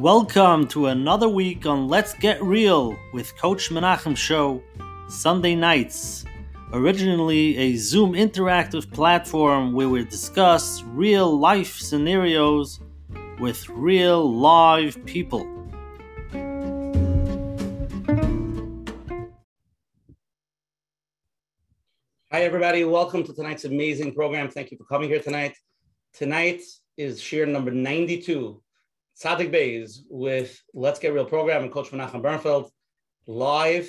Welcome to another week on Let's Get Real with Coach Menachem Show, Sunday nights. Originally a Zoom interactive platform where we discuss real life scenarios with real live people. Hi, everybody. Welcome to tonight's amazing program. Thank you for coming here tonight. Tonight is share number 92, Tzaddik Beis with Let's Get Real program and Coach Menachem Bernfeld live.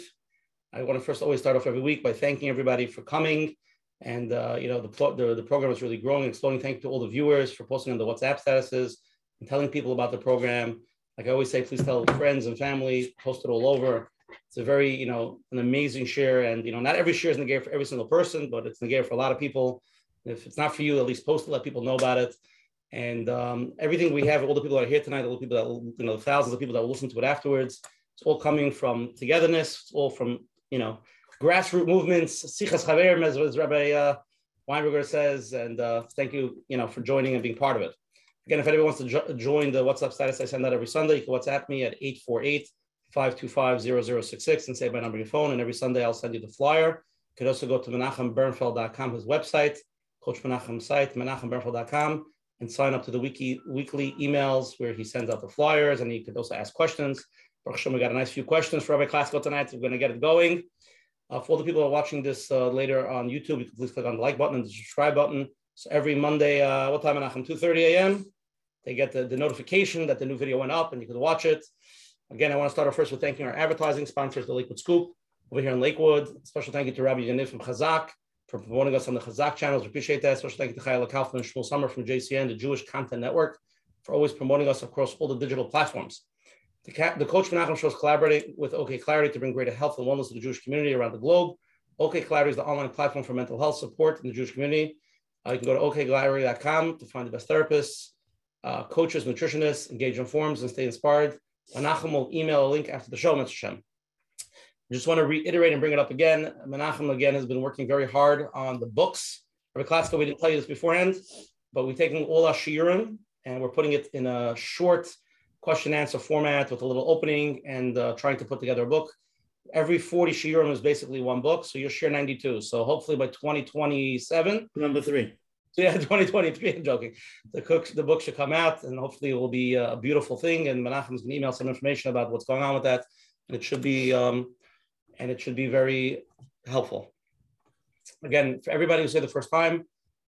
I want to first always start off every week by thanking everybody for coming. And, uh, you know, the, the, the program is really growing exploding. Thank you to all the viewers for posting on the WhatsApp statuses and telling people about the program. Like I always say, please tell friends and family, post it all over. It's a very, you know, an amazing share. And, you know, not every share is negated for every single person, but it's negated for a lot of people. If it's not for you, at least post it, let people know about it. And um, everything we have, all the people that are here tonight, all the people that, you know, thousands of people that will listen to it afterwards, it's all coming from togetherness. It's all from, you know, grassroots movements, sichas chaverim, as, Rabbi uh, Weinberger says. And uh, thank you, you know, for joining and being part of it. Again, if anyone wants to jo- join the WhatsApp status, I send that every Sunday. You can WhatsApp me at 848 525 0066 and say my number your phone. And every Sunday, I'll send you the flyer. You could also go to menachembernfeld.com, his website, Coach Menachem's site, menachembernfeld.com and sign up to the wiki, weekly emails where he sends out the flyers and you could also ask questions. We got a nice few questions for Rabbi Klatzko tonight. So we're going to get it going. Uh, for the people who are watching this uh, later on YouTube, you can please click on the like button and the subscribe button. So every Monday, uh, what time, Menachem? 2.30 a.m., they get the, the notification that the new video went up and you can watch it. Again, I want to start off first with thanking our advertising sponsors, the Lakewood Scoop, over here in Lakewood. Special thank you to Rabbi Yaniv from Chazak for promoting us on the Chazak channels. We appreciate that. Special thank you to Chayla Kaufman and Shmuel Summer from JCN, the Jewish Content Network, for always promoting us across all the digital platforms. The, ca- the Coach Menachem Show is collaborating with OK Clarity to bring greater health and wellness to the Jewish community around the globe. OK Clarity is the online platform for mental health support in the Jewish community. Uh, you can go to okclarity.com to find the best therapists, uh, coaches, nutritionists, engage in forums, and stay inspired. Menachem will email a link after the show, Mr. Shem. I just want to reiterate and bring it up again. Menachem again has been working very hard on the books. Rabbi Klatzko, we didn't tell you this beforehand, but we're taking all our shiurim and we're putting it in a short question answer format with a little opening and uh, trying to put together a book. Every 40 shiurim is basically one book, so you're share 92. So hopefully by 2027, number three. So yeah, 2023. I'm joking. The cook, the book should come out, and hopefully it will be a beautiful thing. And Menachem's going to email some information about what's going on with that. And it should be um, and it should be very helpful. Again, for everybody who's here the first time,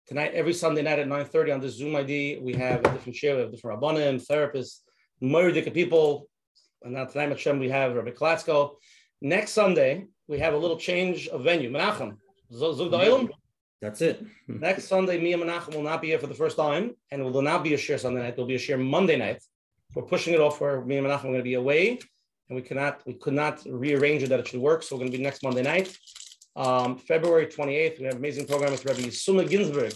tonight, every Sunday night at 9.30 on this Zoom ID, we have a different share, we have different rabbanim, therapists, Murdik people, and now tonight, Hashem, we have Rabbi Klatzko. Next Sunday, we have a little change of venue. Menachem, Zug That's it. Next Sunday, me and Menachem will not be here for the first time, and it will not be a share Sunday night. It will be a share Monday night. We're pushing it off where me and Menachem are going to be away and we cannot we could not rearrange it that it should work. So we're going to be next Monday night. Um, February 28th, we have an amazing program with Rabbi Yisuma Ginsburg.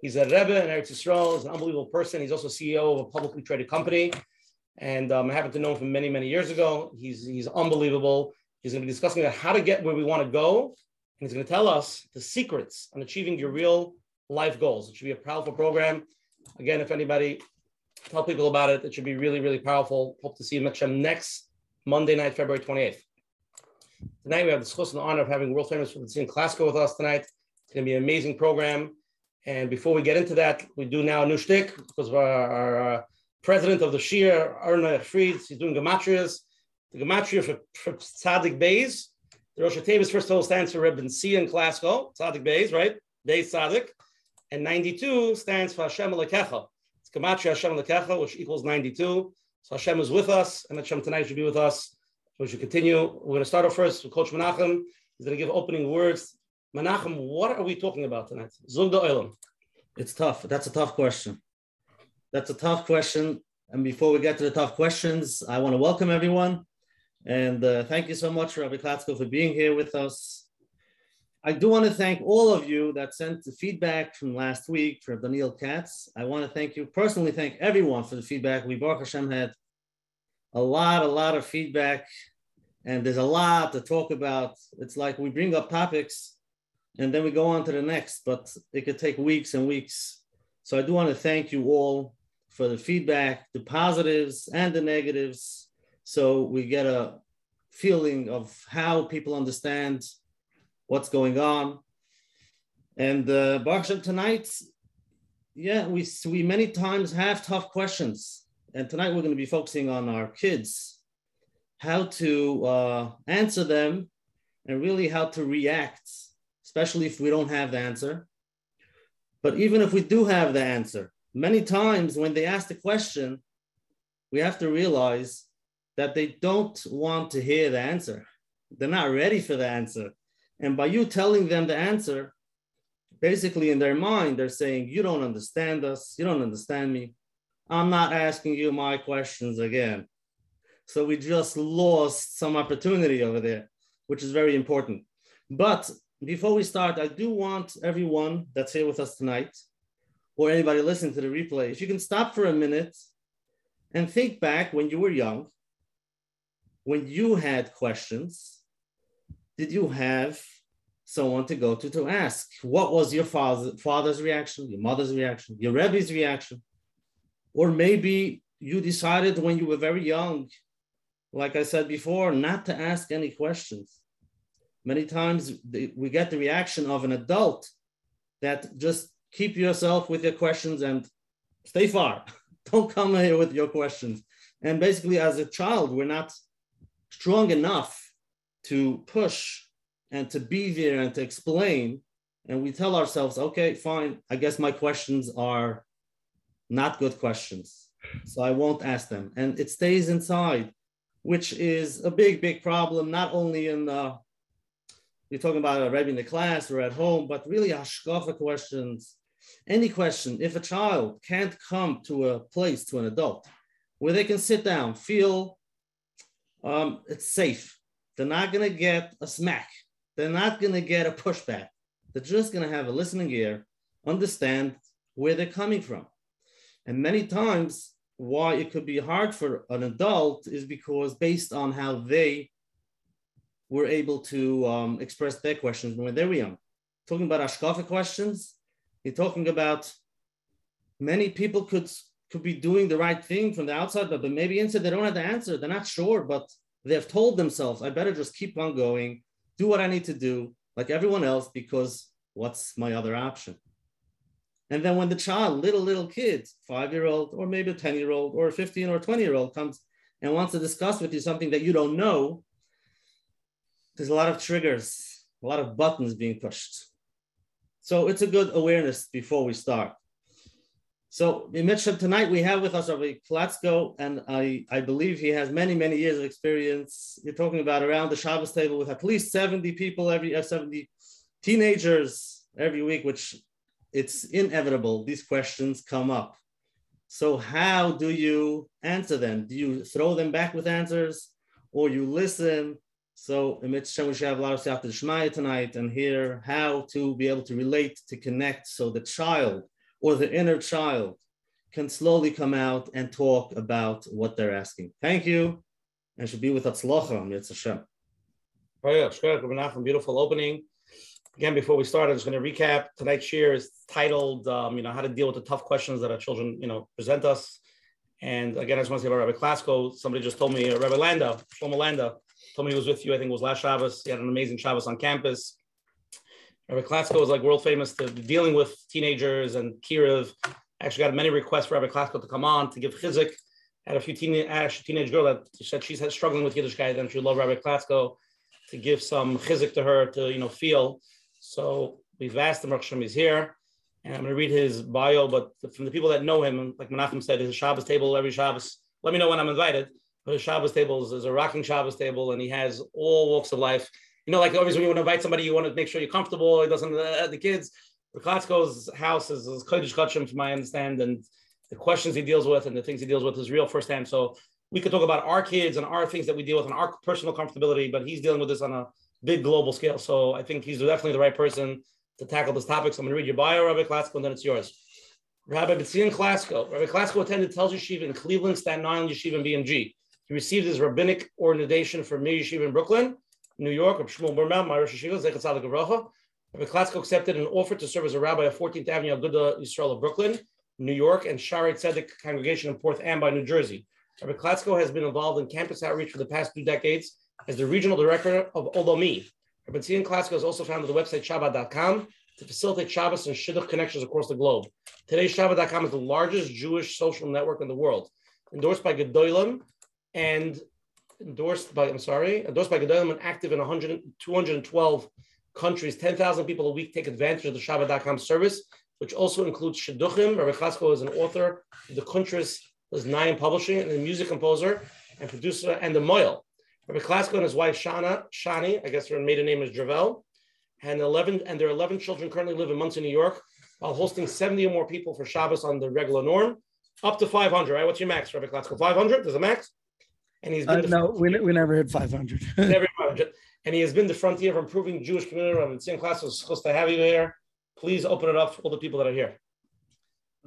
He's a Rebbe in Eretz Yisrael. He's an unbelievable person. He's also CEO of a publicly traded company. And um, I happen to know him from many, many years ago. He's, he's unbelievable. He's going to be discussing how to get where we want to go. And he's going to tell us the secrets on achieving your real life goals. It should be a powerful program. Again, if anybody tell people about it, it should be really, really powerful. Hope to see you next Monday night, February 28th. Tonight, we have the discussed and the honor of having world famous Tzin Klatzko with us tonight. It's going to be an amazing program. And before we get into that, we do now a new shtick because our, our uh, president of the Shir, Arna Fried, he's doing gematrias. The gematria for, for Tzaddik Beis. The Rosh Tevis first of all stands for Rebbe C in Klatzko, Tzaddik Beis, right? Beis Tzaddik. And 92 stands for Hashem Alekecha. It's gematria Hashem Alekecha, which equals 92. So Hashem is with us, and Hashem tonight should be with us. We should continue. We're going to start off first with Coach Menachem. He's going to give opening words. Menachem, what are we talking about tonight? Zug the It's tough. That's a tough question. That's a tough question. And before we get to the tough questions, I want to welcome everyone. And uh, thank you so much, Rabbi Klatzko, for being here with us. I do want to thank all of you that sent the feedback from last week from Daniel Katz. I want to thank you personally, thank everyone for the feedback. We, Baruch Hashem, had a lot, a lot of feedback, and there's a lot to talk about. It's like we bring up topics and then we go on to the next, but it could take weeks and weeks. So I do want to thank you all for the feedback, the positives and the negatives. So we get a feeling of how people understand what's going on. And uh, Baruch tonight, yeah, we, we many times have tough questions. And tonight we're going to be focusing on our kids, how to uh, answer them and really how to react, especially if we don't have the answer. But even if we do have the answer, many times when they ask the question, we have to realize that they don't want to hear the answer. They're not ready for the answer. And by you telling them the answer, basically in their mind, they're saying, You don't understand us. You don't understand me. I'm not asking you my questions again. So we just lost some opportunity over there, which is very important. But before we start, I do want everyone that's here with us tonight, or anybody listening to the replay, if you can stop for a minute and think back when you were young when you had questions, did you have someone to go to to ask? What was your father, father's reaction, your mother's reaction, your rabbi's reaction? Or maybe you decided when you were very young, like I said before, not to ask any questions. Many times we get the reaction of an adult that just keep yourself with your questions and stay far. Don't come here with your questions. And basically, as a child, we're not strong enough to push and to be there and to explain. And we tell ourselves, okay, fine, I guess my questions are not good questions. So I won't ask them. And it stays inside, which is a big, big problem, not only in the, you're talking about a Rebbe in the class or at home, but really hashkafa questions. Any question, if a child can't come to a place, to an adult, where they can sit down, feel um, it's safe. They're not going to get a smack. They're not going to get a pushback. They're just going to have a listening ear, understand where they're coming from. And many times, why it could be hard for an adult is because based on how they were able to um, express their questions when they were young. Talking about Ashkafa questions, you're talking about many people could could be doing the right thing from the outside, but, but maybe inside they don't have the answer. They're not sure, but they've told themselves, I better just keep on going, do what I need to do, like everyone else, because what's my other option? And then when the child, little, little kid, five year old, or maybe a 10 year old, or a 15 or 20 year old comes and wants to discuss with you something that you don't know, there's a lot of triggers, a lot of buttons being pushed. So it's a good awareness before we start. So in Mitzvah tonight we have with us Rabbi Klatzko, and I, I believe he has many, many years of experience. You're talking about around the Shabbos table with at least 70 people every uh, 70 teenagers every week, which it's inevitable. These questions come up. So how do you answer them? Do you throw them back with answers or you listen? So in Mitzvah we should have a lot of Shmaya tonight and hear how to be able to relate, to connect so the child or the inner child can slowly come out and talk about what they're asking. Thank you, and should be with Atzlocha, Hashem. Oh yeah, beautiful opening. Again, before we start, I'm just going to recap. Tonight's share is titled, um, you know, how to deal with the tough questions that our children, you know, present us. And again, I just want to say about Rabbi Klatzko. Somebody just told me, uh, Rabbi Landa, Shlomo Landa, told me he was with you. I think it was last Shabbos. He had an amazing Shabbos on campus. Rabbi Klatzko is like world famous to dealing with teenagers and kiruv. Actually, got many requests for Rabbi Klatzko to come on to give chizik. Had a few teen, teenage girl that said she's struggling with Yiddish Yiddishkeit and she loved love Rabbi Klatzko to give some chizik to her to you know feel. So we've asked him. Raksham is here, and I'm going to read his bio. But from the people that know him, like Menachem said, his Shabbos table every Shabbos. Let me know when I'm invited. But his Shabbos table is, is a rocking Shabbos table, and he has all walks of life you know, like obviously when you want to invite somebody, you want to make sure you're comfortable. It doesn't uh, the kids. Klatzko's house is, is Kodesh Kachim, from my understand, and the questions he deals with and the things he deals with is real firsthand. So we could talk about our kids and our things that we deal with and our personal comfortability, but he's dealing with this on a big global scale. So I think he's definitely the right person to tackle this topic. So I'm going to read your bio, Rabbi Klatzko, and then it's yours. Rabbi Benzion Klatzko. Rabbi Klatzko attended Telz Yeshiva in Cleveland, Staten Island Yeshiva, and BMG. He received his rabbinic ordination from Mir Yeshiva in Brooklyn New York, of Shmuel Berenbaum, my Rosh Yeshiva, Zechat Tzaddik Rabbi Klatzko accepted an offer to serve as a rabbi of 14th Avenue Aguda Yisrael of Brooklyn. New York, and Shaarei Tzedek congregation in Perth Amboy, New Jersey. Rabbi Klatzko has been involved in campus outreach for the past two decades as the regional director of Olami. Rabbi Tzion Klatzko has also founded the website Shabbat.com to facilitate Shabbos and Shidduch connections across the globe. Today, Shabbat.com is the largest Jewish social network in the world, endorsed by Gedolim and endorsed by, I'm sorry, endorsed by Gedolim and active in 100, 212 countries. 10,000 people a week take advantage of the Shabbat.com service, which also includes Shidduchim. Rabbi Klatzko is an author The the Kuntras Nine Publishing and a music composer and producer and the Moyle. Rabbi Klatzko and his wife Shana, Shani, I guess her maiden name is Dravel, and 11 and their 11 children currently live in Monsey, New York, while hosting 70 or more people for Shabbos on the regular norm, up to 500. Right? What's your max, Rabbi Klatzko? 500? There's a max. And he's been uh, no, we, we never hit 500. never 500. And he has been the frontier of improving Jewish community. Rabbi Tzin Klatzko is supposed to have you here. Please open it up for all the people that are here.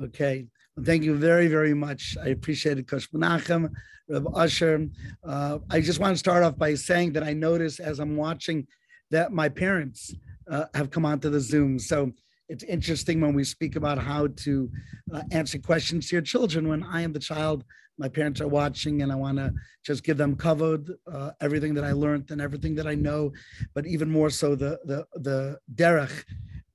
Okay. Thank you very, very much. I appreciate it, Coach Menachem, Reb Usher. Uh, I just want to start off by saying that I notice as I'm watching that my parents uh, have come onto the Zoom. So it's interesting when we speak about how to uh, answer questions to your children. When I am the child, my parents are watching, and I want to just give them covered uh, everything that I learned and everything that I know, but even more so the the the derech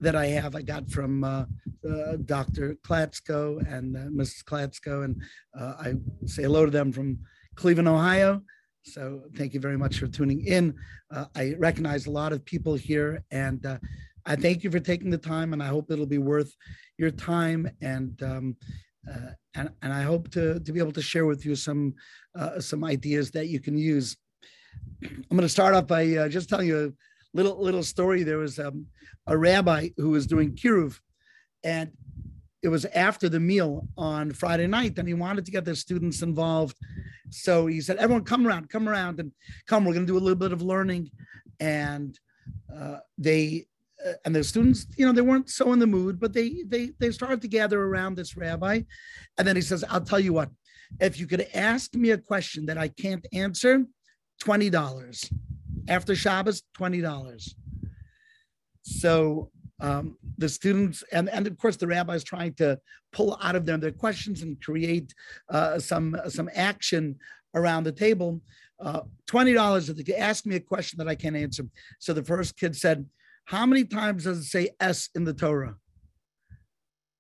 that I have, I got from uh, uh, Dr. Klatzko and uh, Mrs. Klatzko, and uh, I say hello to them from Cleveland, Ohio. So thank you very much for tuning in. Uh, I recognize a lot of people here, and I thank you for taking the time, and I hope it'll be worth your time. And um, and, and I hope to, to be able to share with you some some ideas that you can use. I'm going to start off by just telling you a little little story. There was um, a rabbi who was doing kiruv, and it was after the meal on Friday night, and he wanted to get the students involved. So he said, "Everyone, come around, come around, and come. We're going to do a little bit of learning." And uh, they uh, and the students, you know, they weren't so in the mood, but they they they started to gather around this rabbi, and then he says, "I'll tell you what, if you could ask me a question that I can't answer, twenty dollars." After Shabbos, $20. So um, the students, and, and of course, the rabbi is trying to pull out of them their questions and create uh, some, some action around the table. Uh, $20 if they could ask me a question that I can't answer. So the first kid said, How many times does it say S in the Torah?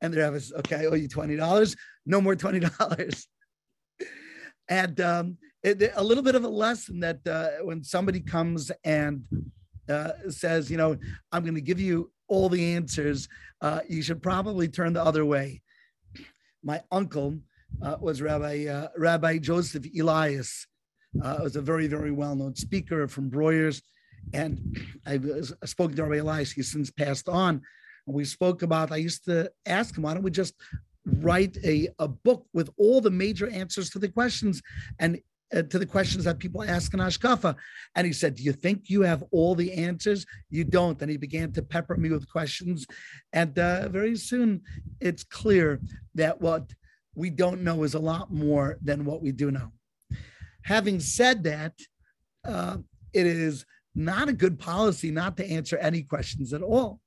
And the rabbi says, Okay, I owe you $20. No more $20. and um, it, a little bit of a lesson that uh, when somebody comes and uh, says, you know, I'm going to give you all the answers, uh, you should probably turn the other way. My uncle uh, was Rabbi uh, Rabbi Joseph Elias. Uh, was a very very well known speaker from Breuer's, and I, was, I spoke to Rabbi Elias. He's since passed on. And we spoke about. I used to ask him, why don't we just write a, a book with all the major answers to the questions and uh, to the questions that people ask in Ashkafa. And he said, Do you think you have all the answers? You don't. And he began to pepper me with questions. And uh, very soon it's clear that what we don't know is a lot more than what we do know. Having said that, uh, it is not a good policy not to answer any questions at all.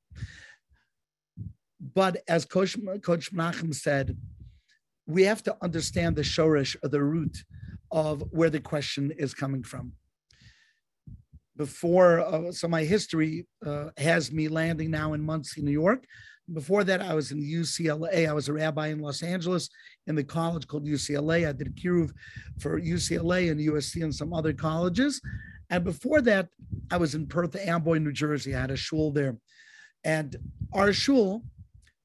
But as Coach, Coach Menachem said, we have to understand the shorish or the root of where the question is coming from. Before, uh, so my history uh, has me landing now in Monsey, New York. Before that, I was in UCLA. I was a rabbi in Los Angeles in the college called UCLA. I did a kiruv for UCLA and USC and some other colleges. And before that, I was in Perth Amboy, New Jersey. I had a shul there. And our shul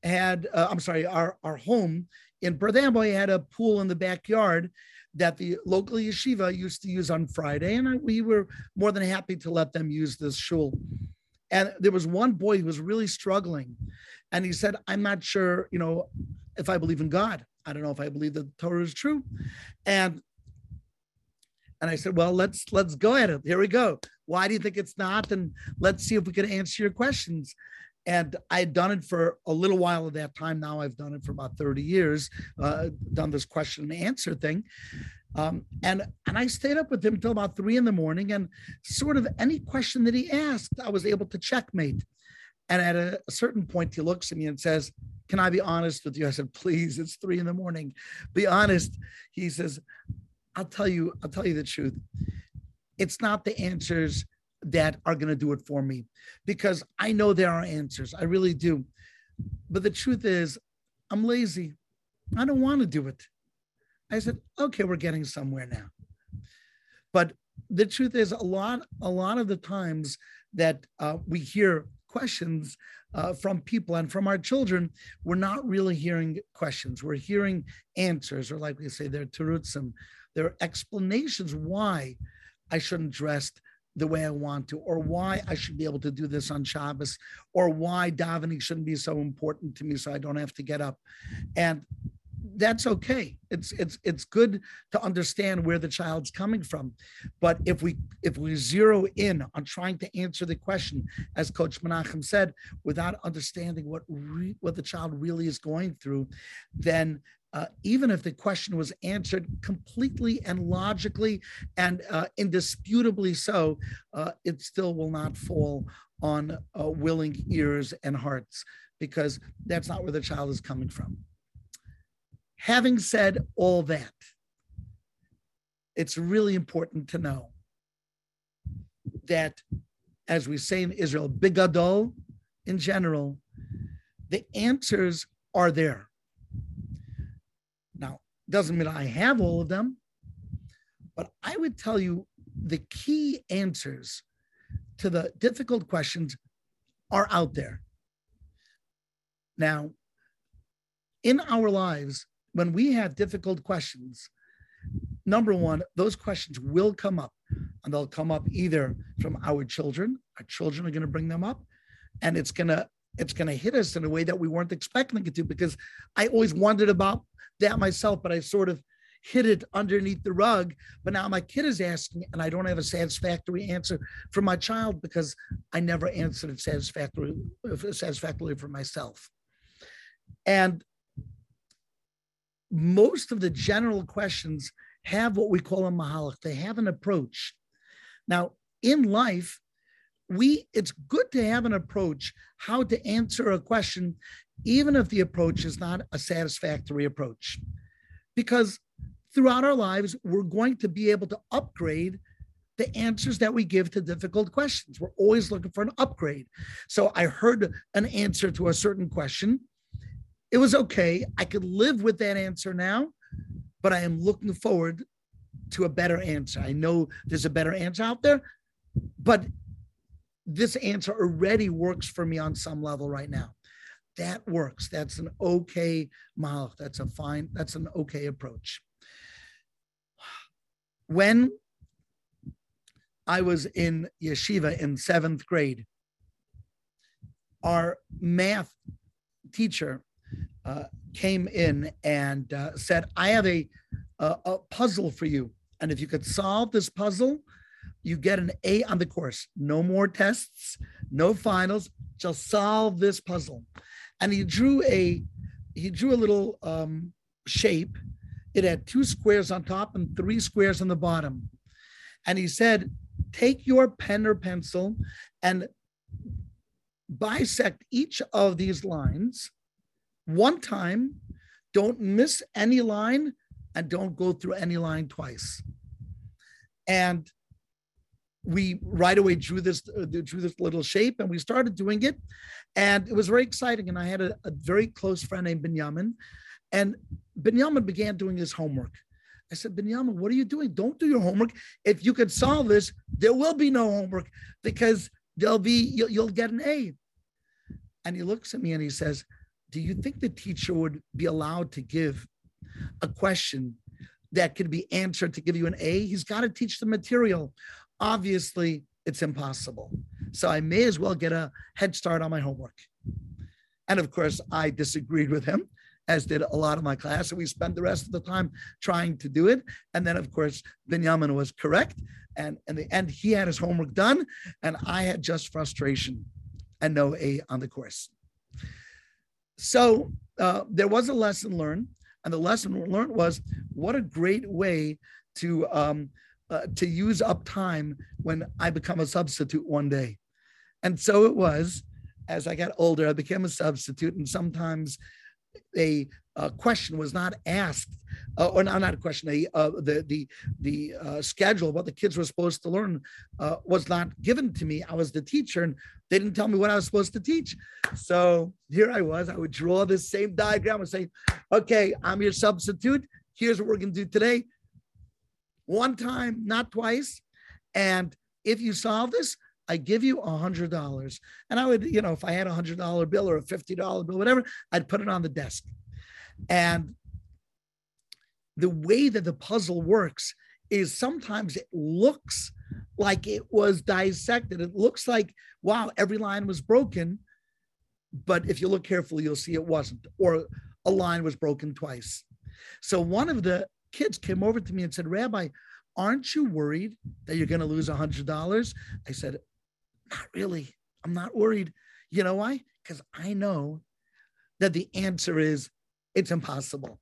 had, uh, I'm sorry, our, our home in Perth Amboy had a pool in the backyard that the local yeshiva used to use on Friday, and we were more than happy to let them use this shul. And there was one boy who was really struggling, and he said, "I'm not sure, you know, if I believe in God. I don't know if I believe the Torah is true." And and I said, "Well, let's let's go at it. Here we go. Why do you think it's not? And let's see if we can answer your questions." and I had done it for a little while at that time. Now I've done it for about 30 years, uh, done this question and answer thing. Um, and and I stayed up with him until about three in the morning, and sort of any question that he asked, I was able to checkmate. And at a, a certain point, he looks at me and says, Can I be honest with you? I said, Please, it's three in the morning. Be honest. He says, I'll tell you, I'll tell you the truth. It's not the answers that are going to do it for me because I know there are answers. I really do. But the truth is, I'm lazy. I don't want to do it. I said, okay, we're getting somewhere now. But the truth is, a lot, a lot of the times that uh, we hear questions uh, from people and from our children, we're not really hearing questions. We're hearing answers, or like we say, they're terutzim, they're explanations why I shouldn't dress the way I want to, or why I should be able to do this on Shabbos, or why davening shouldn't be so important to me so I don't have to get up. And that's okay. It's it's it's good to understand where the child's coming from, but if we if we zero in on trying to answer the question, as Coach Menachem said, without understanding what re, what the child really is going through, then uh, even if the question was answered completely and logically and uh, indisputably so, uh, it still will not fall on uh, willing ears and hearts because that's not where the child is coming from. Having said all that, it's really important to know that, as we say in Israel, bigadol in general, the answers are there. Doesn't mean I have all of them, but I would tell you the key answers to the difficult questions are out there. Now, in our lives, when we have difficult questions, number one, those questions will come up, and they'll come up either from our children. Our children are going to bring them up, and it's going to it's going to hit us in a way that we weren't expecting it to. Because I always wondered about that myself, but I sort of hid it underneath the rug. But now my kid is asking, and I don't have a satisfactory answer for my child because I never answered it satisfactorily, satisfactorily for myself. And most of the general questions have what we call a mahalach. They have an approach. Now, in life, we it's good to have an approach how to answer a question, even if the approach is not a satisfactory approach, because throughout our lives we're going to be able to upgrade the answers that we give to difficult questions. We're always looking for an upgrade. So I heard an answer to a certain question it was okay. I could live with that answer now, but I am looking forward to a better answer. I know there's a better answer out there, but this answer already works for me on some level right now. That works. That's an okay mal. That's a fine, that's an okay approach. When I was in yeshiva in seventh grade, our math teacher uh, came in and uh, said, I have a, a, a puzzle for you. And if you could solve this puzzle, you get an A on the course. No more tests, no finals, just solve this puzzle. And he drew a he drew a little um, shape. It had two squares on top and three squares on the bottom. And he said, take your pen or pencil and bisect each of these lines one time, don't miss any line, and don't go through any line twice. And we right away drew this uh, drew this little shape, and we started doing it, and it was very exciting. And I had a, a very close friend named Benjamin, and Benjamin began doing his homework. I said, Benjamin, what are you doing? Don't do your homework. If you could solve this, there will be no homework because there'll be you'll, you'll get an A. And he looks at me and he says, do you think the teacher would be allowed to give a question that could be answered to give you an A? He's got to teach the material. Obviously, it's impossible. So I may as well get a head start on my homework. And of course, I disagreed with him, as did a lot of my class. And we spent the rest of the time trying to do it. And then, of course, Benjamin was correct. And in the end, he had his homework done, and I had just frustration and no A on the course. So uh, there was a lesson learned, and the lesson learned was what a great way to um, uh, to use up time when I become a substitute one day. And so it was. As I got older, I became a substitute, and sometimes a, a question was not asked, uh, or not, not a question, a, uh, the the the uh, schedule what the kids were supposed to learn uh, was not given to me. I was the teacher, and they didn't tell me what I was supposed to teach. So here I was. I would draw this same diagram and say, "Okay, I'm your substitute. Here's what we're going to do today. One time, not twice, and if you solve this." I give you a hundred dollars. And I would, you know, if I had a hundred dollar bill or a fifty dollar bill, whatever, I'd put it on the desk. And the way that the puzzle works is sometimes it looks like it was dissected. It looks like, wow, every line was broken. But if you look carefully, you'll see it wasn't, or a line was broken twice. So one of the kids came over to me and said, Rabbi, aren't you worried that you're going to lose a $100? I said, not really. I'm not worried. You know why? Because I know that the answer is it's impossible.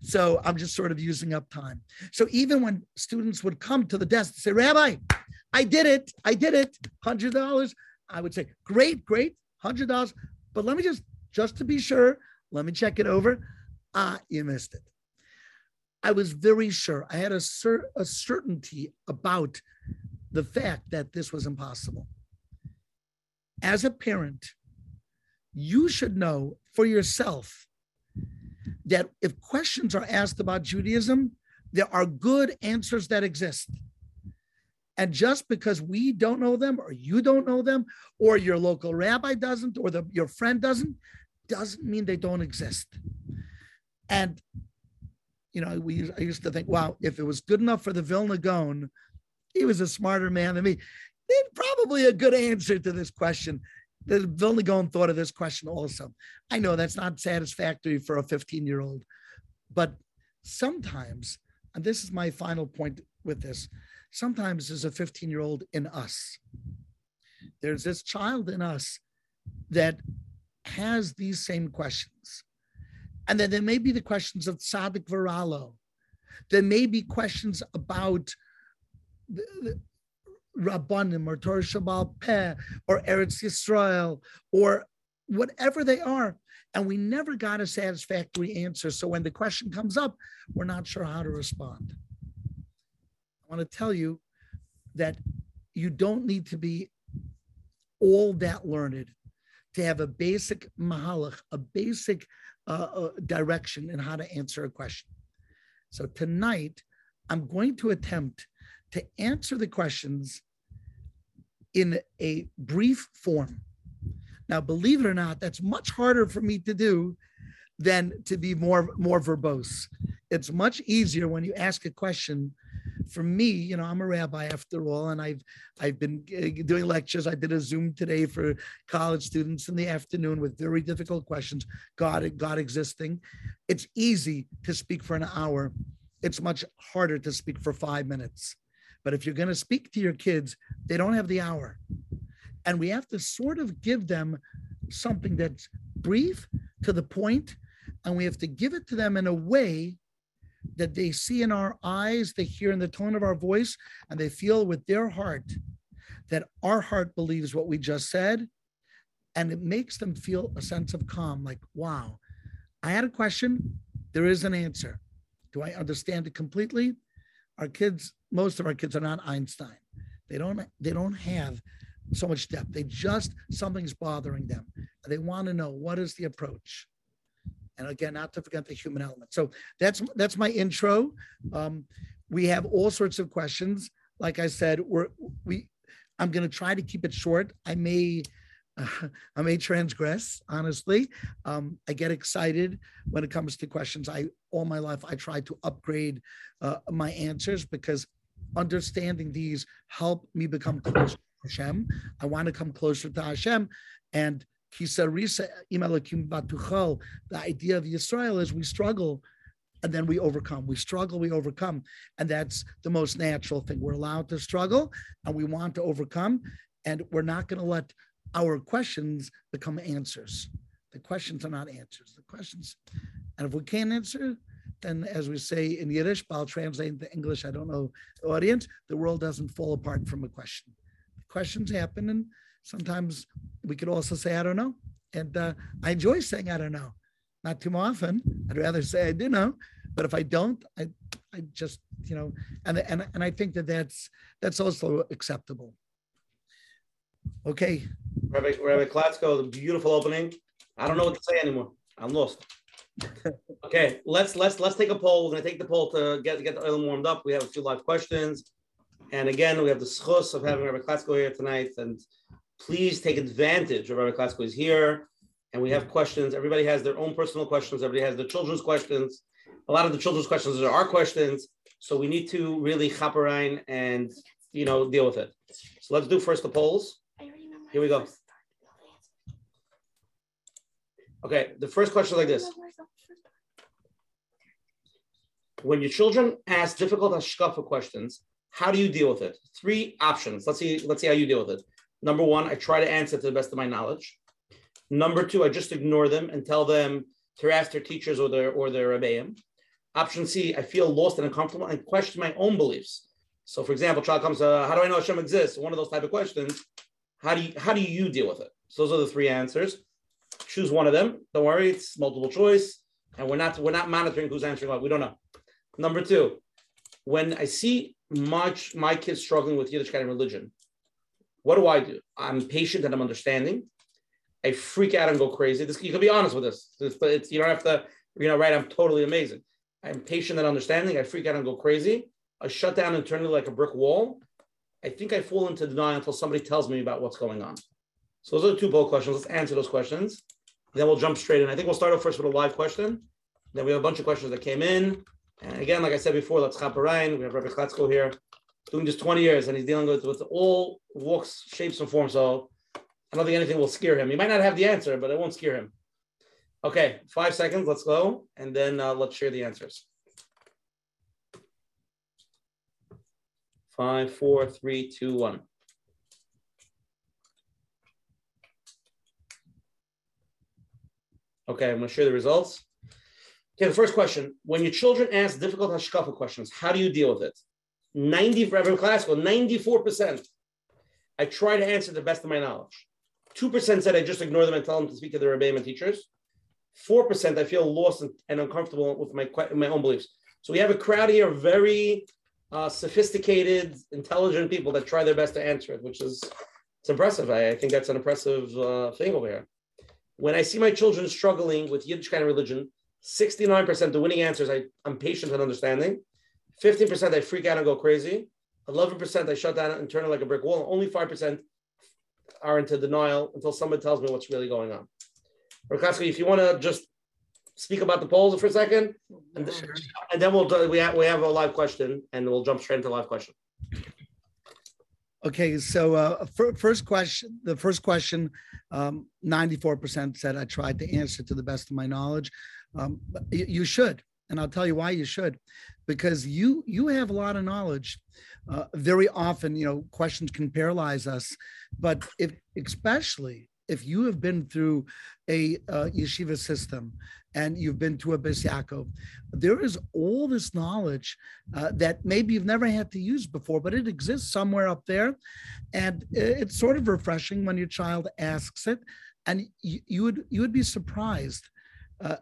So I'm just sort of using up time. So even when students would come to the desk and say, Rabbi, I did it, I did it, $100, I would say, great, great, $100. But let me just, just to be sure, let me check it over. Ah, you missed it. I was very sure. I had a, cer- a certainty about the fact that this was impossible as a parent, you should know for yourself that if questions are asked about Judaism, there are good answers that exist. And just because we don't know them, or you don't know them, or your local rabbi doesn't, or the, your friend doesn't, doesn't mean they don't exist. And you know, we I used to think, wow, if it was good enough for the Vilna Gaon, he was a smarter man than me probably a good answer to this question. The Vilna Gaon thought of this question also. I know that's not satisfactory for a 15 year old, but sometimes, and this is my final point with this, sometimes there's a 15 year old in us. There's this child in us that has these same questions. And then there may be the questions of Tzaddik Varalo. There may be questions about Rabbanim or Torah Sheba'al Peh or Eretz Yisrael or whatever they are. And we never got a satisfactory answer. So when the question comes up, we're not sure how to respond. I want to tell you that you don't need to be all that learned to have a basic mahalach, a basic direction in how to answer a question. So tonight, I'm going to attempt to answer the questions in a brief form. Now, believe it or not, that's much harder for me to do than to be more more verbose. It's much easier when you ask a question. For me, you know, I'm a rabbi after all, and I've I've been uh, doing lectures. I did a Zoom today for college students in the afternoon with very difficult questions. God, God existing. It's easy to speak for an hour. It's much harder to speak for five minutes. But if you're going to speak to your kids, they don't have the hour. And we have to sort of give them something that's brief, to the point, and we have to give it to them in a way that they see in our eyes, they hear in the tone of our voice, and they feel with their heart that our heart believes what we just said. And it makes them feel a sense of calm like, wow, I had a question, there is an answer. Do I understand it completely? Our kids most of our kids are not Einstein. They don't they don't have so much depth. They just something's bothering them. They want to know what is the approach. And again, not to forget the human element. So that's that's my intro. Um, we have all sorts of questions. Like I said, we're we I'm going to try to keep it short. I may I may transgress, honestly. Um, I get excited when it comes to questions. I all my life I try to upgrade uh, my answers because understanding these help me become closer to Hashem. I want to come closer to Hashem. And the idea of Israel is we struggle and then we overcome. We struggle, we overcome. And that's the most natural thing. We're allowed to struggle and we want to overcome. And we're not going to let our questions become answers. The questions are not answers. The questions, and if we can't answer, then as we say in Yiddish, but I'll translate into English, I don't know the audience, the world doesn't fall apart from a question. Questions happen, and sometimes we could also say, I don't know. And uh, I enjoy saying, I don't know. not too often. I'd rather say I do know, but if I don't, I I just you know, and and and I think that that's that's also acceptable. Okay. Rabbi Rabbi Klatzko, the beautiful opening. I don't know what to say anymore. I'm lost. okay, let's let's let's take a poll. We're gonna take the poll to get get the oil warmed up. We have a few live questions, and again, we have the schus of having Rabbi Klatzko here tonight. And please take advantage of Rabbi Klatzko is here, and we have questions. Everybody has their own personal questions. Everybody has their children's questions. A lot of the children's questions are our questions, so we need to really chaperine and you know deal with it. So let's do first the polls. Here we go. Okay, the first question is like this. When your children ask difficult hashkafa questions, how do you deal with it? Three options. Let's see, let's see how you deal with it. Number one, I try to answer to the best of my knowledge. Number two, I just ignore them and tell them to ask their teachers or their or their rebbeim. Option C, I feel lost and uncomfortable and question my own beliefs. So, for example, child comes, uh, how do I know Hashem exists? One of those type of questions. How do you how do you deal with it? So those are the three answers. Choose one of them. Don't worry, it's multiple choice, and we're not we're not monitoring who's answering what. We don't know. Number two, when I see much my kids struggling with Yiddishkeit and religion, what do I do? I'm patient and I'm understanding. I freak out and go crazy. This you can be honest with this. It's, it's, you don't have to, you know, right? I'm totally amazing. I'm patient and understanding. I freak out and go crazy. I shut down internally like a brick wall. I think I fall into denial until somebody tells me about what's going on. So those are the two poll questions. Let's answer those questions. Then we'll jump straight in. I think we'll start off first with a live question. Then we have a bunch of questions that came in. And again, like I said before, let's chap Ryan. We have Rabbi Klatzko here, doing this 20 years, and he's dealing with, with all walks, shapes, and forms. So I don't think anything will scare him. He might not have the answer, but it won't scare him. Okay, five seconds. Let's go, and then uh, let's share the answers. Five, four, three, two, one. Okay, I'm going to share the results. Okay, the first question: When your children ask difficult hashkafa questions, how do you deal with it? Ninety, for Reverend Klatzko, ninety-four percent. I try to answer the best of my knowledge. Two percent said I just ignore them and tell them to speak to their rebbeim and teachers. Four percent I feel lost and, and uncomfortable with my my own beliefs. So we have a crowd here, very uh, sophisticated, intelligent people that try their best to answer it, which is it's impressive. I, I think that's an impressive uh, thing over here. When I see my children struggling with Yiddish kind of religion, 69% the winning answers I, I'm patient and understanding. 15% I freak out and go crazy. 11% I shut down and turn it like a brick wall. Only 5% are into denial until somebody tells me what's really going on. Rakaski, if you want to just speak about the polls for a second, and, sure. and then we'll do, we have we have a live question, and we'll jump straight into live question. Okay, so uh, first question, the first question, um, 94% said I tried to answer to the best of my knowledge. Um, you, you, should, and I'll tell you why you should, because you you have a lot of knowledge. Uh, very often, you know, questions can paralyze us, but if especially if you have been through a uh, yeshiva system and you've been to a Bais Yaakov, there is all this knowledge uh, that maybe you've never had to use before, but it exists somewhere up there. And it's sort of refreshing when your child asks it. And you, you would you would be surprised uh,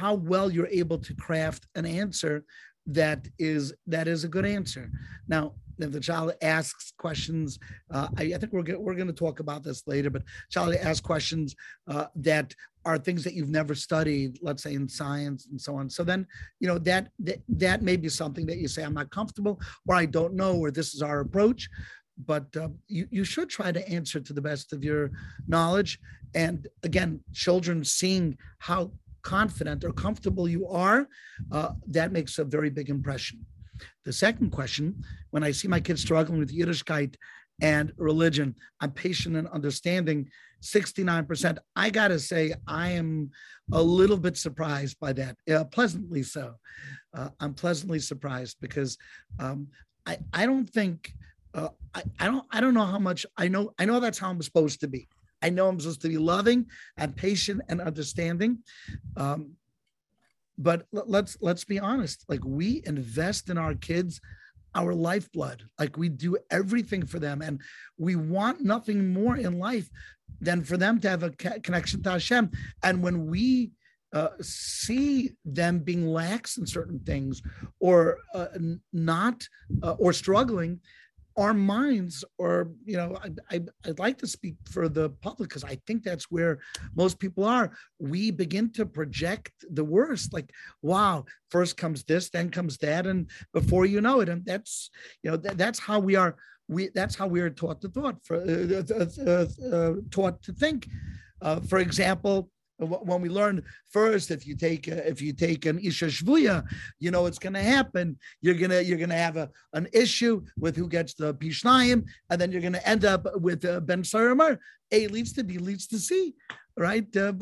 how well you're able to craft an answer that is that is a good answer. Now, if the child asks questions, uh, I, I, think we're we're going to talk about this later. But child asks questions uh, that are things that you've never studied, let's say in science and so on. So then, you know that that, that may be something that you say I'm not comfortable, or I don't know, or this is our approach. But uh, you you should try to answer to the best of your knowledge. And again, children seeing how confident or comfortable you are, uh, that makes a very big impression. The second question, when I see my kids struggling with Yiddishkeit and religion, I'm patient and understanding. 69%. I got to say, I am a little bit surprised by that, uh, pleasantly so. Uh, I'm pleasantly surprised because um, I, I don't think, uh, I, I don't, I don't know how much I know. I know that's how I'm supposed to be. I know I'm supposed to be loving and patient and understanding. Um, but let's let's be honest. Like we invest in our kids our lifeblood. Like we do everything for them, and we want nothing more in life than for them to have a connection to Hashem. And when we uh, see them being lax in certain things or uh, not uh, or struggling our minds or you know I, I, i'd like to speak for the public because i think that's where most people are. We begin to project the worst like wow first comes this then comes that and before you know it and that's you know that, that's how we are we that's how we are taught to thought for uh, uh, uh, taught to think. For example when we learn first if you take if you take an isha shvuya you know what's going to happen. You're going to you're going to have a an issue with who gets the pishnayim and then you're going to end up with uh, ben saramar a leads to b leads to c right? Uh,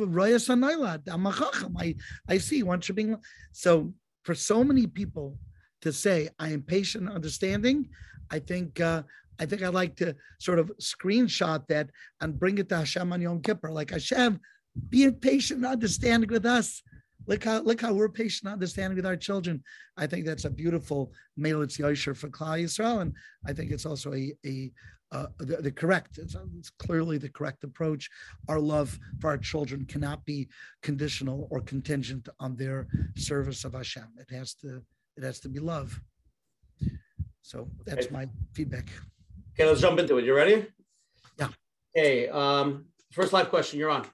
I, I see one should be so for so many people to say i am patient understanding i think uh, I think I'd like to sort of screenshot that and bring it to Hashem on Yom Kippur. Like Hashem, be patient and understanding with us. Look how look how we're patient and understanding with our children. I think that's a beautiful Melitz Yosher for Klal Yisrael, and I think it's also a, a uh, the, the, correct, it's, it's, clearly the correct approach. Our love for our children cannot be conditional or contingent on their service of Hashem. It has to, it has to be love. So that's my feedback. Okay, let's jump into it. You ready? Yeah. Okay. Um, first live question. You're on.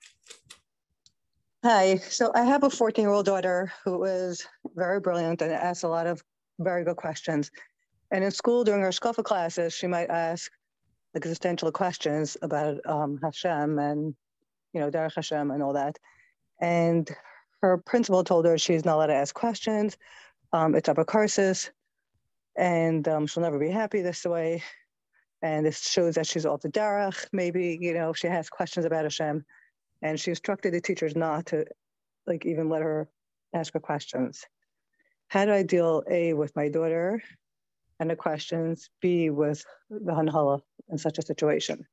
Hi. So I have a 14 year old daughter who is very brilliant and asks a lot of very good questions. And in school, during her shkafa classes, she might ask existential questions about um, Hashem and, you know, Derech Hashem and all that. And her principal told her she's not allowed to ask questions. Um, it's apocarsis, and um, she'll never be happy this way. And this shows that she's off the derech. Maybe, you know, if she has questions about Hashem and she instructed the teachers not to like even let her ask her questions. How do I deal A with my daughter and the questions, B with the Hanhala in such a situation?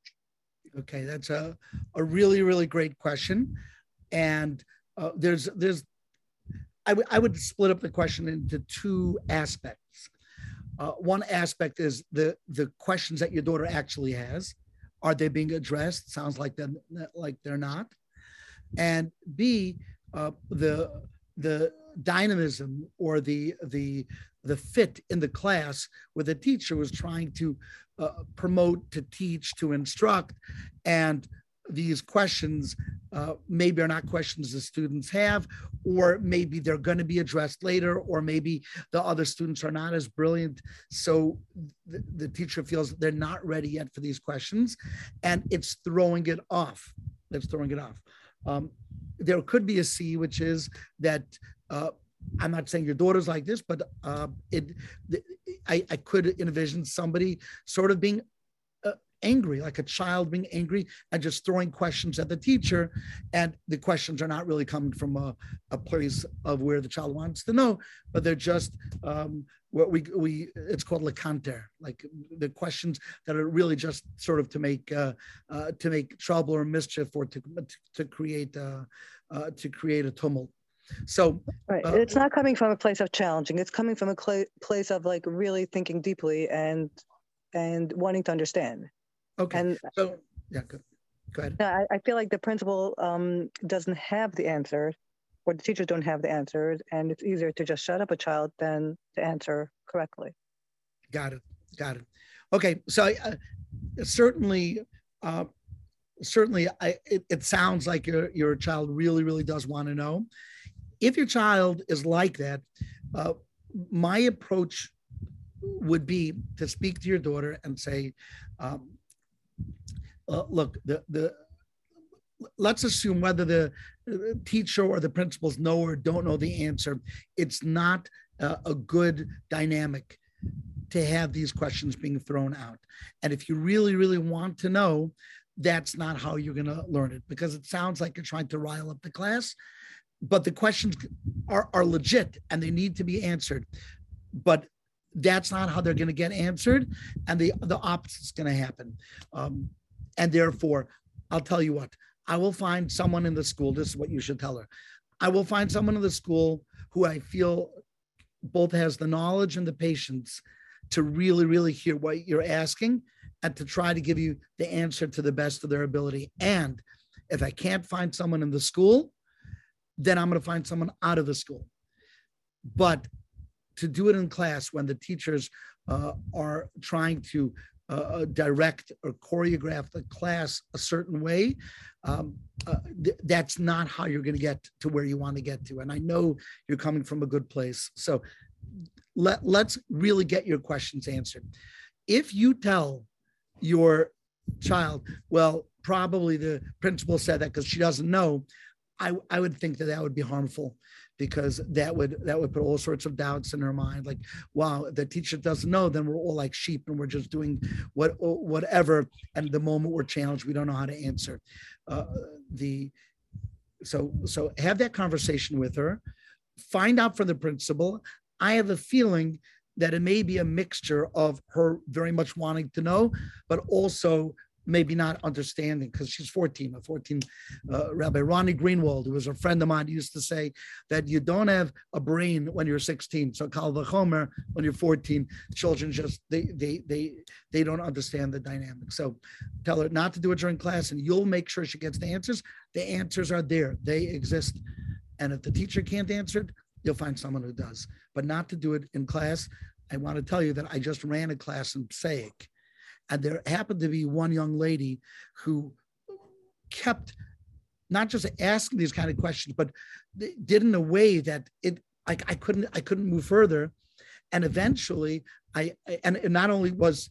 Okay, that's a, a really, really great question. And uh, there's there's I, w- I would split up the question into two aspects. Uh, one aspect is the the questions that your daughter actually has. Are they being addressed? Sounds like them like they're not and B, uh, the the dynamism or the the the fit in the class where the teacher was trying to uh, promote, to teach, to instruct, and these questions uh, maybe are not questions the students have, or maybe they're going to be addressed later, or maybe the other students are not as brilliant. So the, the teacher feels they're not ready yet for these questions, and it's throwing it off. It's throwing it off. Um, there could be a C, which is that uh, I'm not saying your daughter's like this, but uh, it, I, I could envision somebody sort of being angry, like a child being angry and just throwing questions at the teacher. And the questions are not really coming from a, a place of where the child wants to know, but they're just um, what we we it's called lekanter, like the questions that are really just sort of to make uh, uh, to make trouble or mischief or to to create uh, uh, to create a tumult. So right. Uh, it's not coming from a place of challenging. It's coming from a cl- place of like really thinking deeply and and wanting to understand. Okay. And so yeah, go, go ahead. I, I feel like the principal um, doesn't have the answer or the teachers don't have the answers and it's easier to just shut up a child than to answer correctly got it got it okay so uh, certainly uh, certainly I, it, it, sounds like your, your child really really does want to know if your child is like that uh, my approach would be to speak to your daughter and say um, uh, look the the let's assume whether the teacher or the principals know or don't know the answer, it's not uh, a good dynamic to have these questions being thrown out. And if you really, really want to know, that's not how you're going to learn it because it sounds like you're trying to rile up the class. But the questions are, are legit and they need to be answered. But that's not how they're going to get answered. And the, the opposite is going to happen. Um, and therefore, I'll tell you what, I will find someone in the school. This is what you should tell her. I will find someone in the school who I feel both has the knowledge and the patience to really, really hear what you're asking and to try to give you the answer to the best of their ability. And if I can't find someone in the school, then I'm going to find someone out of the school. But to do it in class when the teachers uh, are trying to uh, uh, direct or choreograph the class a certain way, um, uh, th- that's not how you're going to get to where you want to get to. And I know you're coming from a good place. So let, let's really get your questions answered. If you tell your child, well, probably the principal said that because she doesn't know, I, I would think that that would be harmful because that would that would put all sorts of doubts in her mind like wow the teacher doesn't know then we're all like sheep and we're just doing what whatever and the moment we're challenged we don't know how to answer. Uh, the so so have that conversation with her find out from the principal. I have a feeling that it may be a mixture of her very much wanting to know but also maybe not understanding because she's 14, a 14. Uh, Rabbi Ronnie Greenwald, who was a friend of mine, used to say that you don't have a brain when you're 16. So Kal Vachomer, when you're 14, children just they they they they don't understand the dynamic. So tell her not to do it during class, and you'll make sure she gets the answers. The answers are there; they exist. And if the teacher can't answer it, you'll find someone who does. But not to do it in class. I want to tell you that I just ran a class in Passaic and there happened to be one young lady who kept not just asking these kind of questions, but did in a way that it like I couldn't I couldn't move further. And eventually I and not only was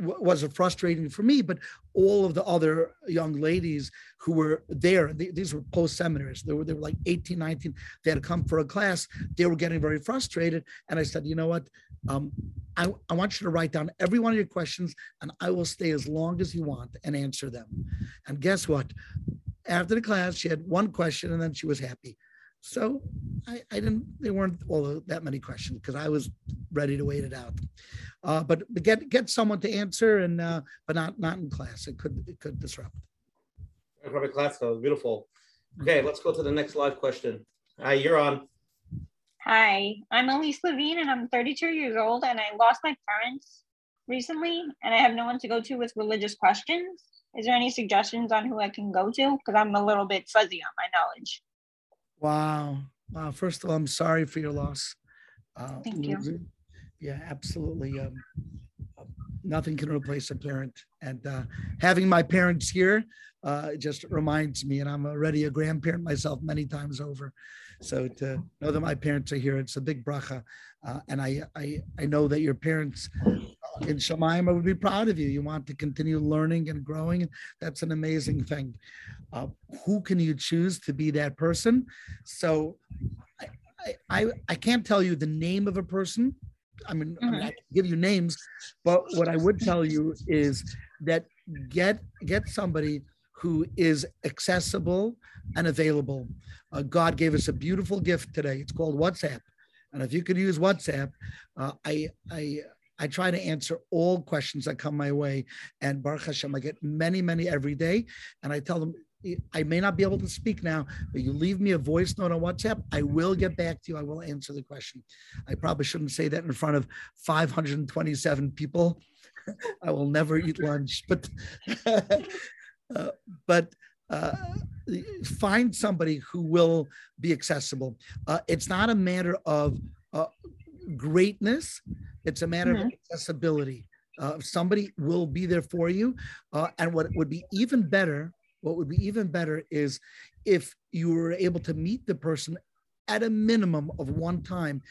was frustrating for me, but all of the other young ladies who were there, these were post seminaries. They were, they were like 18, 19. They had come for a class. They were getting very frustrated. And I said, you know what? Um, I, I want you to write down every one of your questions and I will stay as long as you want and answer them. And guess what? After the class, she had one question and then she was happy. So I, I didn't, there weren't all that many questions because I was ready to wait it out. Uh, but, but get get someone to answer and uh, but not not in class. It could it could disrupt. Rabbi Klatzko, beautiful. Okay, let's go to the next live question. Hi, you're on. Hi, I'm Elise Levine and I'm 32 years old and I lost my parents recently and I have no one to go to with religious questions. Is there any suggestions on who I can go to? Because I'm a little bit fuzzy on my knowledge. Wow. Wow. First of all, I'm sorry for your loss. Uh, Thank you. Yeah, absolutely. Um, nothing can replace a parent. And uh, having my parents here uh, just reminds me, and I'm already a grandparent myself many times over. So to know that my parents are here, it's a big bracha. Uh, and I, I, I know that your parents in Shemaim would be proud of you. You want to continue learning and growing. That's an amazing thing. Uh, who can you choose to be that person? So I, I, I can't tell you the name of a person. I mean, mm-hmm. I mean, I can give you names, but what I would tell you is that get get somebody who is accessible and available. Uh, God gave us a beautiful gift today. It's called WhatsApp, and if you could use WhatsApp, uh, I I I try to answer all questions that come my way. And Baruch Hashem, I get many, many every day. And I tell them, I may not be able to speak now, but you leave me a voice note on WhatsApp, I will get back to you. I will answer the question. I probably shouldn't say that in front of 527 people. I will never eat lunch, but uh, but uh, find somebody who will be accessible. Uh, it's not a matter of uh, greatness; it's a matter mm-hmm. of accessibility. Uh, somebody will be there for you, uh, and what would be even better what would be even better is if you were able to meet the person at a minimum of one time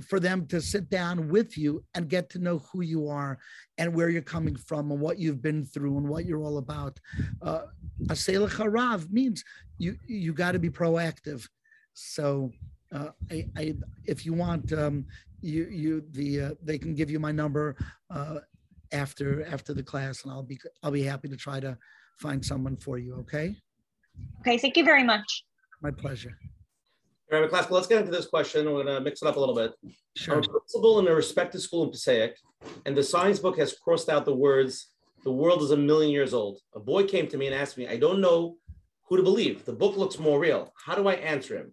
for them to sit down with you and get to know who you are and where you're coming from and what you've been through and what you're all about. Uh, a Selech Harav means you you got to be proactive. So uh, I, I, if you want, um, you you the uh, they can give you my number uh, after after the class, and I'll be I'll be happy to try to find someone for you, okay? Okay, thank you very much. My pleasure. All right, class, let's get into this question. We're going to mix it up a little bit. Sure. I'm a principal in a respected school in Passaic, and the science book has crossed out the words, the world is a million years old. A boy came to me and asked me, I don't know who to believe. The book looks more real. How do I answer him?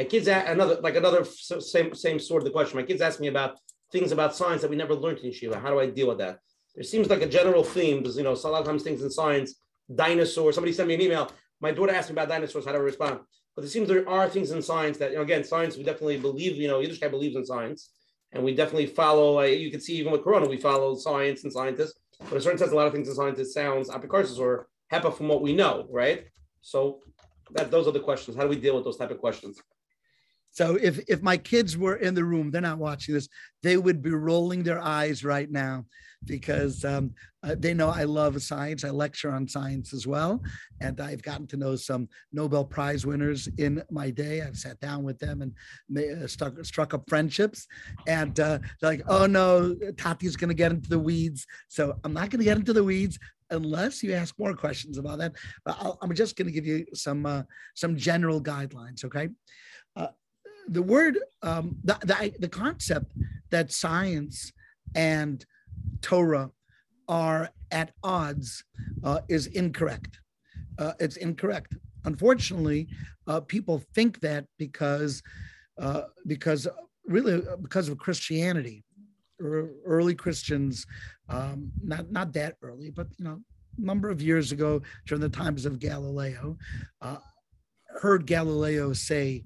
My kids, another like another same same sort of the question. My kids ask me about things about science that we never learned in Shiva. How do I deal with that? There seems like a general theme because you know a lot of times things in science dinosaurs. Somebody sent me an email. My daughter asked me about dinosaurs. How do I respond? but it seems there are things in science that, you know, again, science, we definitely believe, you know, Yiddishkeit believes in science. And we definitely follow, uh, you can see even with Corona, we follow science and scientists. But a certain sense, a lot of things in scientists sounds apicorsis or HEPA from what we know, right? So that those are the questions. How do we deal with those type of questions? So if if my kids were in the room, they're not watching this, they would be rolling their eyes right now because um, uh, they know I love science. I lecture on science as well, and I've gotten to know some Nobel Prize winners in my day. I've sat down with them and may, uh, struck struck up friendships, and uh, they're like, "Oh no, Tati's going to get into the weeds." So I'm not going to get into the weeds unless you ask more questions about that. But i am just going to give you some uh, some general guidelines. Okay. The word, um, the, the, the concept that science and Torah are at odds uh, is incorrect. Uh, it's incorrect. Unfortunately, uh, people think that because uh, because really uh, because of Christianity, early Christians, um, not not that early, but you know, a number of years ago during the times of Galileo, uh, heard Galileo say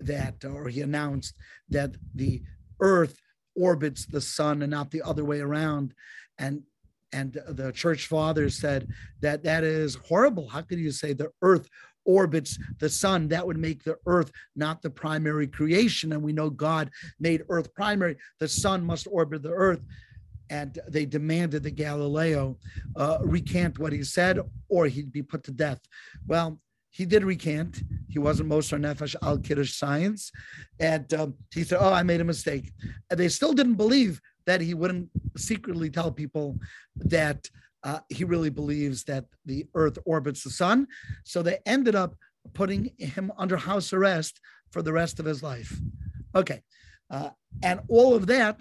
that, or he announced that the Earth orbits the sun and not the other way around. And and the church fathers said that that is horrible. How could you say the earth orbits the sun? That would make the earth not the primary creation. And we know God made earth primary. The sun must orbit the earth. And they demanded that Galileo uh, recant what he said or he'd be put to death. Well, he did recant. He wasn't Mosar Nefesh al Kiddush science. And um, he said, Oh, I made a mistake. And they still didn't believe that he wouldn't secretly tell people that uh, he really believes that the earth orbits the sun. So they ended up putting him under house arrest for the rest of his life. Okay. Uh, and all of that,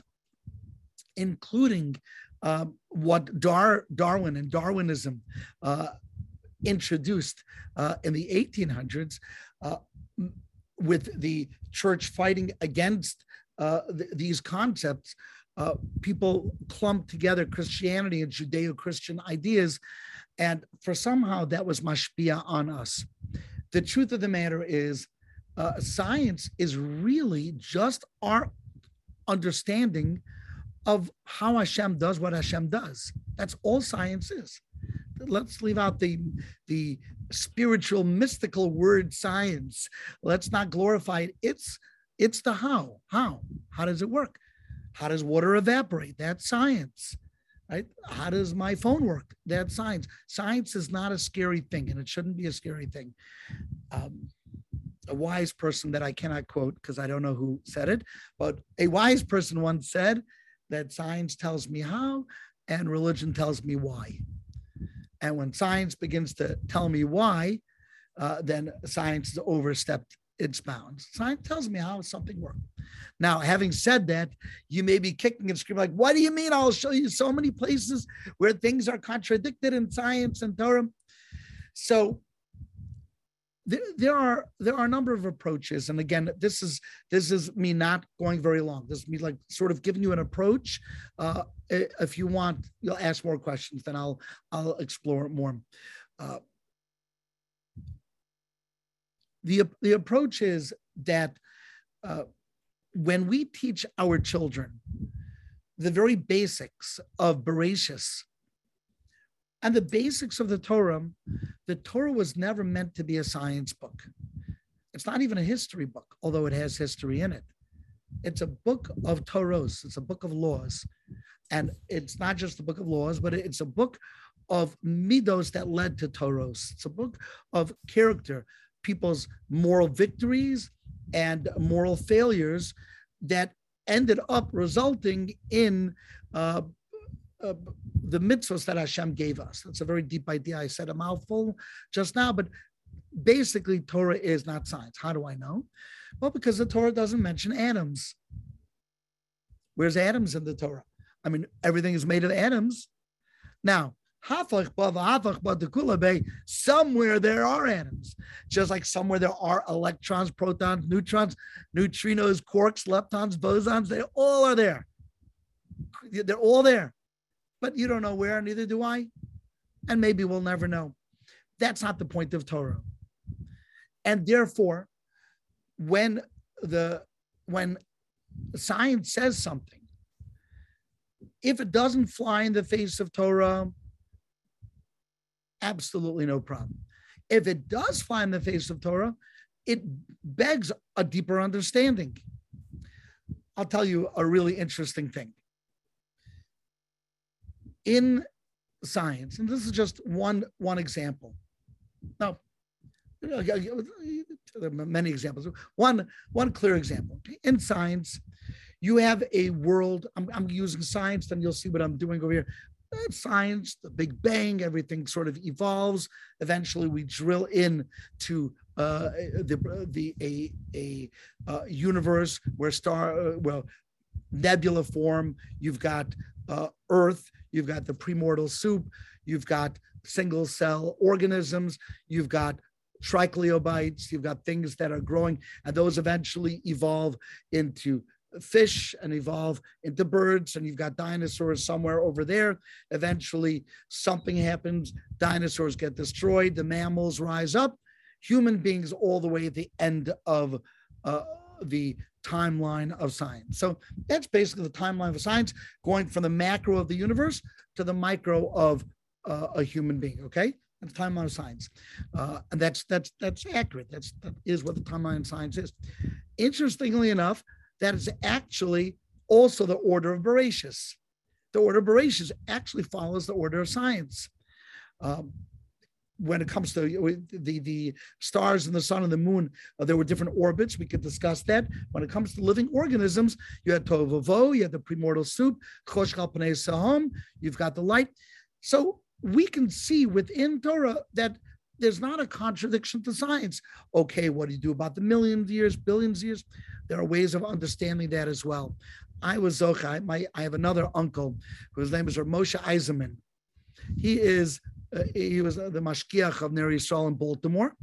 including um, what Dar- Darwin and Darwinism uh, introduced uh, in the 1800s uh, with the church fighting against uh, th- these concepts. Uh, people clumped together Christianity and Judeo-Christian ideas, and for somehow that was mashpia on us. The truth of the matter is, uh, science is really just our understanding of how Hashem does what Hashem does. That's all science is let's leave out the the spiritual mystical word science. Let's not glorify it. It's it's the how. How? How does it work? How does water evaporate? That's science right? How does my phone work? That's science. Science is not a scary thing and it shouldn't be a scary thing. Um, a wise person that i cannot quote because i don't know who said it but a wise person once said that science tells me how and religion tells me why and when science begins to tell me why, uh, then science has overstepped its bounds. Science tells me how something works. Now, having said that, you may be kicking and screaming like, "What do you mean? I'll show you so many places where things are contradicted in science and Torah." So there, there are there are a number of approaches, and again, this is this is me not going very long. This is me like sort of giving you an approach. Uh, if you want, you'll ask more questions, then I'll I'll explore it more. Uh, the the approach is that uh, when we teach our children the very basics of Bereshis, and the basics of the Torah, the Torah was never meant to be a science book. It's not even a history book, although it has history in it. It's a book of Torahs, it's a book of laws. And it's not just the book of laws, but it's a book of midos that led to Toros. It's a book of character, people's moral victories and moral failures that ended up resulting in uh, uh, the mitzvahs that Hashem gave us. That's a very deep idea. I said a mouthful just now, but basically, Torah is not science. How do I know? Well, because the Torah doesn't mention atoms. Where's atoms in the Torah? I mean, everything is made of atoms. Now, somewhere there are atoms, just like somewhere there are electrons, protons, neutrons, neutrinos, quarks, leptons, bosons. They all are there. They're all there but you don't know where, neither do I. And maybe we'll never know. That's not the point of Torah. And therefore, when the when science says something, if it doesn't fly in the face of Torah, absolutely no problem. If it does fly in the face of Torah, it begs a deeper understanding. I'll tell you a really interesting thing. In science, and this is just one one example. Now, there are many examples. One one clear example in science, you have a world. I'm, I'm using science, then you'll see what I'm doing over here. Science, the Big Bang, everything sort of evolves. Eventually, we drill in to uh, the the a a uh, universe where star uh, well nebula form. You've got uh, Earth. You've got the primordial soup. You've got single cell organisms. You've got trilobites. You've got things that are growing, and those eventually evolve into fish and evolve into birds and you've got dinosaurs somewhere over there eventually something happens dinosaurs get destroyed the mammals rise up human beings all the way at the end of uh, the timeline of science. So that's basically the timeline of science, going from the macro of the universe to the micro of uh, a human being. Okay, that's the timeline of science, uh, and that's that's that's accurate. That's that is what the timeline of science is. Interestingly enough, that is actually also the order of Bereshit. The order of Bereshit actually follows the order of science. Um, when it comes to the the stars and the sun and the moon, uh, there were different orbits. We could discuss that. When it comes to living organisms, you had Tovavo, you had the primordial soup, Chosh Saham, you've got the light. So we can see within Torah that there's not a contradiction to science. Okay, what do you do about the millions of years, billions of years? There are ways of understanding that as well. I was Zocha. My, I have another uncle whose name is Moshe Eisenman. He is uh, he was the mashgiach of Ner Yisrael in Baltimore,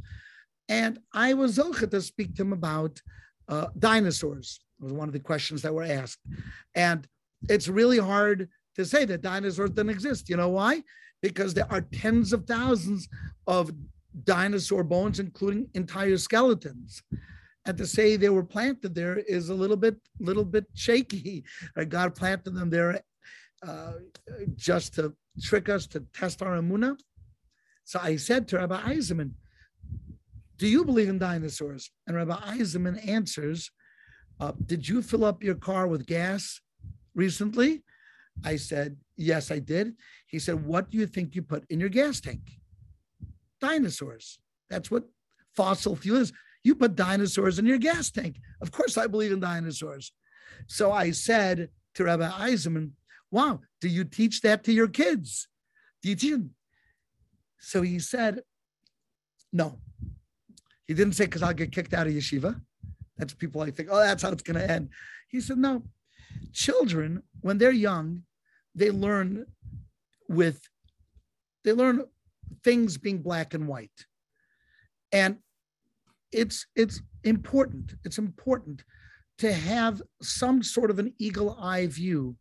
and I was zoche to speak to him about uh, dinosaurs. It was one of the questions that were asked, and it's really hard to say that dinosaurs didn't exist. You know why? Because there are tens of thousands of dinosaur bones, including entire skeletons. And to say they were planted there is a little bit, little bit shaky. God planted them there uh, just to trick us to test our amuna. So I said to Rabbi Eisenman, do you believe in dinosaurs? And Rabbi Eisenman answers, uh, did you fill up your car with gas recently? I said, yes, I did. He said, what do you think you put in your gas tank? Dinosaurs. That's what fossil fuel is. You put dinosaurs in your gas tank. Of course, I believe in dinosaurs. So I said to Rabbi Eisenman, Wow, do you teach that to your kids? Do you teach them? So he said, No. He didn't say, because I'll get kicked out of yeshiva. That's people I think, oh, that's how it's going to end. He said, No. Children, when they're young, they learn with, they learn things being black and white. And it's it's important. It's important to have some sort of an eagle eye view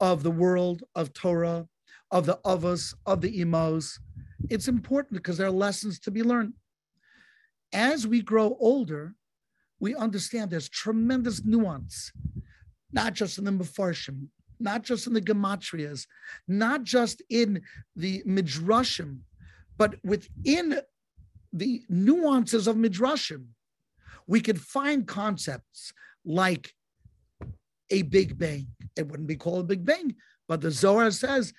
of the world of Torah, of the Avos, of the Imos. It's important because there are lessons to be learned. As we grow older, we understand there's tremendous nuance, not just in the Mefarshim, not just in the Gematrias, not just in the Midrashim, but within the nuances of Midrashim, we could find concepts like a big bang. It wouldn't be called a big bang, but the Zohar says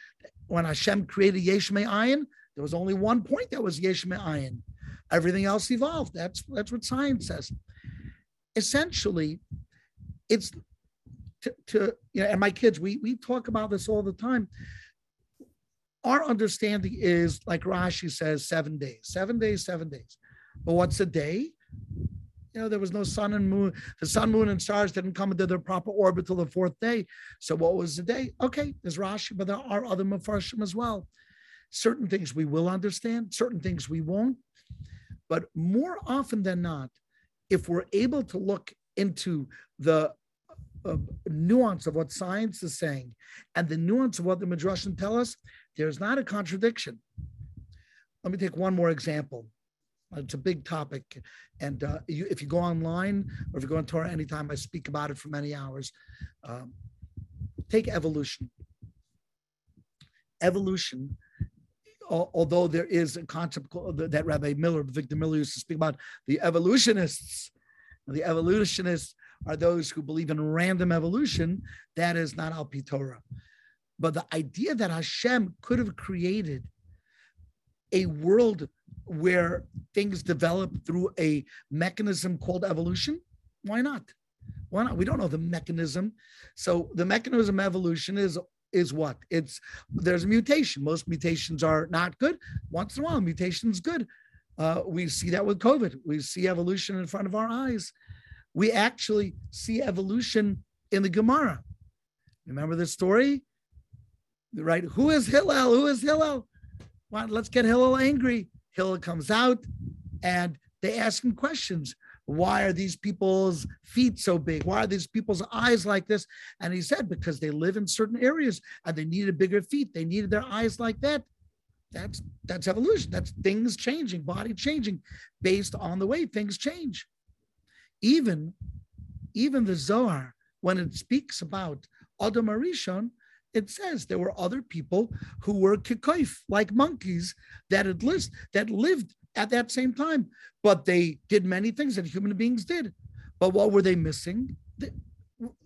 when Hashem created Yesh Ayin, there was only one point that was Yesh Ayin. Everything else evolved. That's that's what science says. Essentially, it's to, to you know, and my kids, we we talk about this all the time. Our understanding is like Rashi says, seven days, seven days, seven days. But what's a day? You know, there was no sun and moon. The sun, moon, and stars didn't come into their proper orbit till the fourth day. So what was the day? Okay, there's Rashi, but there are other Mefarshim as well. Certain things we will understand, certain things we won't. But more often than not, if we're able to look into the uh, nuance of what science is saying and the nuance of what the Midrashim tell us, there's not a contradiction. Let me take one more example. It's a big topic, and uh, you, if you go online or if you go on Torah anytime, I speak about it for many hours. Um, take evolution. Evolution, although there is a concept that Rabbi Miller, Avigdor Miller, used to speak about, the evolutionists. The evolutionists are those who believe in random evolution. That is not Al Torah. But the idea that Hashem could have created a world where things develop through a mechanism called evolution? Why not? Why not? We don't know the mechanism. So the mechanism evolution is is what? It's there's a mutation. Most mutations are not good. Once in a while, mutation's good. Uh, we see that with COVID. We see evolution in front of our eyes. We actually see evolution in the Gemara. Remember the story? Right? Who is Hillel? Who is Hillel? Well, let's get Hillel angry. Hillel comes out and they ask him questions. Why are these people's feet so big? Why are these people's eyes like this? And he said, because they live in certain areas and they needed bigger feet. They needed their eyes like that. That's that's evolution. That's things changing, body changing based on the way things change. Even, even the Zohar, when it speaks about Adam Arishon, it says there were other people who were kikoif, like monkeys, that lived, that lived at that same time, but they did many things that human beings did. But what were they missing?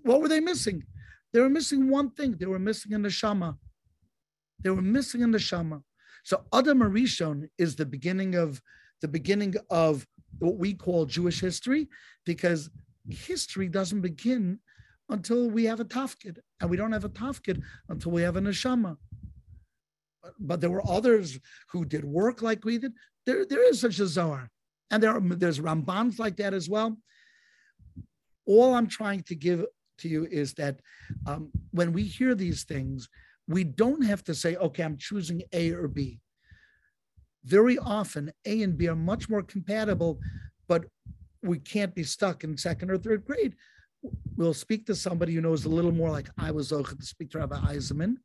What were they missing? They were missing one thing. They were missing a neshama. They were missing a neshama. So Adam Arishon is the beginning of the beginning of what we call Jewish history, because history doesn't begin until we have a tafkid, and we don't have a tafkid until we have a neshama. But there were others who did work like we did. There, there is such a Zohar, and there are, there's Rambans like that as well. All I'm trying to give to you is that um, when we hear these things, we don't have to say, okay, I'm choosing A or B. Very often, A and B are much more compatible, but we can't be stuck in second or third grade we'll speak to somebody who knows a little more like I was to speak to Rabbi Eisenman.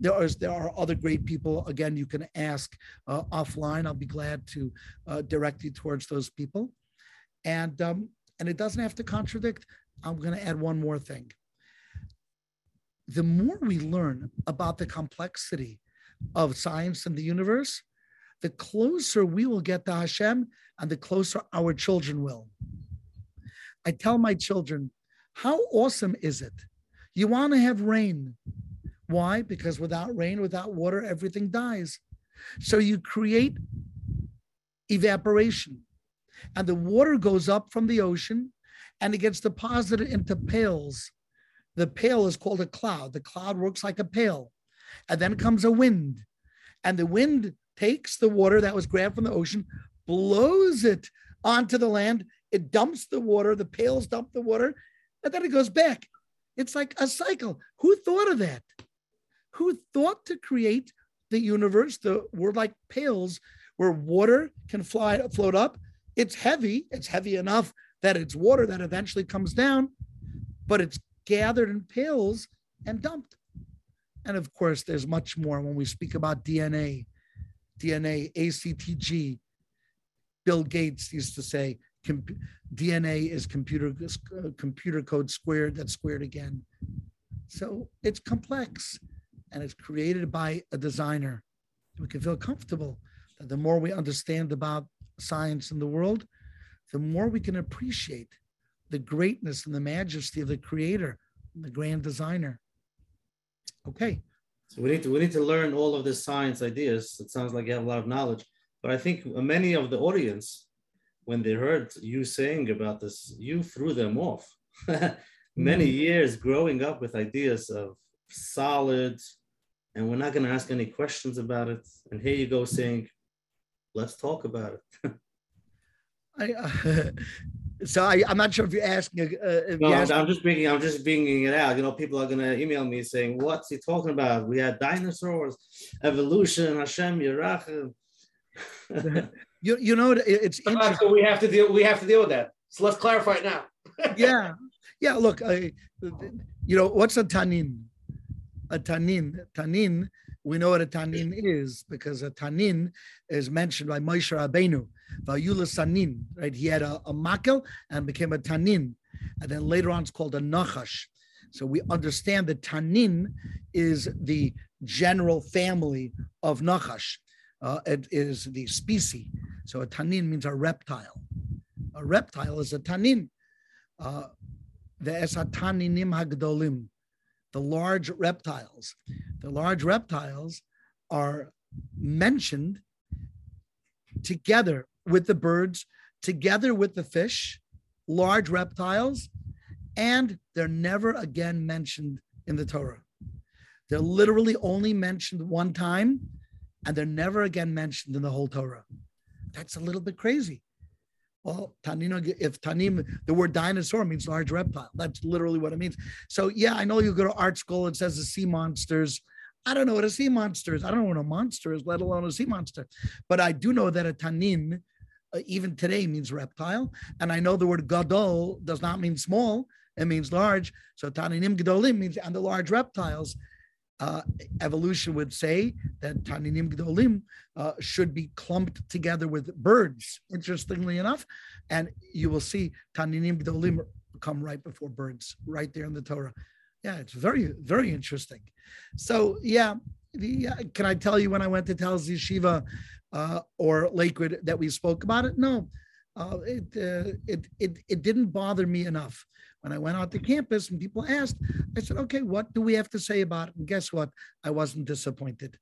There is there are other great people. Again, you can ask uh, offline. I'll be glad to uh, direct you towards those people. And um, and it doesn't have to contradict. I'm going to add one more thing. The more we learn about the complexity of science and the universe, the closer we will get to Hashem, and the closer our children will. I tell my children, how awesome is it? You want to have rain. Why? Because without rain, without water, everything dies. So you create evaporation, and the water goes up from the ocean and it gets deposited into pails. The pail is called a cloud. The cloud works like a pail. And then comes a wind, and the wind takes the water that was grabbed from the ocean, blows it onto the land, it dumps the water, the pails dump the water, and then it goes back. It's like a cycle. Who thought of that? Who thought to create the universe, the word like pails, where water can fly, float up? It's heavy. It's heavy enough that it's water that eventually comes down, but it's gathered in pails and dumped. And of course, there's much more when we speak about DNA, DNA, ACTG. Bill Gates used to say DNA is computer uh, computer code squared that's squared again. So it's complex and it's created by a designer. We can feel comfortable that the more we understand about science in the world, the more we can appreciate the greatness and the majesty of the creator, the grand designer. Okay. So we need to we need to learn all of the science ideas. It sounds like you have a lot of knowledge, but I think many of the audience when they heard you saying about this, you threw them off. Many mm. years growing up with ideas of solid, and we're not going to ask any questions about it. And here you go saying, let's talk about it. I, uh, so I, am not sure if you're asking. Uh, if no, you're asking. I'm just bringing. I'm just bringing it out. You know, people are gonna email me saying, "What's he talking about? We had dinosaurs, evolution, Hashem, Yerach." you you know it's interesting. So we have to deal we have to deal with that. So let's clarify it now. yeah, yeah. Look, I, you know what's a tanin? A tanin, tanin we know what a tanin is because a tanin is mentioned by Moshe Rabbeinu. Vayula sanin, right? He had a, a makel and became a tanin, and then later on it's called a nachash. So we understand that tanin is the general family of nachash. Uh, it is the species. So a tanin means a reptile. A reptile is a tanin. Uh, the esataninim hagdolim, the large reptiles. The large reptiles are mentioned together with the birds, together with the fish, large reptiles, and they're never again mentioned in the Torah. They're literally only mentioned one time, and they're never again mentioned in the whole Torah. That's a little bit crazy. Well, tanino, if tanim, the word dinosaur means large reptile. That's literally what it means. So yeah, I know you go to art school. It says the sea monsters. I don't know what a sea monster is. I don't know what a monster is, let alone a sea monster. But I do know that a tanin, uh, even today, means reptile. And I know the word gadol does not mean small. It means large. So taninim gadolim means and the large reptiles uh, evolution would say that Taninim Gdolim uh, should be clumped together with birds, interestingly enough. And you will see Taninim Gdolim come right before birds, right there in the Torah. Yeah, it's very, very interesting. So, yeah, the, uh, can I tell you when I went to Telz Yeshiva uh, or Lakewood that we spoke about it? No, uh, it, uh, it, it, it didn't bother me enough. When I went out to campus and people asked, I said, okay, what do we have to say about it? And guess what? I wasn't disappointed.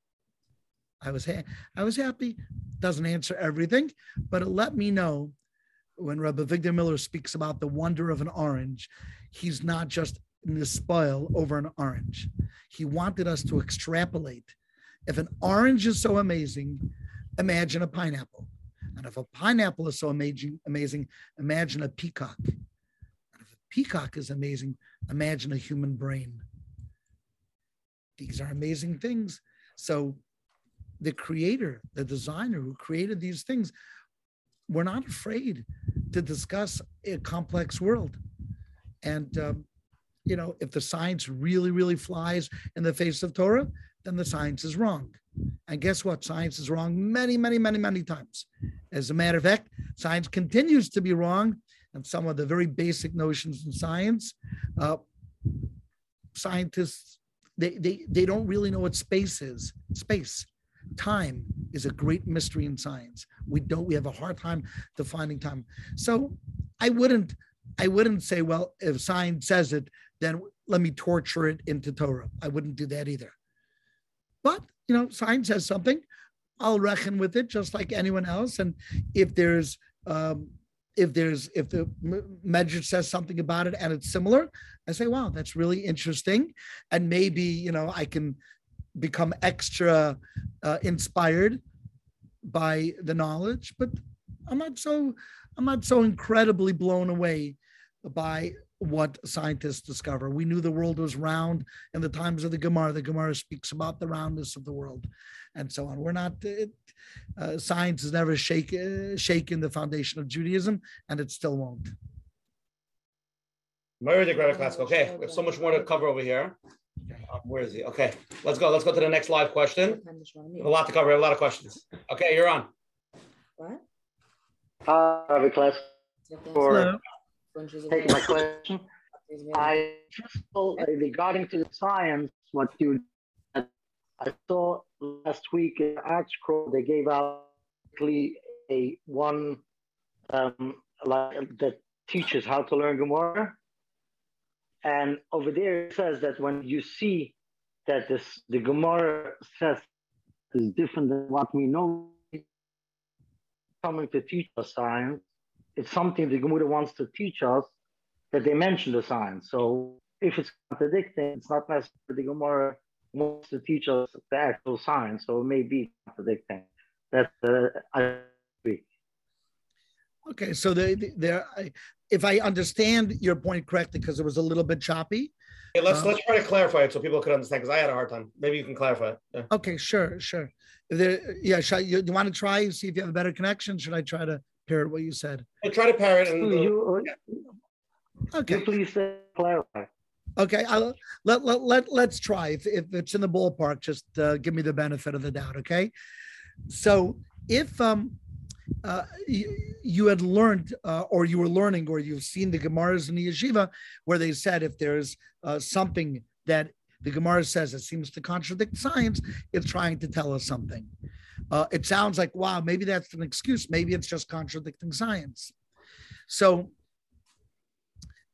I was, ha- I was happy. Doesn't answer everything, but it let me know when Rabbi Avigdor Miller speaks about the wonder of an orange, he's not just in the spoil over an orange. He wanted us to extrapolate. If an orange is so amazing, imagine a pineapple. And if a pineapple is so amazing, amazing, imagine a peacock And if a peacock is amazing. Imagine a human brain. These are amazing things. So the creator, the designer who created these things, we're not afraid to discuss a complex world. And, um, you know, if the science really, really flies in the face of Torah, then the science is wrong. And guess what? Science is wrong many, many, many, many times. As a matter of fact, science continues to be wrong and some of the very basic notions in science. Uh, scientists, they, they, they don't really know what space is. Space, time is a great mystery in science. We don't, we have a hard time defining time. So I wouldn't, I wouldn't say, well, if science says it, then let me torture it into Torah. I wouldn't do that either. But, you know, science says something. I'll reckon with it just like anyone else. And if there's um, if there's if the measure says something about it and it's similar i say wow that's really interesting and maybe you know i can become extra uh, inspired by the knowledge but i'm not so i'm not so incredibly blown away by what scientists discover. We knew the world was round in the times of the Gemara. The Gemara speaks about the roundness of the world and so on. We're not, it, uh, science has never shake, uh, shaken the foundation of Judaism, and it still won't. Murray the Greta Classic. Okay, we have so much more to cover over here. Um, where is he? Okay, let's go. Let's go to the next live question. a lot to cover. A lot of questions. Okay, you're on. What? Hi, class. For taking my question. I just uh, regarding to the science, what you I saw last week in ArtScroll they gave out a one um, like that teaches how to learn Gemara, and over there it says that when you see that this the Gemara says is different than what we know, coming to teach us science, it's something the Gemara wants to teach us that they mention the science. So if it's contradicting, it's not necessarily the Gemara wants to teach us the actual science, so it may be contradicting. That's uh, I agree. Okay, so there, there. If I understand your point correctly, because it was a little bit choppy. Okay, let's um, let's try to clarify it so people could understand. Because I had a hard time. Maybe you can clarify it. Yeah. Okay, sure, sure. There, yeah, should I, you, you want to try see if you have a better connection? Should I try to parrot what you said? I try to parrot and. Uh, you, okay. You please clarify. Okay, I'll, let, let, let, let's try. If, if it's in the ballpark, just uh, give me the benefit of the doubt, okay? So if um, uh, you, you, had learned uh, or you were learning or you've seen the Gemaras in the yeshiva where they said if there's uh, something that the Gemara says it seems to contradict science, it's trying to tell us something. Uh, it sounds like, wow, maybe that's an excuse. Maybe it's just contradicting science. So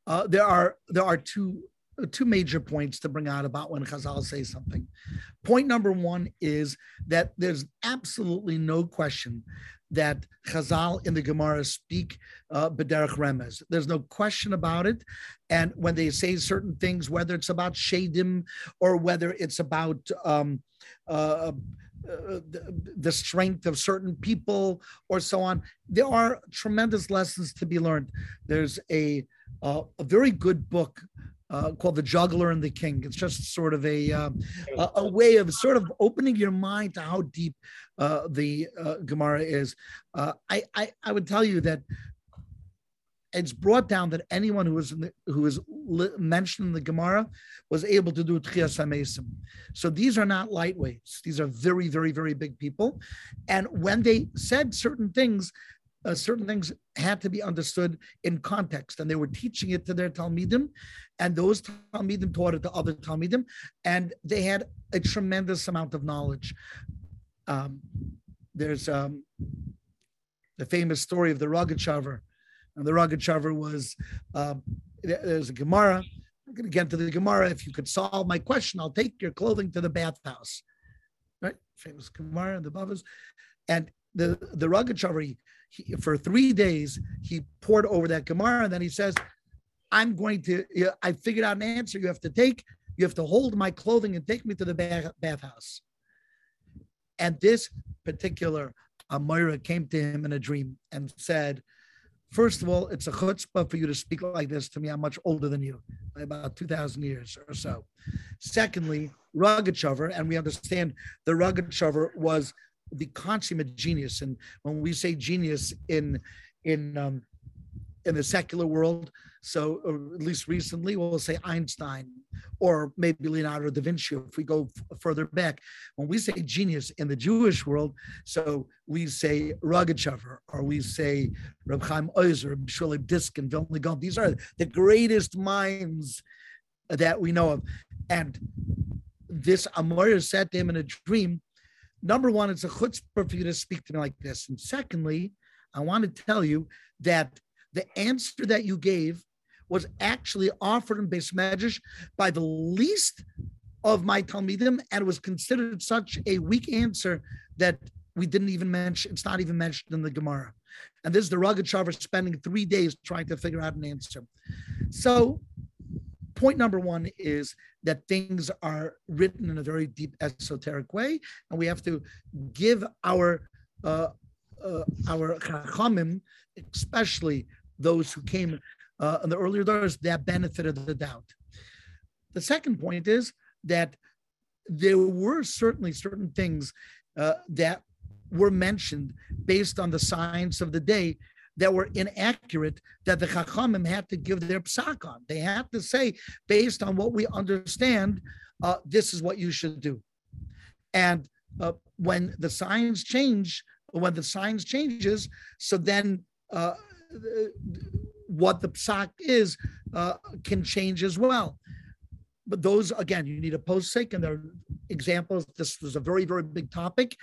uh, there are there are two two major points to bring out about when Chazal say something. Point number one is that there's absolutely no question that Chazal in the Gemara speak uh, B'derech Remez. There's no question about it. And when they say certain things, whether it's about Shadim or whether it's about um, uh, the, strength of certain people or so on, there are tremendous lessons to be learned. There's a uh, a very good book uh, called The Juggler and the King. It's just sort of a, uh, a, a, way of sort of opening your mind to how deep uh, the uh, Gemara is. Uh, I, I, I would tell you that it's brought down that anyone who was the, who was li- mentioned in the Gemara was able to do Tchias HaMesim. So these are not lightweights. These are very, very, very big people. And when they said certain things, uh, certain things had to be understood in context, and they were teaching it to their talmidim, and those talmidim taught it to other talmidim, and they had a tremendous amount of knowledge. Um, there's um, the famous story of the Rogachover, and the Rogachover was um, there's a Gemara. I'm going to get to the Gemara. If you could solve my question, I'll take your clothing to the bathhouse. Right, famous Gemara and the Bavas, and the the Rogachover he, for three days, he poured over that Gemara, and then he says, I'm going to, I figured out an answer you have to take. You have to hold my clothing and take me to the bath, bathhouse. And this particular Amora came to him in a dream and said, First of all, it's a chutzpah for you to speak like this to me. I'm much older than you, by about 2,000 years or so. Secondly, Rogachover, and we understand the Rogachover was the consummate genius. And when we say genius in in um, in the secular world, so uh, at least recently, we'll say Einstein or maybe Leonardo da Vinci if we go f- further back. When we say genius in the Jewish world, so we say Rogachover or we say Reb Chaim Ozer, Shuleb Diskin, Vilna. These are the greatest minds that we know of. And this Amor said to him in a dream, number one, it's a chutzpah for you to speak to me like this. And secondly, I want to tell you that the answer that you gave was actually offered in Beis Medrash by the least of my Talmidim, and it was considered such a weak answer that we didn't even mention, it's not even mentioned in the Gemara. And this is the Rogachover spending three days trying to figure out an answer. So point number one is that things are written in a very deep esoteric way, and we have to give our uh, uh, our chachamim, especially those who came uh, in the earlier days, that benefit of the doubt. The second point is that there were certainly certain things uh, that were mentioned based on the science of the day that were inaccurate that the Chachamim had to give their psak on. They had to say, based on what we understand, uh, this is what you should do. And uh, when the science change, when the science changes, so then uh, what the psak is uh, can change as well. But those again, you need a posek, and there are examples. This was a very, very big topic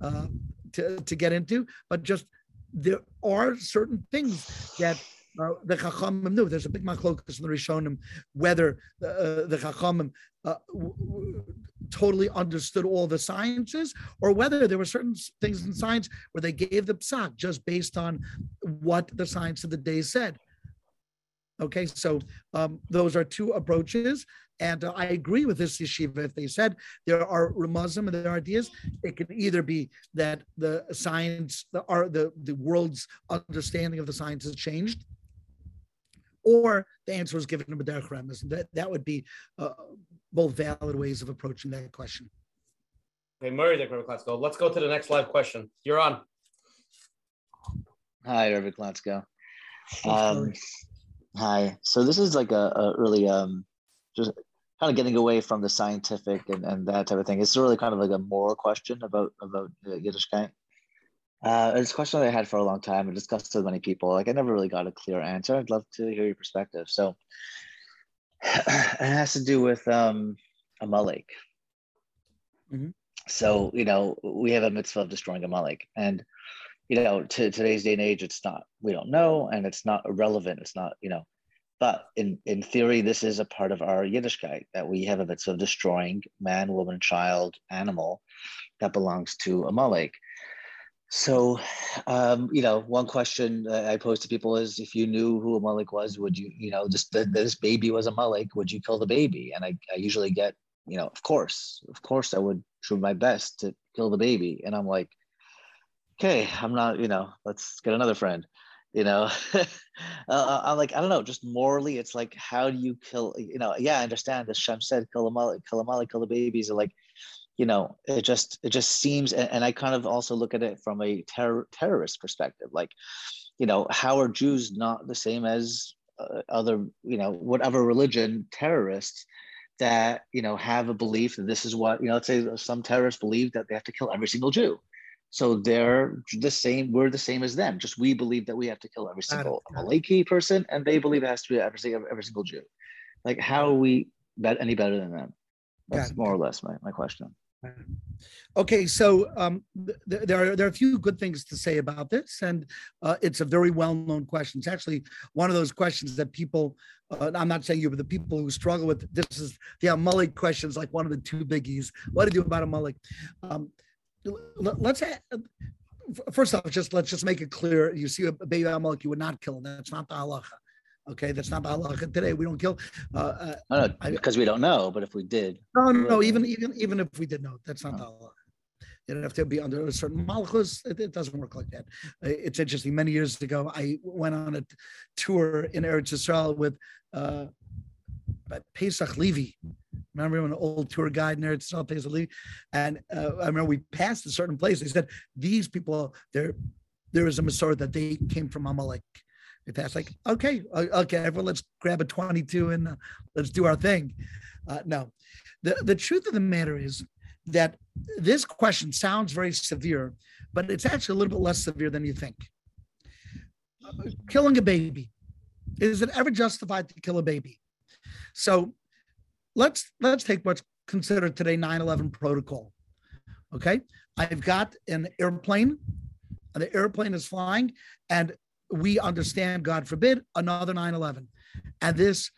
uh, to, to get into, but just there are certain things that uh, the Chachamim knew. There's a big machlokas in the Rishonim whether uh, the Chachamim uh, w- w- totally understood all the sciences or whether there were certain things in science where they gave the psak just based on what the science of the day said. Okay, so um, those are two approaches. And uh, I agree with this yeshiva. If they said there are Muslim and there are ideas, it can either be that the science, the, are the, the world's understanding of the science has changed, or the answer was given to B'derech Remez. That, that would be uh, both valid ways of approaching that question. Okay, Murray, let's go. Let's go to the next live question. You're on. Hi, Rabbi Klatzko. Um, hi. So this is like a, a really um, just kind of getting away from the scientific and, and that type of thing. It's really kind of like a moral question about about Yiddishkeit. Uh, it's a question that I had for a long time and discussed with many people. Like I never really got a clear answer. I'd love to hear your perspective. So it has to do with um, Amalek. Mm-hmm. So you know we have a mitzvah of destroying a Amalek, and you know to today's day and age, it's not we don't know, and it's not irrelevant. It's not you know, but in in theory, this is a part of our Yiddishkeit that we have a mitzvah of destroying man, woman, child, animal that belongs to Amalek. So, um, you know, one question I pose to people is if you knew who Amalek was, would you, you know, that this baby was Amalek, would you kill the baby? And I, I usually get, you know, of course, of course I would try my best to kill the baby. And I'm like, okay, I'm not, you know, let's get another friend, you know. uh, I'm like, I don't know, just morally, it's like, how do you kill, you know, yeah, I understand Hashem said, kill Amalek, kill Amalek, kill the babies. Like, you know it just it just seems and, and i kind of also look at it from a terror, terrorist perspective like you know how are jews not the same as uh, other you know whatever religion terrorists that you know have a belief that this is what you know let's say some terrorists believe that they have to kill every single jew so they're the same we're the same as them just we believe that we have to kill every single Maliki person and they believe it has to be every, every, every single jew like how are we bet any better than them that's more or less my, my question Okay, so um, th- there are there are a few good things to say about this, and uh, it's a very well known question. It's actually one of those questions that people. Uh, I'm not saying you, but the people who struggle with this is the Amalek questions, like one of the two biggies. What to do about Amalek? Um, let's first off, just let's just make it clear. You see a baby Amalek, you would not kill him. That's not the halacha. Okay, that's not the halacha today. We don't kill. Uh, uh, because we don't know. But if we did, no, no, no. Even even even if we did know, that's not oh. the halacha. You don't have to be under a certain malchus. It, it, doesn't work like that. Uh, it's interesting. Many years ago, I went on a tour in Eretz Yisrael with uh, Pesach Levy. Remember when an old tour guide in Yisrael, Pesach Levy? And uh, I remember we passed a certain place. They said, these people, there, there is a Masorah that they came from Amalek. They passed like, okay, uh, okay, everyone, let's grab a 22 and uh, let's do our thing. Uh, no, the, the truth of the matter is that this question sounds very severe, but it's actually a little bit less severe than you think. Uh, killing a baby, is it ever justified to kill a baby? So let's let's take what's considered today 9/11 protocol. Okay, I've got an airplane, and the airplane is flying, and we understand, God forbid, another 9 11. And this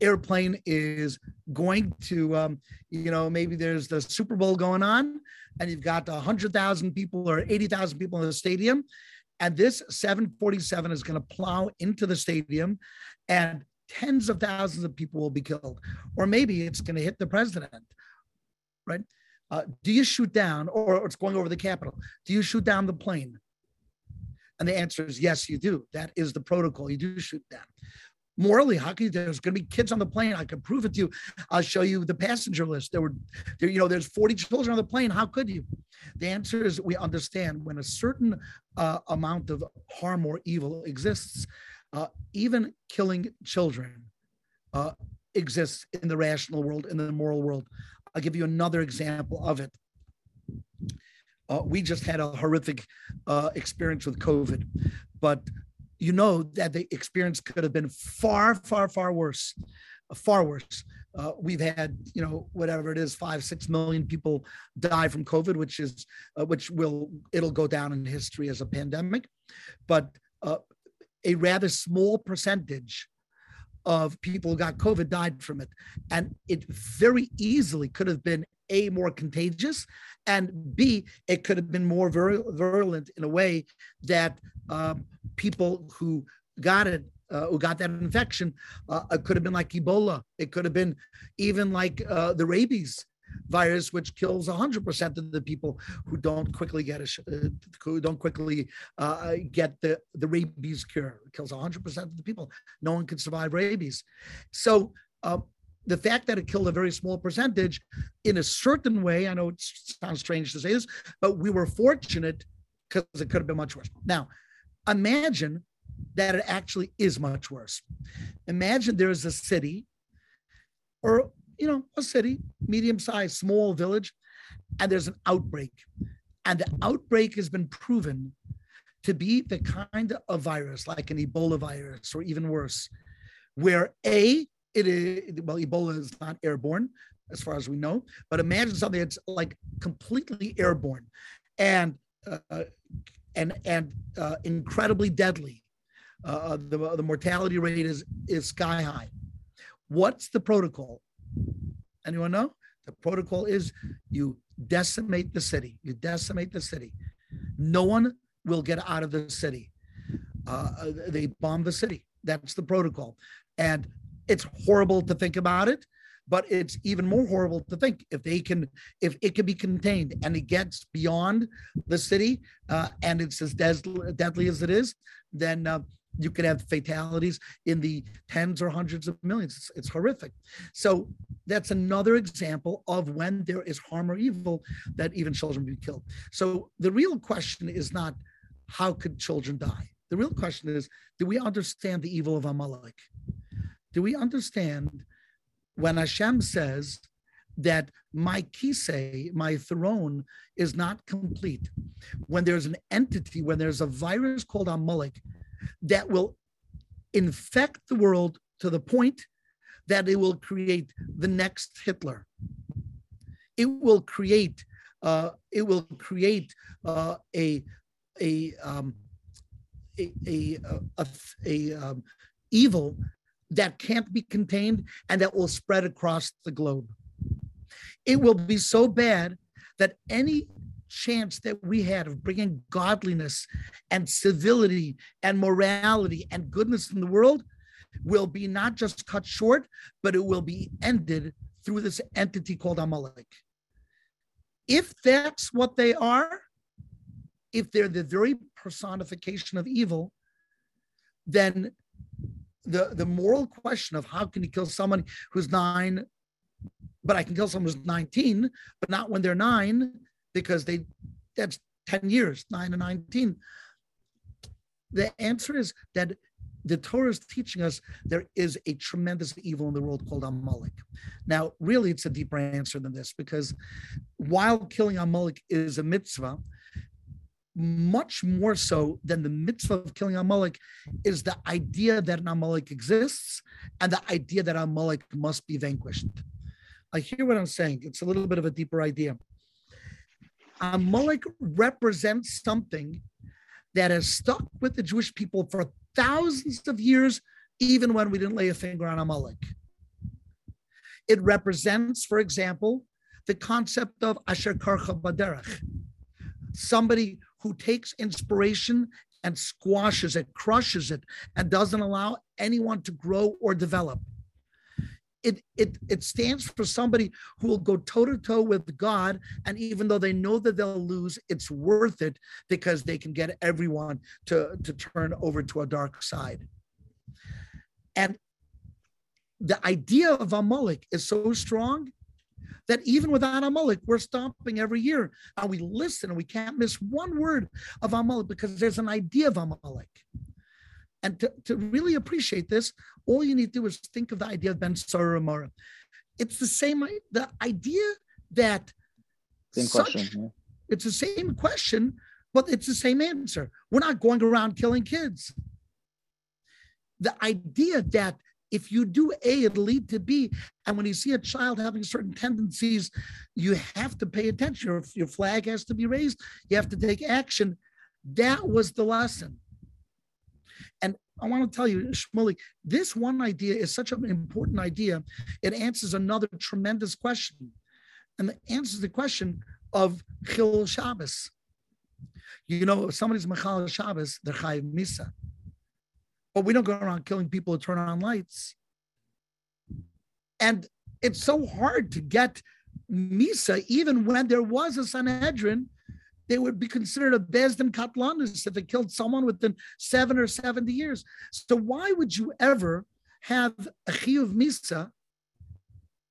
airplane is going to, um, you know, maybe there's the Super Bowl going on, and you've got 100,000 people or 80,000 people in the stadium. And this 747 is going to plow into the stadium, and tens of thousands of people will be killed. Or maybe it's going to hit the president, right? Uh, do you shoot down, or it's going over the Capitol? Do you shoot down the plane? And the answer is yes, you do. That is the protocol. You do shoot down. Morally, how can you, there's going to be kids on the plane? I can prove it to you. I'll show you the passenger list. There were, there, you know, there's 40 children on the plane. How could you? The answer is we understand when a certain uh, amount of harm or evil exists, uh, even killing children uh, exists in the rational world, in the moral world. I'll give you another example of it. Uh, we just had a horrific uh, experience with COVID, but you know that the experience could have been far, far, far worse, far worse. Uh, we've had, you know, whatever it is, five, six million people die from COVID, which is, uh, which will, it'll go down in history as a pandemic, but uh, a rather small percentage of people who got COVID died from it. And it very easily could have been a more contagious and b it could have been more vir- virulent in a way that um, people who got it uh, who got that infection uh, it could have been like ebola it could have been even like uh, the rabies virus which kills 100% of the people who don't quickly get a uh, who don't quickly uh, get the the rabies cure it kills 100% of the people no one can survive rabies so uh, the fact that it killed a very small percentage in a certain way, I know it sounds strange to say this, but we were fortunate because it could have been much worse. Now, imagine that it actually is much worse. Imagine there is a city or you know, a city, medium sized, small village, and there's an outbreak. And the outbreak has been proven to be the kind of virus, like an Ebola virus, or even worse, where A, it is, well, Ebola is not airborne, as far as we know, but imagine something that's like completely airborne and uh, and and uh, incredibly deadly. Uh, the, the mortality rate is is sky high. What's the protocol? Anyone know? The protocol is you decimate the city. You decimate the city. No one will get out of the city. Uh, they bomb the city. That's the protocol. And it's horrible to think about it, but it's even more horrible to think if they can, if it can be contained and it gets beyond the city uh, and it's as deadly as it is, then uh, you could have fatalities in the tens or hundreds of millions. It's, it's, horrific. So that's another example of when there is harm or evil that even children be killed. So the real question is not how could children die? The real question is, do we understand the evil of Amalek? Do we understand when Hashem says that my kisei, my throne, is not complete? When there's an entity, when there's a virus called Amalek that will infect the world to the point that it will create the next Hitler. It will create uh, it will create uh, a a, um, a a a, a um, evil that can't be contained and that will spread across the globe. It will be so bad that any chance that we had of bringing godliness and civility and morality and goodness in the world will be not just cut short, but it will be ended through this entity called Amalek. If that's what they are, if they're the very personification of evil, then the, the moral question of how can you kill someone who's nine, but I can kill someone who's 19, but not when they're nine, because they that's 10 years, 9 to 19. The answer is that the Torah is teaching us there is a tremendous evil in the world called Amalek. Now, really, it's a deeper answer than this because while killing Amalek is a mitzvah, much more so than the mitzvah of killing Amalek is the idea that an Amalek exists and the idea that Amalek must be vanquished. I hear what I'm saying. It's a little bit of a deeper idea. Amalek represents something that has stuck with the Jewish people for thousands of years, even when we didn't lay a finger on a Amalek. It represents, for example, the concept of Asher Karcha Baderach, somebody who takes inspiration and squashes it, crushes it, and doesn't allow anyone to grow or develop it it it stands for somebody who will go toe to toe with God, and even though they know that they'll lose, it's worth it because they can get everyone to to turn over to a dark side. And the idea of Amalek is so strong that even without Amalek, we're stomping every year and we listen and we can't miss one word of Amalek because there's an idea of Amalek. And to, to really appreciate this, all you need to do is think of the idea of Ben Sorer It's the same, the idea that same such, question. Yeah. It's the same question, but it's the same answer. We're not going around killing kids. The idea that if you do A, it'll lead to B. And when you see a child having certain tendencies, you have to pay attention. Your, your flag has to be raised. You have to take action. That was the lesson. And I want to tell you, Shmuley, this one idea is such an important idea. It answers another tremendous question. And it answers the question of Chil Shabbos. You know, if somebody's Machal Shabbos, they're Chayiv Misa. But we don't go around killing people to turn on lights. And it's so hard to get Misa, even when there was a Sanhedrin they would be considered a Besdin Katlanis if they killed someone within seven or 70 years. So why would you ever have a Chiyuv Misa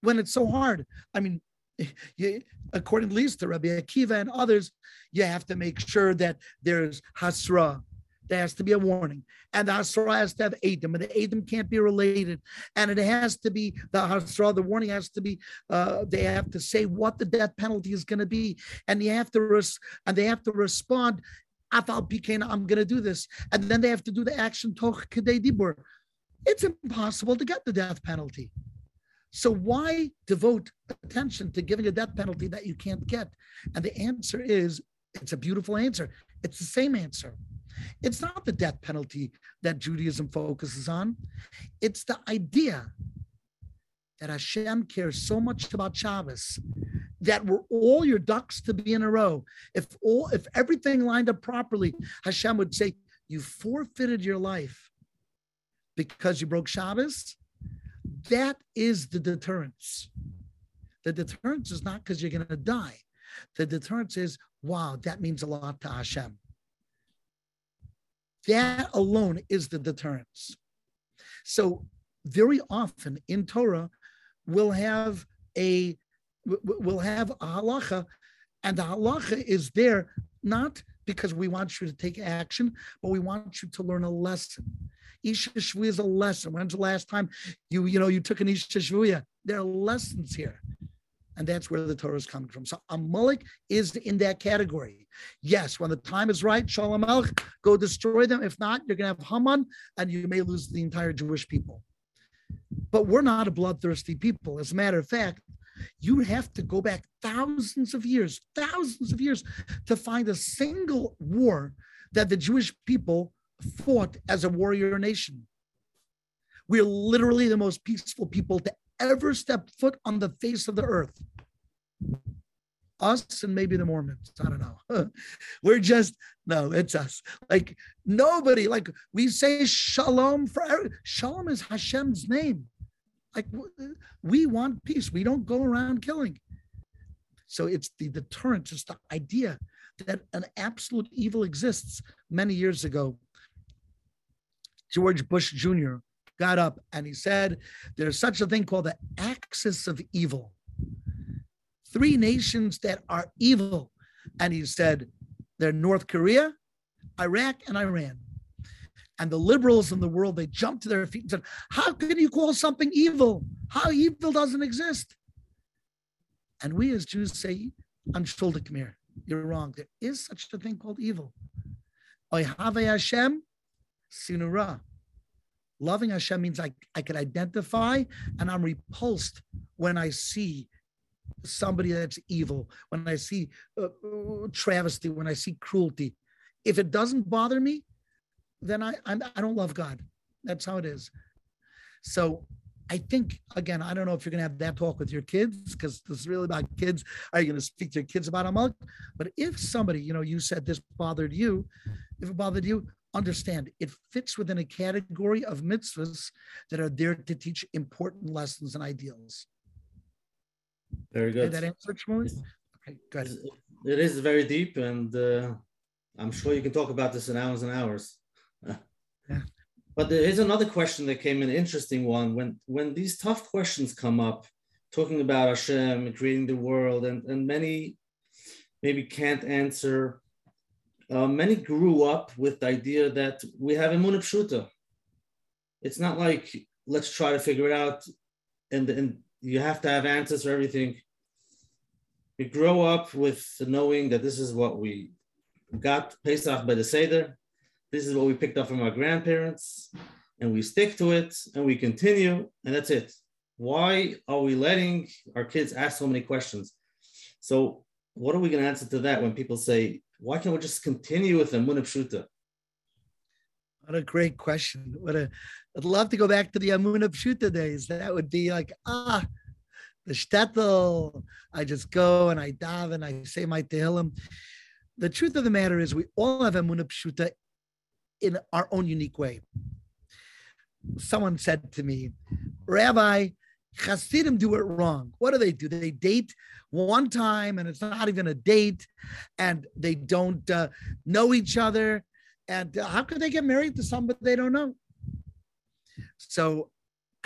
when it's so hard? I mean, you, according at least to Rabbi Akiva and others, you have to make sure that there's Hasra, there has to be a warning. And the Hasra has to have Adam, and the Adam can't be related. And it has to be the Hasra, the warning has to be, uh, they have to say what the death penalty is going to be. And you have to, res- and they have to respond, I'm going to do this. And then they have to do the action. It's impossible to get the death penalty. So why devote attention to giving a death penalty that you can't get? And the answer is, it's a beautiful answer. It's the same answer. It's not the death penalty that Judaism focuses on. It's the idea that Hashem cares so much about Shabbos that were all your ducks to be in a row. If all, if everything lined up properly, Hashem would say, "You forfeited your life because you broke Shabbos." That is the deterrence. The deterrence is not because you're going to die. The deterrence is, wow, that means a lot to Hashem. That alone is the deterrence. So very often in Torah, we'll have a we'll have a halacha, and the halacha is there not because we want you to take action, but we want you to learn a lesson. Isha Shvuya is a lesson. When's the last time you you know you took an Isha Shvuya? There are lessons here. And that's where the Torah is coming from. So Amalek is in that category. Yes, when the time is right, Shaul HaMelech, go destroy them. If not, you're going to have Haman and you may lose the entire Jewish people. But we're not a bloodthirsty people. As a matter of fact, you have to go back thousands of years, thousands of years to find a single war that the Jewish people fought as a warrior nation. We're literally the most peaceful people to ever stepped foot on the face of the earth. Us and maybe the Mormons. I don't know. We're just, no, it's us. Like nobody, like we say shalom for shalom is Hashem's name. Like we want peace. We don't go around killing. So it's the deterrent, it's the idea that an absolute evil exists. Many years ago, George Bush Jr got up and he said, There's such a thing called the axis of evil. Three nations that are evil. And he said, They're North Korea, Iraq, and Iran. And the liberals in the world, they jumped to their feet and said, How can you call something evil? How evil doesn't exist? And we as Jews say, Unshulda, come here. You're wrong. There is such a thing called evil. Oyhave Hashem, Sinura. Loving Hashem means I, I can identify and I'm repulsed when I see somebody that's evil, when I see uh, uh, travesty, when I see cruelty. If it doesn't bother me, then I, I'm, I don't love God. That's how it is. So I think again, I don't know if you're gonna have that talk with your kids because this is really about kids. Are you gonna speak to your kids about Amalek? But if somebody, you know, you said this bothered you, if it bothered you, understand it fits within a category of mitzvahs that are there to teach important lessons and ideals. Very good. Did that answer, Shmuley? Okay, good. It is very deep, and uh, I'm sure you can talk about this in hours and hours. yeah. But there is another question that came in, an interesting one. When when these tough questions come up, talking about Hashem, creating the world, and, and many maybe can't answer uh, many grew up with the idea that we have Emunah Pshuta. It's not like let's try to figure it out and, and you have to have answers for everything. We grow up with knowing that this is what we got Pesach by the Seder. This is what we picked up from our grandparents, and we stick to it and we continue, and that's it. Why are we letting our kids ask so many questions? So, what are we going to answer to that when people say, why can't we just continue with Emunah Pshuta? What a great question. What a, I'd love to go back to the Emunah Pshuta days. That would be like, ah, the shtetl. I just go and I daven, and I say my tehillim. The truth of the matter is, we all have Emunah Pshuta in our own unique way. Someone said to me, Rabbi, Hasidim do it wrong. What do they do? They date one time and it's not even a date and they don't uh, know each other. And uh, how could they get married to somebody they don't know? So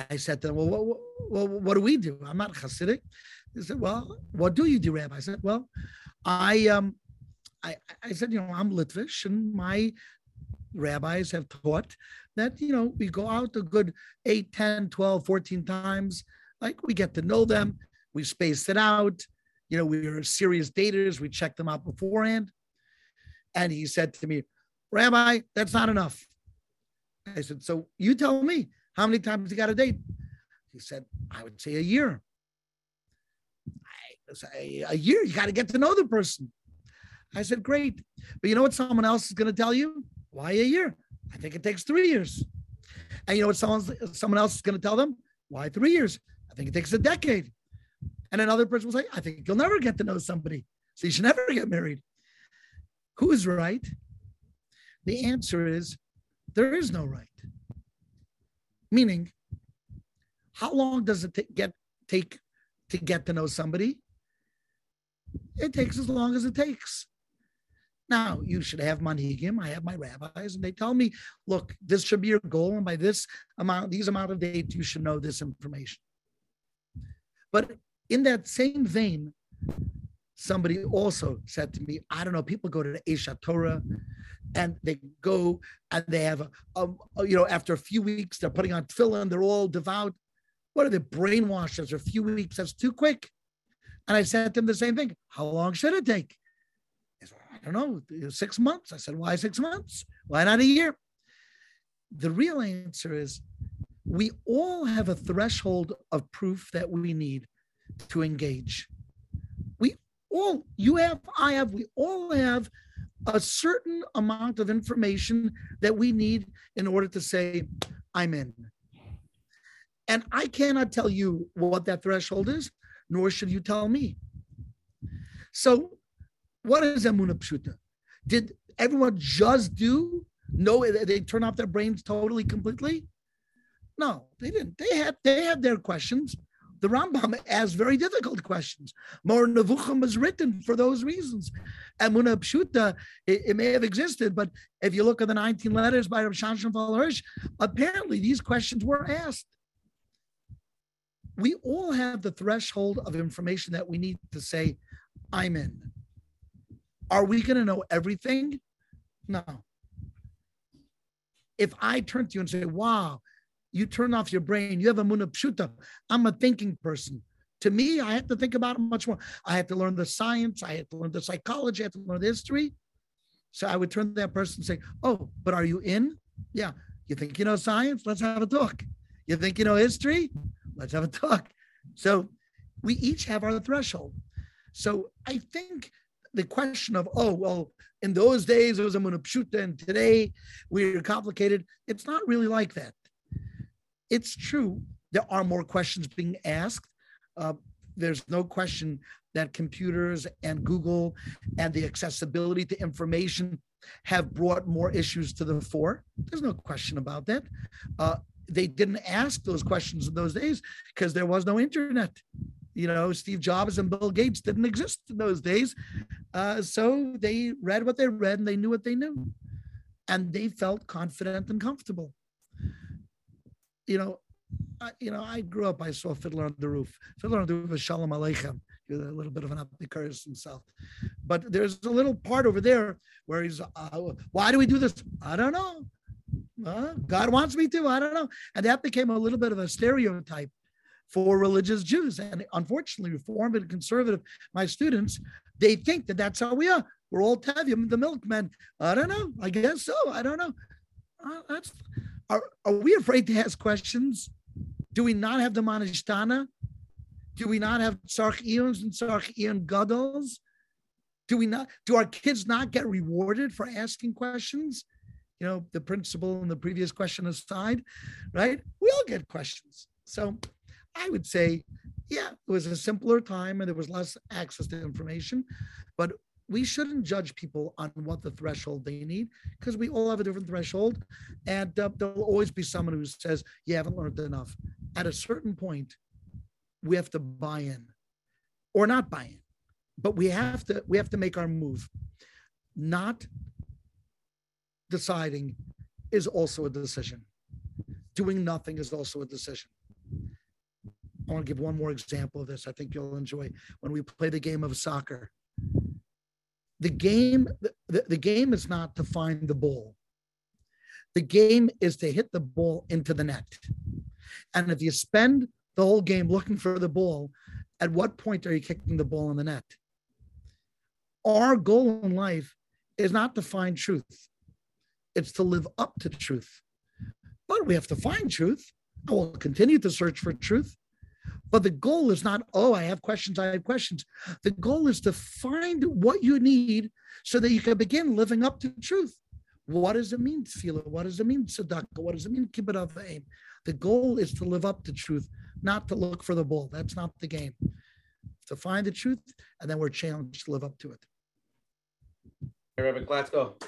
I said to them, well, what, what, what do we do? I'm not Hasidic. They said, well, what do you do, Rabbi? I said, well, I, um, I, I said, you know, I'm Litvish and my rabbis have taught that, you know, we go out a good 8, 10, 12, 14 times. Like we get to know them, we space it out. You know, we are serious daters, we check them out beforehand. And he said to me, Rabbi, that's not enough. I said, So you tell me how many times you got a date? He said, I would say a year. I say, a year, you got to get to know the person. I said, Great. But you know what someone else is going to tell you? Why a year? I think it takes three years. And you know what someone's, someone else is going to tell them? Why three years? Think it takes a decade. And another person will say, I think you'll never get to know somebody. So you should never get married. Who is right? The answer is there is no right. Meaning, how long does it t- get take to get to know somebody? It takes as long as it takes. Now, you should have manhigim. I have my rabbis, and they tell me, look, this should be your goal, and by this amount, these amount of dates, you should know this information. But in that same vein, somebody also said to me, I don't know, people go to the Aish HaTorah and they go and they have a, a, you know, after a few weeks, they're putting on tefillin, they're all devout. What are they brainwashed after a few weeks? That's too quick. And I said to him the same thing. How long should it take? Said, I don't know, six months. I said, why six months? Why not a year? The real answer is we all have a threshold of proof that we need to engage. We all, you have, I have, we all have a certain amount of information that we need in order to say, I'm in. And I cannot tell you what that threshold is, nor should you tell me. So, what is Emuna Pshuta? Did everyone just do? No, they turn off their brains totally, completely? No, they didn't. They had they had their questions the Rambam asks very difficult questions. Moreh Nevuchim was written for those reasons. Emuna Pshuta, it, it, may have existed, but if you look at the 19 letters by Rav Shimshon Hirsch, apparently these questions were asked. We all have the threshold of information that we need to say, I'm in. Are we going to know everything? No. If I turn to you and say, wow, you turn off your brain. You have Emunah Pshuta. I'm a thinking person. To me, I have to think about it much more. I have to learn the science. I have to learn the psychology. I had to learn the history. So I would turn to that person and say, "Oh, but are you in? Yeah. You think you know science? Let's have a talk. You think you know history? Let's have a talk." So we each have our threshold. So I think the question of, oh, well, in those days it was Emunah Pshuta and today we're complicated. It's not really like that it's true there are more questions being asked. Uh, there's no question that computers and Google and the accessibility to information have brought more issues to the fore. There's no question about that. Uh, they didn't ask those questions in those days because there was no internet. You know, Steve Jobs and Bill Gates didn't exist in those days. Uh, so they read what they read and they knew what they knew. And they felt confident and comfortable you know, I, you know, I grew up. I saw Fiddler on the Roof. Fiddler on the Roof is Shalom Aleichem. A little bit of an epicurus himself, but there's a little part over there where he's, uh, "Why do we do this? I don't know. Uh, God wants me to. I don't know." And that became a little bit of a stereotype for religious Jews. And unfortunately, Reformed and conservative, my students, they think that that's how we are. We're all Tevim, the milkmen. I don't know. I guess so. I don't know. Uh, that's are, are we afraid to ask questions? Do we not have the Mah Nishtana? Do we not have Sarch Eons and Sarch Eon Gadals? Do we not? Do our kids not get rewarded for asking questions? You know, the principle in the previous question aside, right? We all get questions. So I would say, yeah, it was a simpler time and there was less access to information, but we shouldn't judge people on what the threshold they need because we all have a different threshold and uh, there'll always be someone who says you haven't learned enough. At a certain point we have to buy in or not buy in but we have to we have to make our move. Not deciding is also a decision. Doing nothing is also a decision. I want to give one more example of this i think you'll enjoy. When we play the game of soccer the game the, the game is not to find the ball The game is to hit the ball into the net. And if you spend the whole game looking for the ball, at what point are you kicking the ball in the net? Our goal in life is not to find truth, it's to live up to truth. But we have to find truth. I will continue to search for truth. But the goal is not, oh, I have questions, I have questions. The goal is to find what you need so that you can begin living up to truth. What does it mean, tefillah? What does it mean, tzedakah? What does it mean, kibbud eim? The goal is to live up to truth, not to look for the bull. That's not the game. To find the truth, and then we're challenged to live up to it. Hey, Reverend Klatzko,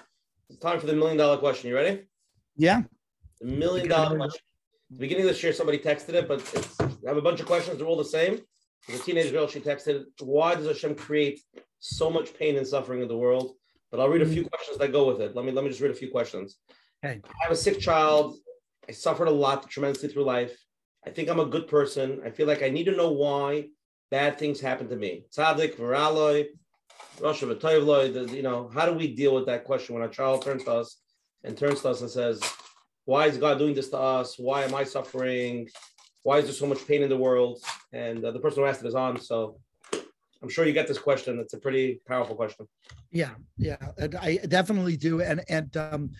it's time for the million dollar question. You ready? Yeah. The million dollar question. Beginning of this year, somebody texted it, but I have a bunch of questions. They're all the same. As a teenage girl, she texted, Why does Hashem create so much pain and suffering in the world? But I'll read a few mm. questions that go with it. Let me let me just read a few questions. Okay. I have a sick child. I suffered a lot tremendously through life. I think I'm a good person. I feel like I need to know why bad things happen to me. Tzaddik, Viraloi, Rosh you know, how do we deal with that question when a child turns to us and turns to us and says, Why is God doing this to us? Why am I suffering? Why is there so much pain in the world? And uh, the person who asked it is on. So I'm sure you get this question. It's a pretty powerful question. Yeah, yeah, I definitely do. And and um,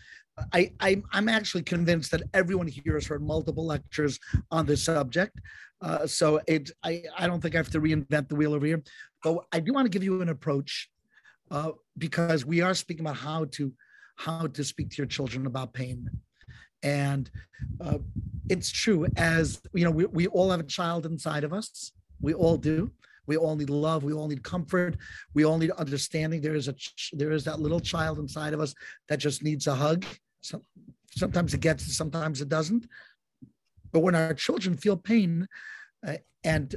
I, I am actually convinced that everyone here has heard multiple lectures on this subject. Uh, so it I, I don't think I have to reinvent the wheel over here, but I do want to give you an approach uh, because we are speaking about how to how to speak to your children about pain. And uh, it's true, as you know, we, we all have a child inside of us. We all do. We all need love. We all need comfort. We all need understanding. There is a there is that little child inside of us that just needs a hug some, sometimes it gets sometimes it doesn't. But when our children feel pain uh, and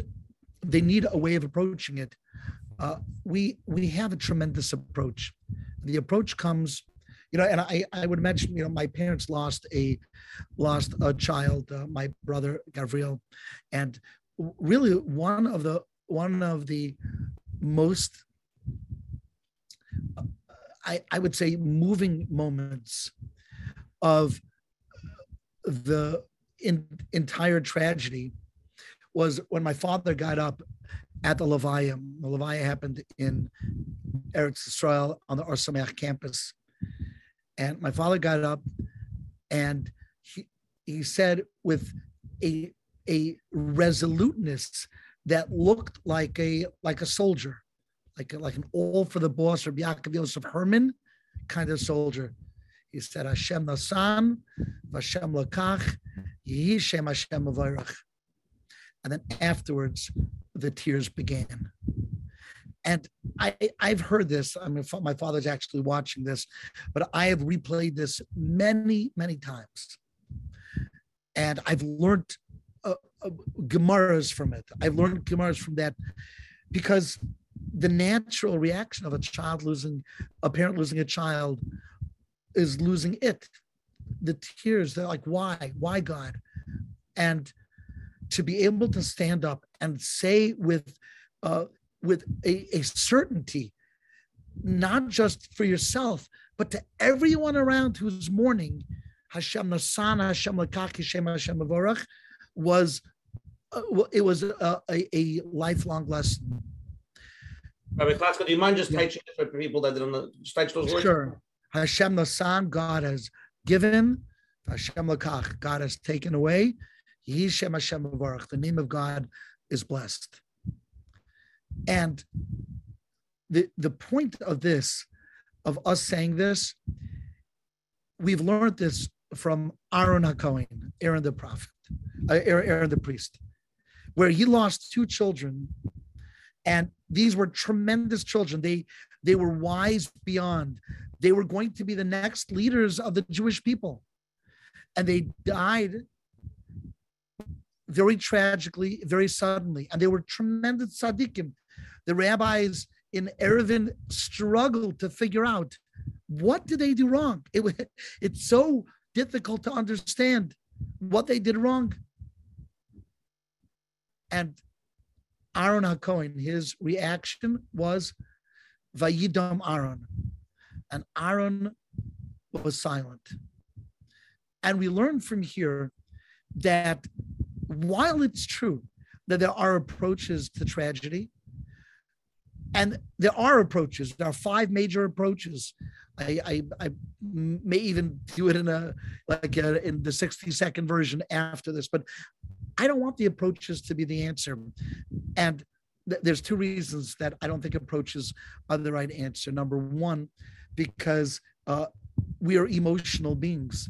they need a way of approaching it, uh, we we have a tremendous approach. The approach comes, you know, and I I would mention, you know, my parents lost a lost a child, uh, my brother Gabriel, and really one of the one of the most uh, I, I would say moving moments of the in, entire tragedy was when my father got up at the Levaya. The Levaya happened in Eretz Israel on the Or Sameach campus. And my father got up and he, he said with a, a resoluteness that looked like a like a soldier, like like an all for the boss or Yaakov Yosef Herman kind of soldier. He said, Hashem Nasan, Hashem Lakach, Yehi Shem Hashem Avarach. And then afterwards, the tears began. And I, I've heard this. I mean, my father's actually watching this, but I have replayed this many, many times. And I've learned uh, uh, Gemaras from it. I've learned Gemaras from that because the natural reaction of a child losing, a parent losing a child is losing it. The tears, they're like, why? Why, God? And to be able to stand up and say with uh, with a, a certainty, not just for yourself, but to everyone around who's mourning, Hashem Nasana, Hashem Lakaki, Hashem Hashem Avorach, was uh, it was a, a, a, lifelong lesson. Rabbi Klatzko, do you mind just yeah. teaching for people that just teach those words? Sure. Hashem Nasan, God has given. Hashem Lakach, God has taken away. Yishem Hashem Baruch, the name of God is blessed. And the, the point of this, of us saying this, we've learned this from Aaron HaKohen, Aaron the prophet, uh, Aaron the priest, where he lost two children. And these were tremendous children. They they were wise beyond. They were going to be the next leaders of the Jewish people. And they died very tragically, very suddenly. And they were tremendous tzaddikim. The rabbis in Eruvin struggled to figure out what did they do wrong. It, it's so difficult to understand what they did wrong. And Aaron HaKohen, his reaction was Vayidam Aaron. And Aaron was silent. And we learn from here that while it's true that there are approaches to tragedy, and there are approaches, there are five major approaches. I, I, I may even do it in a like a, in the 60 second version after this, but I don't want the approaches to be the answer. And th- there's two reasons that I don't think approaches are the right answer. Number one, because uh, we are emotional beings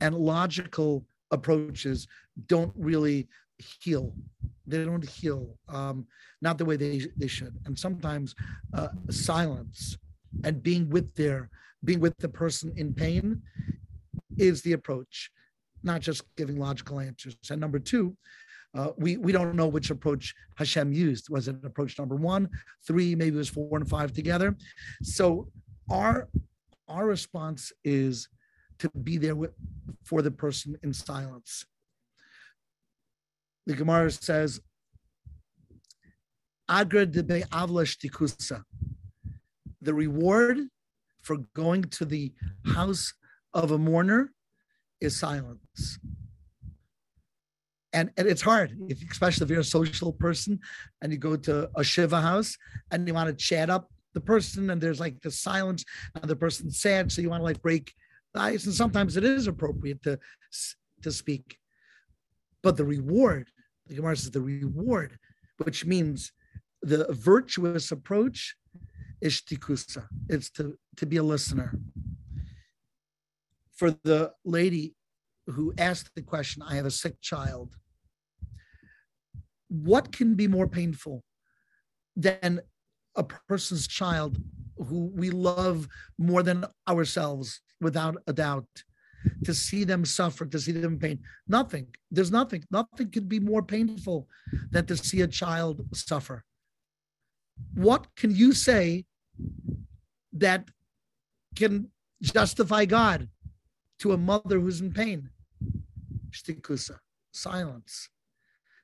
and logical approaches don't really heal they don't heal um, not the way they, they should and sometimes uh, silence and being with their being with the person in pain is the approach not just giving logical answers and number two uh, we we don't know which approach Hashem used. Was it approach number one, three, maybe it was four and five together? So our our response is to be there with, for the person in silence. The Gemara says, Agra de Avlash tikusa. The reward for going to the house of a mourner is silence. And, and it's hard, if, especially if you're a social person and you go to a Shiva house and you want to chat up the person and there's like the silence and the person's sad. So you want to like break the ice. And sometimes it is appropriate to, to speak. But the reward, the Gemara says the reward, which means the virtuous approach is tikusa. It's to, to be a listener. For the lady who asked the question, I have a sick child. What can be more painful than a person's child who we love more than ourselves, without a doubt? To see them suffer, to see them in pain. Nothing. There's nothing. Nothing could be more painful than to see a child suffer. What can you say that can justify God to a mother who's in pain? Shtikusa, silence.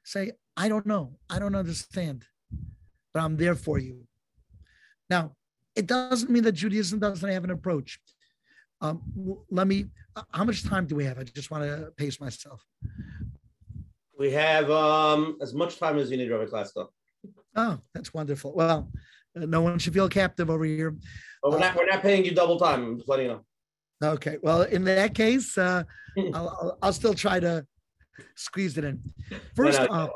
Say, I don't know. I don't understand, but I'm there for you. Now, it doesn't mean that Judaism doesn't have an approach. Um, let me, uh, how much time do we have? I just want to pace myself. We have um, as much time as you need, Rabbi Klatzko. Oh, that's wonderful. Well, uh, no one should feel captive over here. But we're, not, we're not paying you double time. I'm just letting you know. Okay. Well, in that case, uh, I'll, I'll, still try to squeeze it in. First off,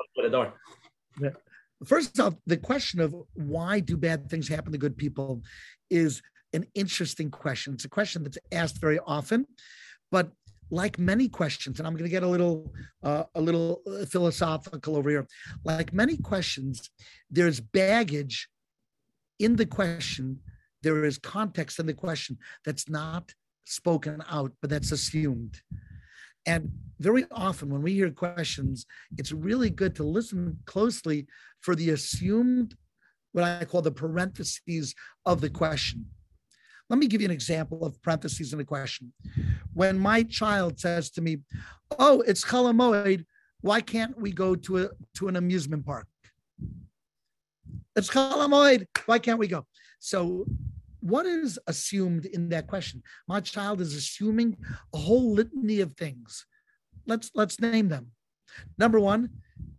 first off, the question of why do bad things happen to good people is an interesting question. It's a question that's asked very often, but like many questions, and I'm going to get a little uh, a little uh, philosophical over here. Like many questions, there's baggage in the question. There is context in the question that's not spoken out, but that's assumed. And very often, when we hear questions, it's really good to listen closely for the assumed, what I call the parentheses of the question. Let me give you an example of parentheses in the question. When my child says to me, "Oh, it's Chol Hamoed, why can't we go to a to an amusement park?" It's Chol Hamoed, why can't we go? So, what is assumed in that question? My child is assuming a whole litany of things. Let's let's name them. Number one,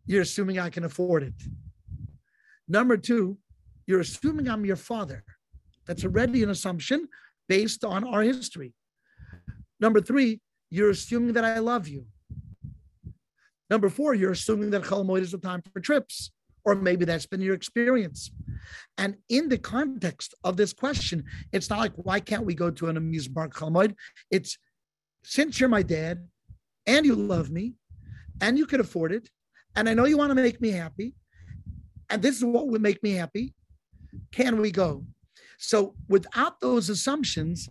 you're assuming I can afford it. Number two, you're assuming I'm your father. That's already an assumption based on our history. Number three, you're assuming that I love you. Number four, you're assuming that Chol is the time for trips, or maybe that's been your experience. And in the context of this question, it's not like, why can't we go to an amusement park Chol It's, since you're my dad and you love me and you can afford it, and I know you want to make me happy, and this is what would make me happy, can we go? So without those assumptions,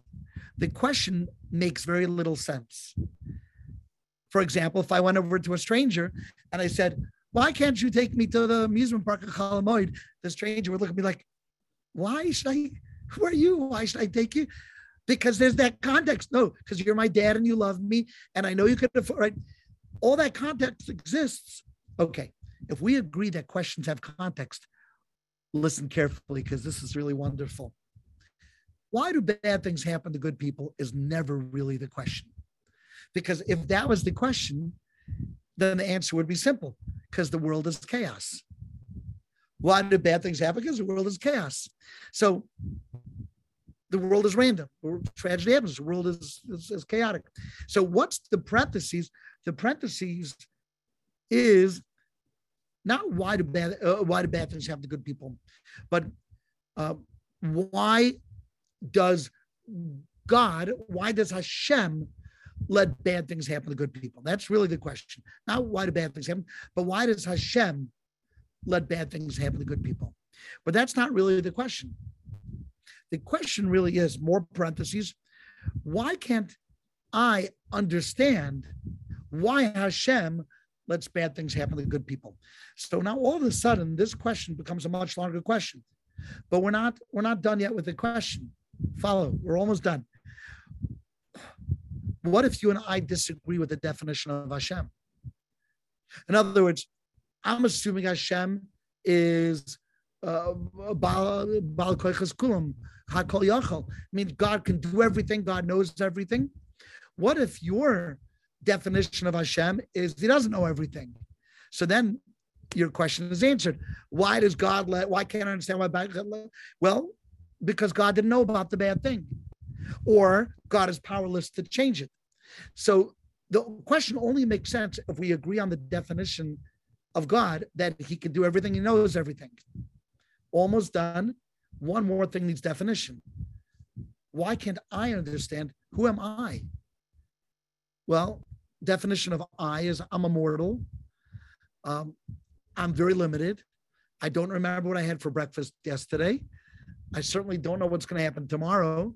the question makes very little sense. For example, if I went over to a stranger and I said, why can't you take me to the amusement park of Chol Hamoed? The stranger would look at me like, why should I, who are you? Why should I take you? Because there's that context. No, because you're my dad and you love me and I know you could afford, right? All that context exists. Okay, if we agree that questions have context, listen carefully because this is really wonderful. Why do bad things happen to good people is never really the question. Because if that was the question, then the answer would be simple because the world is chaos. Why do bad things happen? Because the world is chaos. So the world is random. Tragedy happens. The world is, is, is chaotic. So what's the parentheses? The parentheses is not why do bad uh, why do bad things happen to good people, but uh, why does God, why does Hashem let bad things happen to good people? That's really the question. Not why do bad things happen, but why does Hashem let bad things happen to good people? But that's not really the question. The question really is more parentheses. Why can't I understand why Hashem lets bad things happen to good people? So now all of a sudden, this question becomes a much longer question. But we're not we're not done yet with the question. Follow, we're almost done. What if you and I disagree with the definition of Hashem? In other words, I'm assuming Hashem is uh, Baal Kulam, Hakol Yachol. Means God can do everything, God knows everything. What if your definition of Hashem is He doesn't know everything? So then your question is answered. Why does God let? Why can't I understand why? Well, because God didn't know about the bad thing, or God is powerless to change it. So the question only makes sense if we agree on the definition of God that He can do everything, He knows everything. Almost done. One more thing needs definition. Why can't I understand who am I? Well, definition of I is I'm a mortal. Um, I'm very limited. I don't remember what I had for breakfast yesterday. I certainly don't know what's going to happen tomorrow.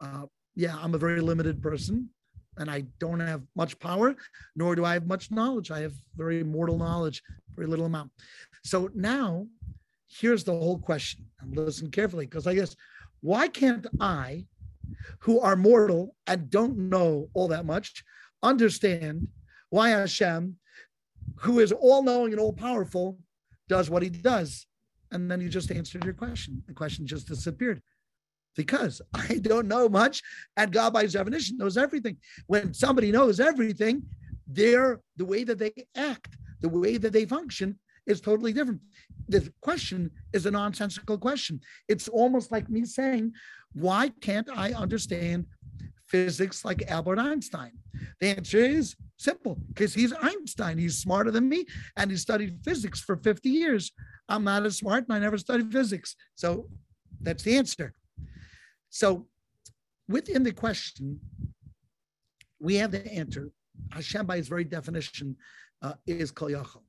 Uh, yeah, I'm a very limited person and I don't have much power, nor do I have much knowledge. I have very mortal knowledge, very little amount. So now here's the whole question. And listen carefully, because I guess why can't I, who are mortal and don't know all that much, understand why Hashem who is all knowing and all powerful, does what he does. And then you just answered your question. The question just disappeared because I don't know much, and God, by his definition, knows everything. When somebody knows everything, they're the way that they act, the way that they function is totally different. The question is a nonsensical question. It's almost like me saying, Why can't I understand physics like Albert Einstein? The answer is simple because he's Einstein. He's smarter than me and he studied physics for 50 years. I'm not as smart and I never studied physics. So that's the answer. So within the question, we have the answer. Hashem, by his very definition, uh, is Kol Yachol.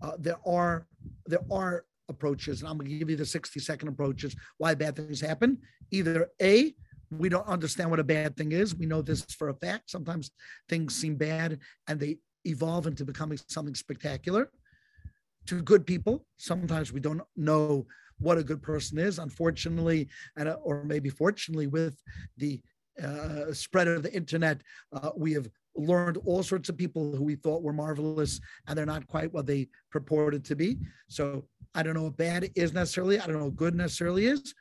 Uh, there are there are approaches, and I'm going to give you the 60 second approaches why bad things happen. Either A, we don't understand what a bad thing is. We know this for a fact. Sometimes things seem bad and they evolve into becoming something spectacular. To good people, sometimes we don't know what a good person is. Unfortunately, and uh, or maybe fortunately, with the uh, spread of the internet, uh, we have learned all sorts of people who we thought were marvelous and they're not quite what they purported to be. So I don't know what bad is necessarily. I don't know what good necessarily is.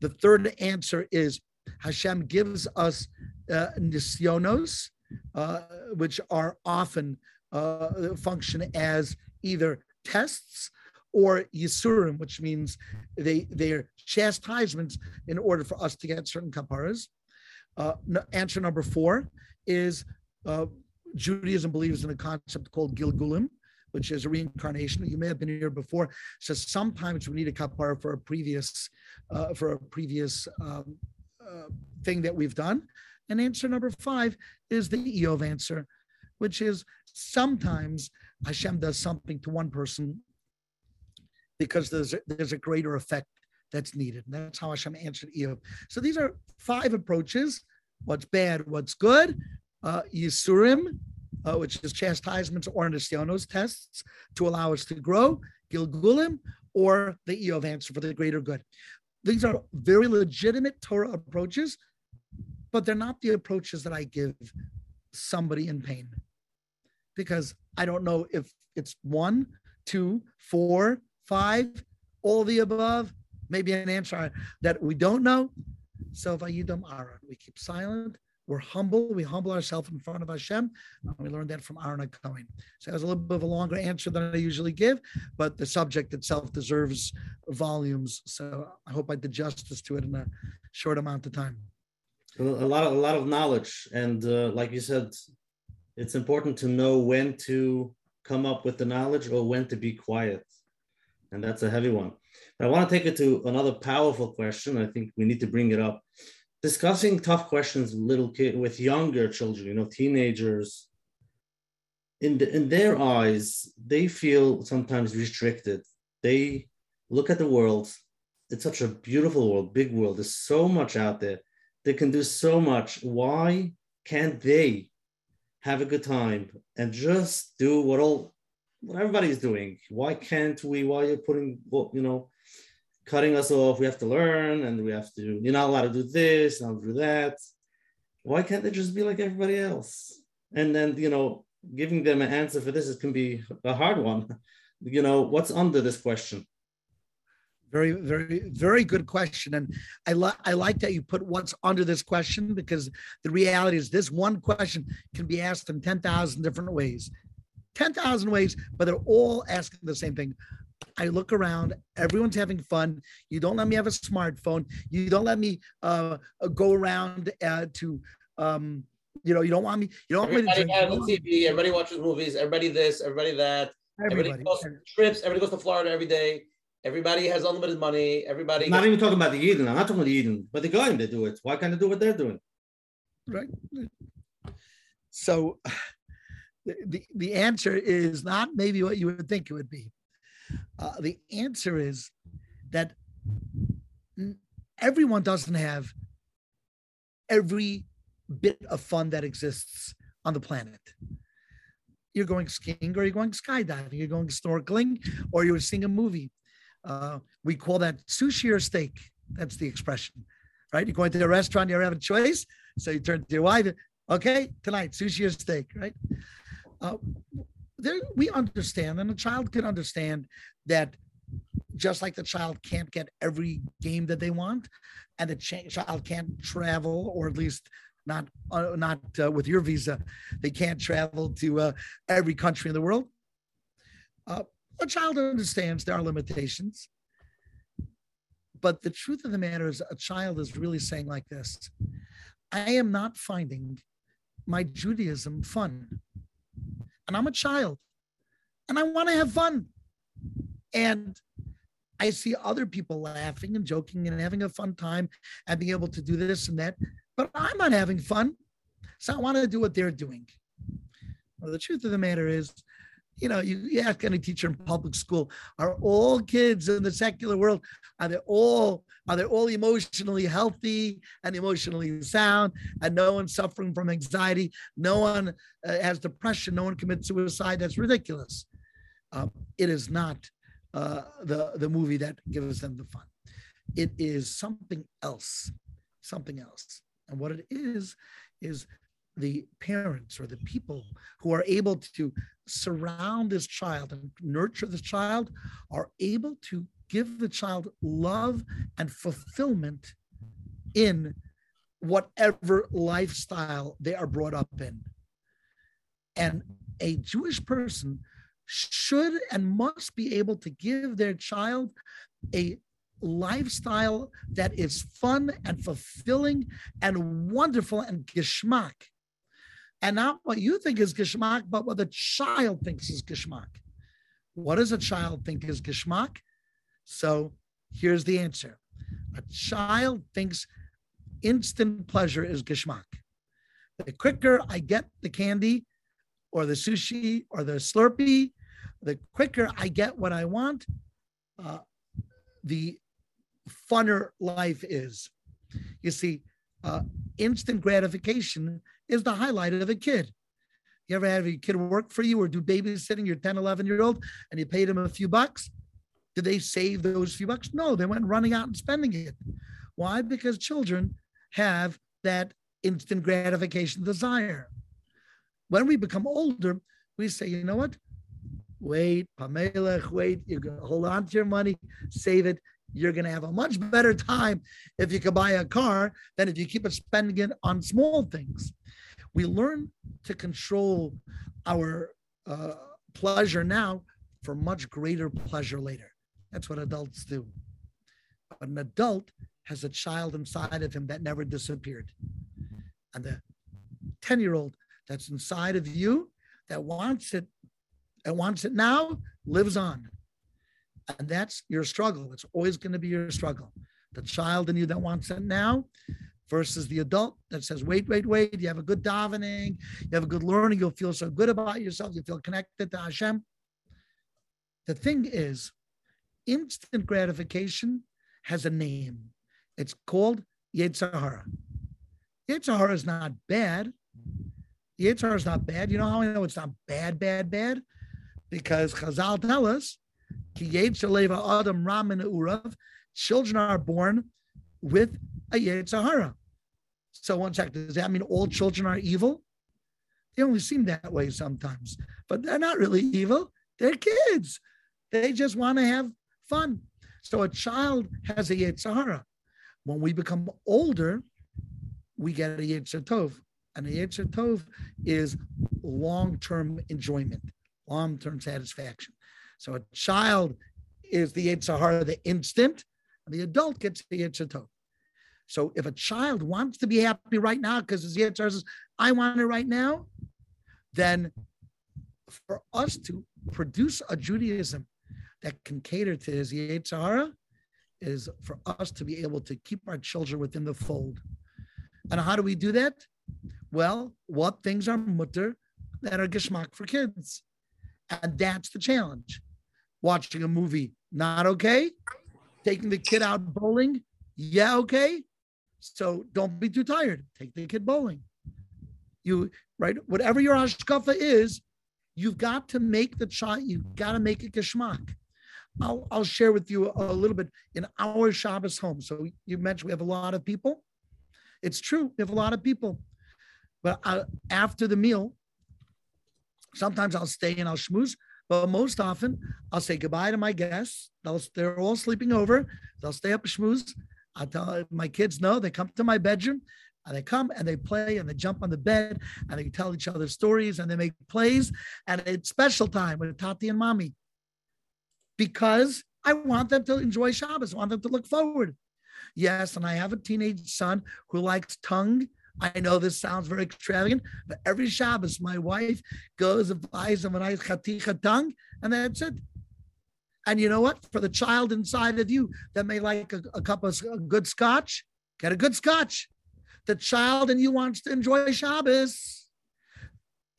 The third answer is Hashem gives us uh, nisyonos, uh, which are often uh, function as either tests or yisurim, which means they they're chastisements in order for us to get certain kaparas. Uh, answer number four is uh, Judaism believes in a concept called gilgulim, which is a reincarnation. You may have been here before. So sometimes we need a kapara for a previous uh, for a previous um, uh, thing that we've done. And answer number five is the Iyov answer, which is sometimes Hashem does something to one person because there's a, there's a greater effect that's needed. And that's how Hashem answered Iyov. So these are five approaches: what's bad, what's good, uh, Yisurim, uh, which is chastisements or nisyonos tests to allow us to grow, Gilgulim, or the Iyov answer for the greater good. These are very legitimate Torah approaches, but they're not the approaches that I give somebody in pain because I don't know if it's one, two, four, five, all the above, maybe an answer that we don't know. So Aaron, we keep silent we're humble. We humble ourselves in front of Hashem. We learned that from Aaron Cohen. So it was a little bit of a longer answer than I usually give, but the subject itself deserves volumes. So I hope I did justice to it in a short amount of time. A lot of a lot of knowledge, and uh, like you said, it's important to know when to come up with the knowledge or when to be quiet, and that's a heavy one. But I want to take it to another powerful question. I think we need to bring it up discussing tough questions with little kid with younger children, you know, teenagers. In the, in their eyes, they feel sometimes restricted. They look at the world. It's such a beautiful world, big world. There's so much out there. They can do so much. Why can't they have a good time and just do what all what everybody's doing? Why can't we? Why you're putting you know cutting us off. We have to learn and we have to, you're not allowed to do this, not do that. Why can't they just be like everybody else? And then, you know, giving them an answer for this it can be a hard one. You know, what's under this question? Very, very, very good question. And I like I like that you put what's under this question because the reality is this one question can be asked in 10,000 different ways. 10,000 ways, but they're all asking the same thing. I look around, everyone's having fun. You don't let me have a smartphone. You don't let me uh, go around uh, to, um, you know, you don't want me. You don't everybody want me to drink. TV. Everybody watches movies. Everybody this. Everybody that. Everybody, everybody goes trips. Everybody goes to Florida every day. Everybody has unlimited money. Everybody. I'm not even talking about the Eden. I'm not talking about the Eden, but the guy they do it. Why can't they do what they're doing? Right. So, the, the the answer is not maybe what you would think it would be. Uh, the answer is that everyone doesn't have every bit of fun that exists on the planet. You're going skiing, or you're going skydiving, you're going snorkeling, or you're seeing a movie. Uh, we call that sushi or steak. That's the expression, right? You're going to a restaurant, you have a choice. So you turn to your wife, okay, tonight, sushi or steak, right? Uh, there, we understand, and a child can understand that just like the child can't get every game that they want, and the ch- child can't travel, or at least not uh, not uh, with your visa, they can't travel to uh, every country in the world. A child understands there are limitations, but the truth of the matter is, a child is really saying like this: "I am not finding my Judaism fun." and I'm a child and I want to have fun. And I see other people laughing and joking and having a fun time and being able to do this and that, but I'm not having fun. So I want to do what they're doing. Well, the truth of the matter is, you know, you, you ask any teacher in public school, are all kids in the secular world, are they all are they all emotionally healthy and emotionally sound and no one suffering from anxiety? No one uh, has depression, no one commits suicide. That's ridiculous. Um, it is not uh, the, the movie that gives them the fun. It is something else, something else. And what it is, is the parents or the people who are able to surround this child and nurture this child are able to give the child love and fulfillment in whatever lifestyle they are brought up in. And a Jewish person should and must be able to give their child a lifestyle that is fun and fulfilling and wonderful and geschmack and not what you think is geschmack, but what the child thinks is geschmack. What does a child think is geschmack? So here's the answer a child thinks instant pleasure is geschmack. The quicker I get the candy or the sushi or the Slurpee, the quicker I get what I want, uh, the funner life is. You see, uh, instant gratification is the highlight of a kid. You ever have a kid work for you or do babysitting your 10, 11 year old and you paid him a few bucks? Did they save those few bucks? No, they went running out and spending it. Why? Because children have that instant gratification desire. When we become older, we say, you know what? Wait, Pamelech, wait, you hold on to your money, save it, you're going to have a much better time if you can buy a car than if you keep spending it on small things. We learn to control our uh, pleasure now for much greater pleasure later. That's what adults do. But an adult has a child inside of him that never disappeared. And the 10 year old that's inside of you that wants it and wants it now lives on. And that's your struggle. It's always going to be your struggle. The child in you that wants it now versus the adult that says, wait, wait, wait. You have a good davening, you have a good learning, you'll feel so good about yourself, you feel connected to Hashem. The thing is, instant gratification has a name. It's called Yetzer Hara. Yitzhar is not bad. Yitzhar is not bad. You know how I know it's not bad, bad, bad? Because Chazal tell us, Ki Adam Ramin Urav, children are born with a Yetzer Hara. So one sec, does that mean all children are evil? They only seem that way sometimes, but they're not really evil. They're kids. They just want to have fun. So a child has a Yetzer Hara. When we become older, we get a Yetzer Tov. And a Yetzer Tov is long-term enjoyment, long-term satisfaction. So a child is the Yetzer Hara, the instant, and the adult gets the Yetzer Tov. So if a child wants to be happy right now because his Yetzer says, I want it right now, then for us to produce a Judaism that can cater to his Yetzer Hara is for us to be able to keep our children within the fold. And how do we do that? Well, what things are mutar that are geschmack for kids? And that's the challenge. Watching a movie, not okay. Taking the kid out bowling, yeah, okay. So don't be too tired. Take the kid bowling. You right, whatever your hashkafa is, you've got to make the child. You've got to make it geschmack. I'll, I'll share with you a, little bit in our Shabbos home. So you mentioned we have a lot of people. It's true, we have a lot of people. But I, after the meal, sometimes I'll stay and I'll schmooze, but most often I'll say goodbye to my guests. They'll, they're all sleeping over. They'll stay up and schmooze. I tell my kids no, they come to my bedroom and they come and they play and they jump on the bed and they tell each other stories and they make plays. And it's special time with Tati and mommy because I want them to enjoy Shabbos. I want them to look forward. Yes, and I have a teenage son who likes tongue. I know this sounds very extravagant, but every Shabbos, my wife goes and buys him a nice chaticha tongue, and that's it. And you know what? For the child inside of you that may like a, a cup of a good scotch, get a good scotch. The child in you wants to enjoy Shabbos.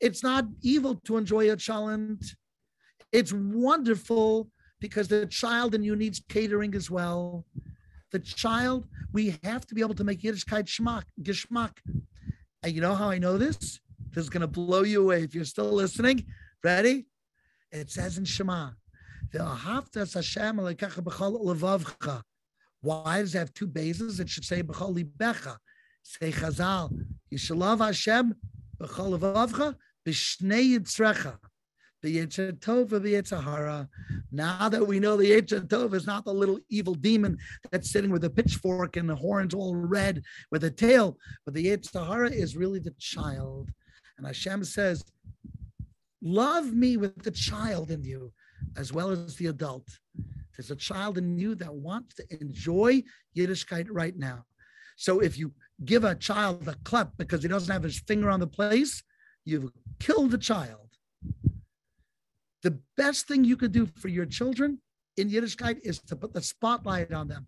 It's not evil to enjoy a cholent. It's wonderful because the child in you needs catering as well. The child, we have to be able to make Yiddishkeit schmack, geschmack. And you know how I know this? This is going to blow you away if you're still listening. Ready? It says in Shema, why does it have two bases? It should say b'chol libecha. Say Chazal, you shall love Hashem b'chol levavcha b'shnei yitzrecha Yetzer. Now that we know the Yetzer is not the little evil demon that's sitting with a pitchfork and the horns all red with a tail, but the Yetzer Hara is really the child. And Hashem says, Love me with the child in you as well as the adult. There's a child in you that wants to enjoy Yiddishkeit right now. So if you give a child a clap because he doesn't have his finger on the place, you've killed the child. The best thing you could do for your children in Yiddishkeit is to put the spotlight on them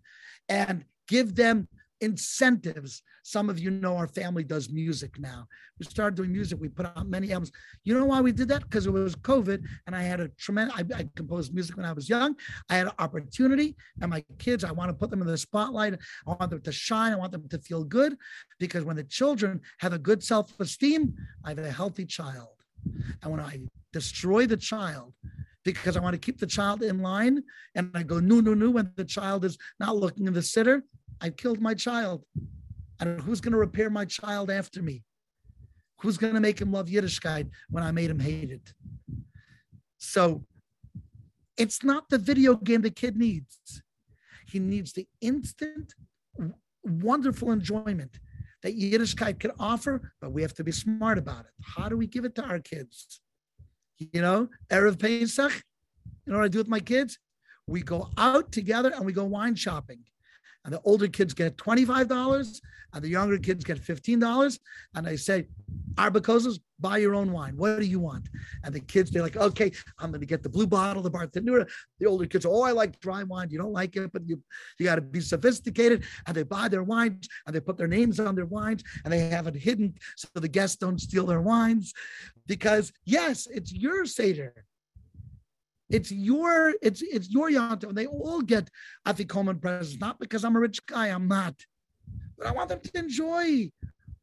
and give them incentives. Some of you know our family does music now. We started doing music. We put out many albums. You know why we did that? Because it was COVID, and I had a tremendous. I, I, composed music when I was young. I had an opportunity, and my kids. I want to put them in the spotlight. I want them to shine. I want them to feel good, because when the children have a good self-esteem, I have a healthy child. And when I destroy the child because I want to keep the child in line, and I go no, no, no when the child is not looking in the siddur, I killed my child. And who's going to repair my child after me? Who's going to make him love Yiddishkeit when I made him hate it? So it's not the video game the kid needs. He needs the instant, wonderful enjoyment that Yiddishkeit can offer, but we have to be smart about it. How do we give it to our kids? You know, Erev Pesach, you know what I do with my kids? We go out together and we go wine shopping and the older kids get $25 and the younger kids get $15 and I say arba kosos buy your own wine. What do you want? And the kids they're like okay i'm going to get the blue bottle the bartender the older kids oh i like dry wine. You don't like it but you you got to be sophisticated. And they buy their wines and they put their names on their wines and they have it hidden so the guests don't steal their wines. Because yes it's your seder it's your it's it's your yontif, and they all get afikoman presents. Not because I'm a rich guy, I'm not, but I want them to enjoy.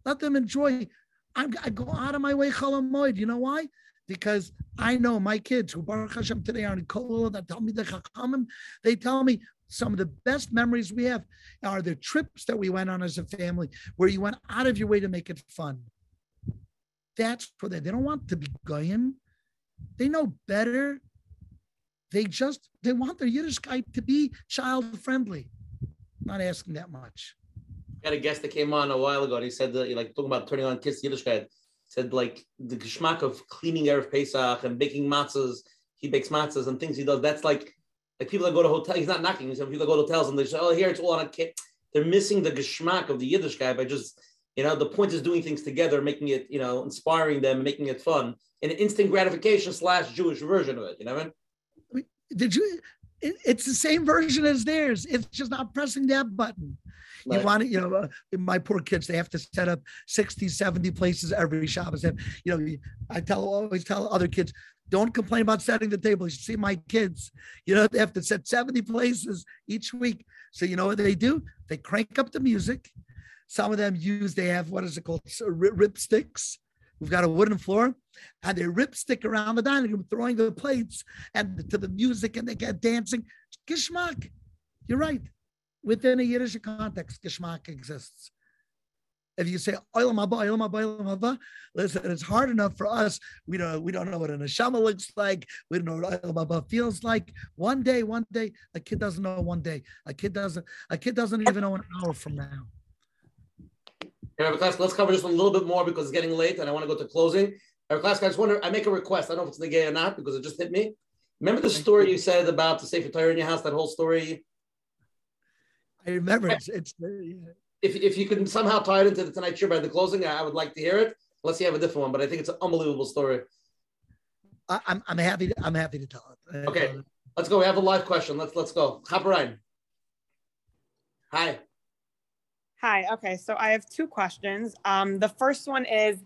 Let them enjoy. I'm, I go out of my way Chol Hamoed. You know why? Because I know my kids who Baruch Hashem today are in Kol that tell me the chachamim. They tell me some of the best memories we have are the trips that we went on as a family, where you went out of your way to make it fun. That's for them. They don't want to be goyim. They know better they just they want their Yiddishkeit to be child friendly. Not asking that much. I had a guest that came on a while ago and he said that like talking about turning on kids Yiddishkeit. Said like the geschmack of cleaning Erev Pesach and baking matzahs. He bakes matzahs and things he does. That's like like people that go to hotels. He's not knocking. Some people that go to hotels and they say, "Oh, here it's all on a kit." They're missing the geschmack of the Yiddishkeit by just you know the point is doing things together, making it you know inspiring them, making it fun, an instant gratification slash Jewish version of it. You know what I mean? Did you? It, it's the same version as theirs. It's just not pressing that button. Right. You want to, you know, uh, my poor kids, they have to set up 60, 70 places every Shabbos. And, you know, I tell, always tell other kids, don't complain about setting the table. You should see my kids, you know, they have to set 70 places each week. So, you know what they do? They crank up the music. Some of them use, they have, what is it called? Rip sticks. We've got a wooden floor, and they rip stick around the dining room, throwing the plates and to the music, and they get dancing. Geschmack. You're right. Within a Yiddish context, geschmack exists. If you say olam haba, olam haba, olam haba, listen, it's hard enough for us. We don't we don't know what an neshama looks like. We don't know what olam haba feels like. One day, one day, a kid doesn't know one day. A kid doesn't a kid doesn't even know an hour from now. Hey, class, let's cover just a little bit more because it's getting late and I want to go to closing. Our class, I just wonder, I make a request. I don't know if it's the gay or not because it just hit me. Remember the story you said about the Sefer Torah in your house, that whole story? I remember it's, it's if, if you can somehow tie it into the tonight show by the closing, I would like to hear it. Unless you have a different one, but I think it's an unbelievable story. I, am I'm happy to, I'm happy to tell it. Okay, uh, let's go. We have a live question. Let's let's go. Hop Chaparine. Hi. Hi. Okay. So I have two questions. Um, the first one is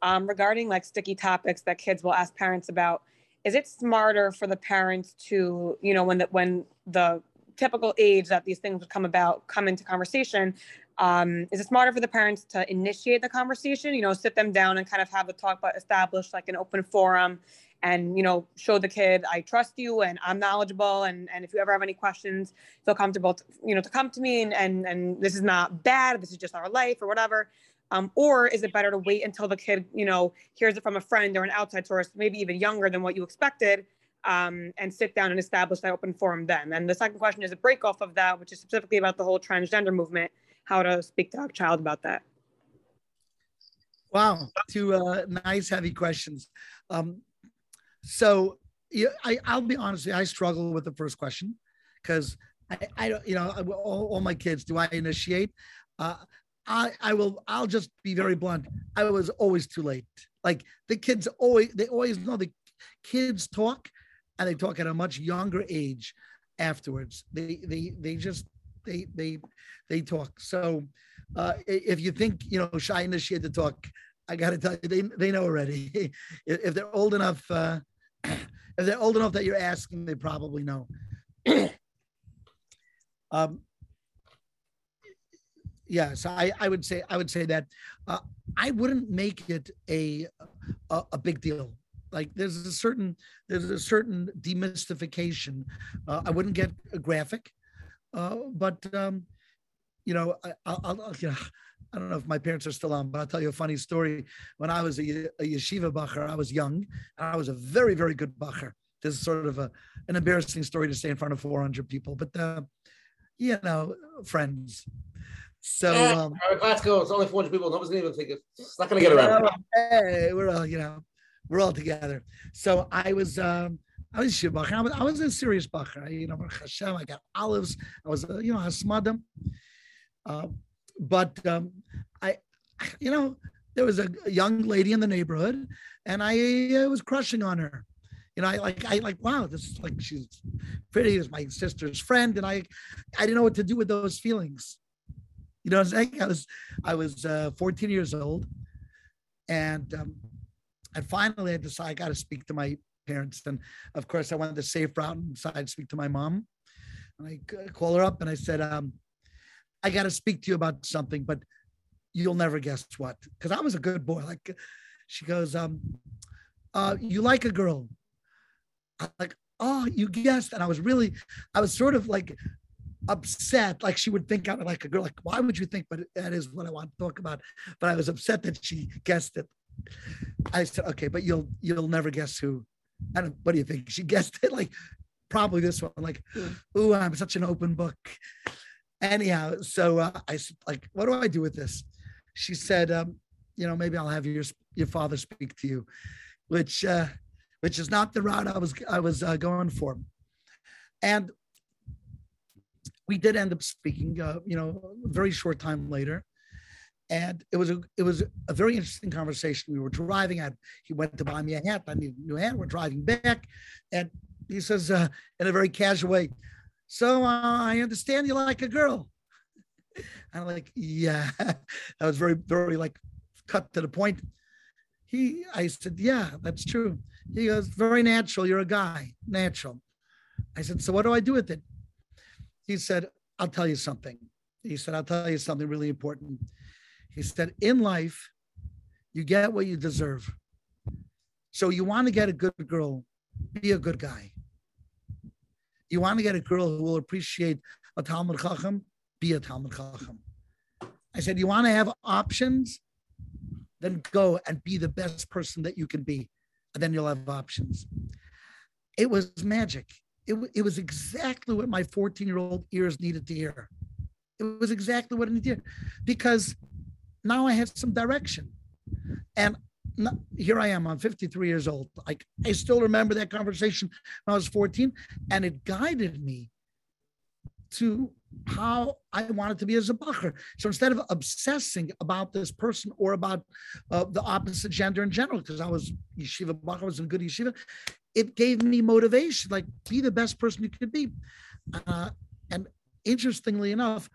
um, regarding like sticky topics that kids will ask parents about. Is it smarter for the parents to, you know, when the when the typical age that these things would come about come into conversation, um, is it smarter for the parents to initiate the conversation? You know, sit them down and kind of have a talk, but establish like an open forum and you know show the kid i trust you and i'm knowledgeable and and if you ever have any questions feel comfortable to, you know to come to me and and and this is not bad this is just our life or whatever. Um, or is it better to wait until the kid you know hears it from a friend or an outside source maybe even younger than what you expected um, and sit down and establish that open forum then? And the second question is a break off of that which is specifically about the whole transgender movement how to speak to a child about that. Wow, two uh, nice heavy questions. Um, so yeah, I, I'll be honest, you, I struggle with the first question because I, I don't, you know, all, all, my kids, do I initiate? Uh, I, I will, I'll just be very blunt. I was always too late. Like the kids always, they always know the kids talk and they talk at a much younger age afterwards. They, they, they just, they, they, they talk. So uh, if you think, you know, shy initiate the talk, I got to tell you, they, they know already. if they're old enough, uh, if they're old enough that you're asking, they probably know. um, yeah, so I, I would say I would say that uh, I wouldn't make it a, a, a big deal. Like there's a certain there's a certain demystification. Uh, I wouldn't get a graphic, uh, but um, you know, I, I'll, I'll you know, I don't know if my parents are still on, but I'll tell you a funny story. When I was a, a yeshiva bacher, I was young, and I was a very, very good bacher. This is sort of a, an embarrassing story to say in front of 400 people, but uh, you know, friends. So Yeah, um, right, let's. It's only 400 people. Nobody's gonna even think it. It's not gonna get around. Hey, we're all, you know, we're all together. So I was, um, I was shibach. I was, I was a serious bacher. You know, Hashem, I got olives. I was, uh, you know, hasmadim. Uh, but um, I, you know, there was a, young lady in the neighborhood, and I uh, was crushing on her. You know, I like, I like, wow, this is like she's pretty. Is my sister's friend, and I, I didn't know what to do with those feelings. You know? I was, I was uh, 14 years old, and um, and finally I decided I got to speak to my parents. And of course, I went the safe route and decided to speak to my mom. And I call her up and I said, um, I got to speak to you about something, but you'll never guess what. Because I was a good boy. Like she goes, um, uh, you like a girl. I'm like, oh, you guessed. And I was really, I was sort of like upset. Like she would think I would like a girl. Like, why would you think? But that is what I want to talk about. But I was upset that she guessed it. I said, okay, but you'll you'll never guess who. I don't. What do you think? She guessed it. Like probably this one. Like, ooh, I'm such an open book. Anyhow, so uh, I like, what do I do with this? She said, um, you know, maybe I'll have your your father speak to you, which uh, which is not the route I was I was uh, going for. And we did end up speaking, uh, you know, a very short time later and it was a it was a very interesting conversation. We were driving at he went to buy me a hat. I needed a new hat. We're driving back, and he says uh, in a very casual way, "So uh, I understand you like a girl." I'm like, "Yeah." that was very very like cut to the point. He I said, "Yeah, that's true." He goes, "Very natural. You're a guy, natural." I said, "So what do I do with it?" He said, "I'll tell you something." He said, "I'll tell you something really important." He said, in life, you get what you deserve. So you want to get a good girl, be a good guy. You want to get a girl who will appreciate a Talmud Chacham, be a Talmud Chacham. I said, you want to have options? Then go and be the best person that you can be. And then you'll have options. It was magic. It, it was exactly what my 14 year old ears needed to hear. It was exactly what I needed to hear because now I had some direction. And here I am, I'm 53 years old. Like I still remember that conversation when I was 14, and it guided me to how I wanted to be as a bacher. So instead of obsessing about this person or about uh, the opposite gender in general, because I was yeshiva bacher, was in good yeshiva, it gave me motivation, like be the best person you could be. Uh, and interestingly enough,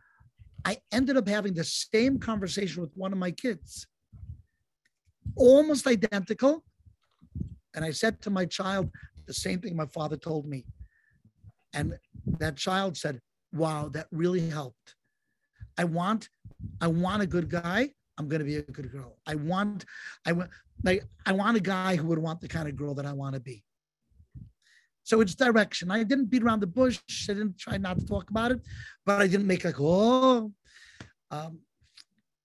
I ended up having the same conversation with one of my kids, almost identical. And I said to my child the same thing my father told me. And that child said, Wow, that really helped. I want, I want a good guy. I'm going to be a good girl. I want, I want, like, I want a guy who would want the kind of girl that I want to be. So it's direction. I didn't beat around the bush. I didn't try not to talk about it, but I didn't make like, oh. Um,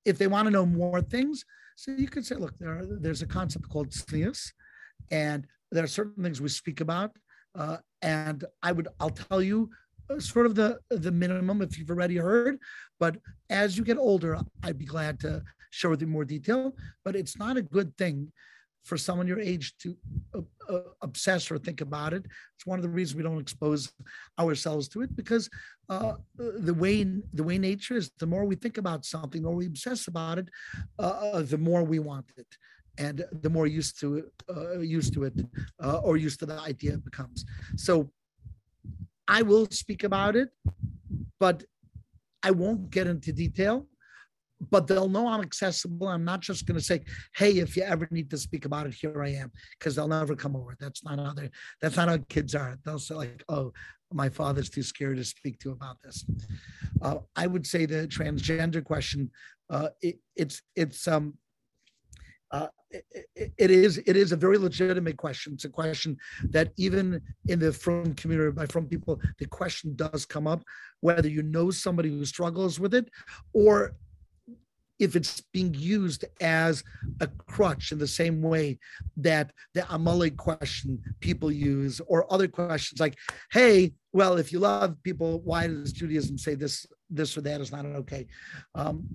if they want to know more things, so you could say, look, there are, there's a concept called tznius, and there are certain things we speak about. Uh, and I would, I'll tell you uh, sort of the the minimum if you've already heard. But as you get older, I'd be glad to share with you more detail. But it's not a good thing for someone your age to uh, uh, obsess or think about it. It's one of the reasons we don't expose ourselves to it because uh, the way the way nature is, the more we think about something, more we obsess about it, uh, the more we want it, and the more used to uh, used to it uh, or used to the idea it becomes. So, I will speak about it, but I won't get into detail but they'll know I'm accessible. I'm not just going to say, "Hey, if you ever need to speak about it, here I am," because they'll never come over. That's not how they. That's not how kids are. They'll say like, "Oh, my father's too scared to speak to about this." Uh, I would say the transgender question. Uh, it, it's it's um. Uh, it, it- is it is a very legitimate question. It's a question that even in the frum community by frum people, the question does come up whether you know somebody who struggles with it, or if it's being used as a crutch in the same way that the Amalek question people use, or other questions like, "Hey, well, if you love people, why does Judaism say this, this or that is not okay?" Um,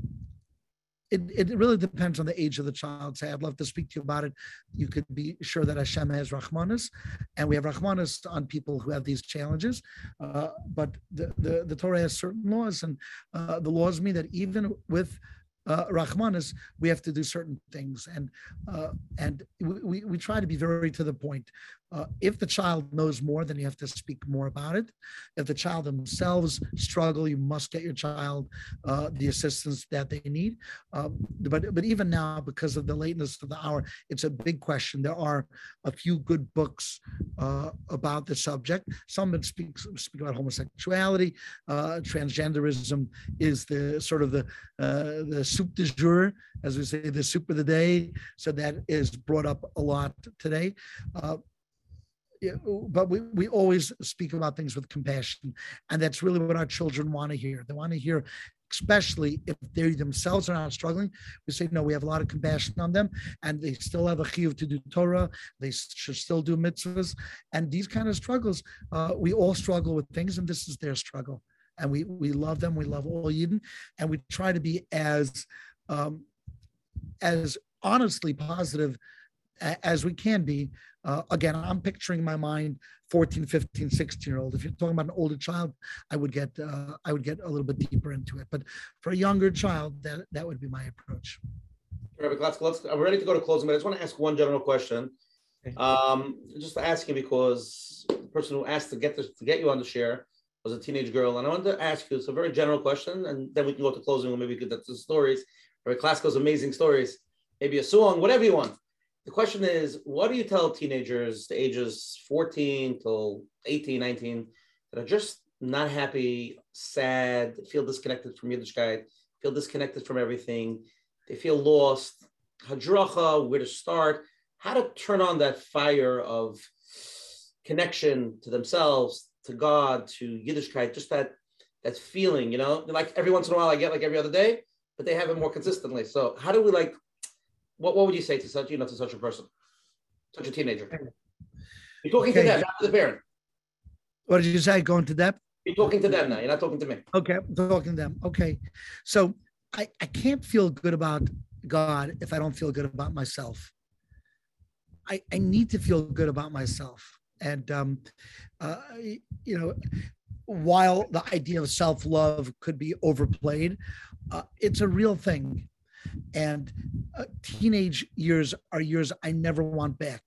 it, it really depends on the age of the child. Say, I'd love to speak to you about it. You could be sure that Hashem has Rahmanas, and we have Rahmanas on people who have these challenges. Uh, but the, the, the Torah has certain laws, and uh, the laws mean that even with uh, Rahmanas, we have to do certain things, and uh, and we, we try to be very to the point. Uh, if the child knows more, then you have to speak more about it. If the child themselves struggle, you must get your child uh, the assistance that they need. Uh, but but even now, because of the lateness of the hour, it's a big question. There are a few good books uh, about the subject. Some that speak speak about homosexuality, uh, transgenderism is the sort of the uh, the soup du jour, as we say, the soup of the day. So that is brought up a lot today but we, we always speak about things with compassion. And that's really what our children want to hear. They want to hear, especially if they themselves are not struggling. We say, no, we have a lot of compassion on them and they still have a chiyuv to do Torah. They should still do mitzvahs. And these kind of struggles, uh, we all struggle with things, and this is their struggle. And we, we love them. We love all Yidden. And we try to be as, um, as honestly positive as we can be uh, again, I'm picturing in my mind 14, 15, 16 year old. If you're talking about an older child, I would get uh, I would get a little bit deeper into it. But for a younger child, that that would be my approach. Rabbi let's, let's, I'm ready to go to closing, but I just want to ask one general question. Um, just asking because the person who asked to get this to get you on the share was a teenage girl, and I wanted to ask you. It's a very general question, and then we can go to closing, or maybe we could get to the stories. Rabbi Klatzko's amazing stories, maybe a song, whatever you want the question is what do you tell teenagers the ages 14 till 18 19 that are just not happy sad feel disconnected from yiddishkeit feel disconnected from everything? They feel lost. Hadracha where to start how to turn on that fire of connection to themselves to god to yiddishkeit just that that feeling you know? Like every once in a while i get like every other day but they have it more consistently. So how do we like what, what would you say to such, you know, to such a person, such a teenager? You're talking okay. to them, not to the parent. What did you say? Going to them? You're talking to them now. You're not talking to me. Okay, I'm talking to them. Okay, so I, I can't feel good about God if I don't feel good about myself. I, I need to feel good about myself. And, um, uh, you know, while the idea of self love could be overplayed, uh, it's a real thing. And uh, teenage years are years I never want back.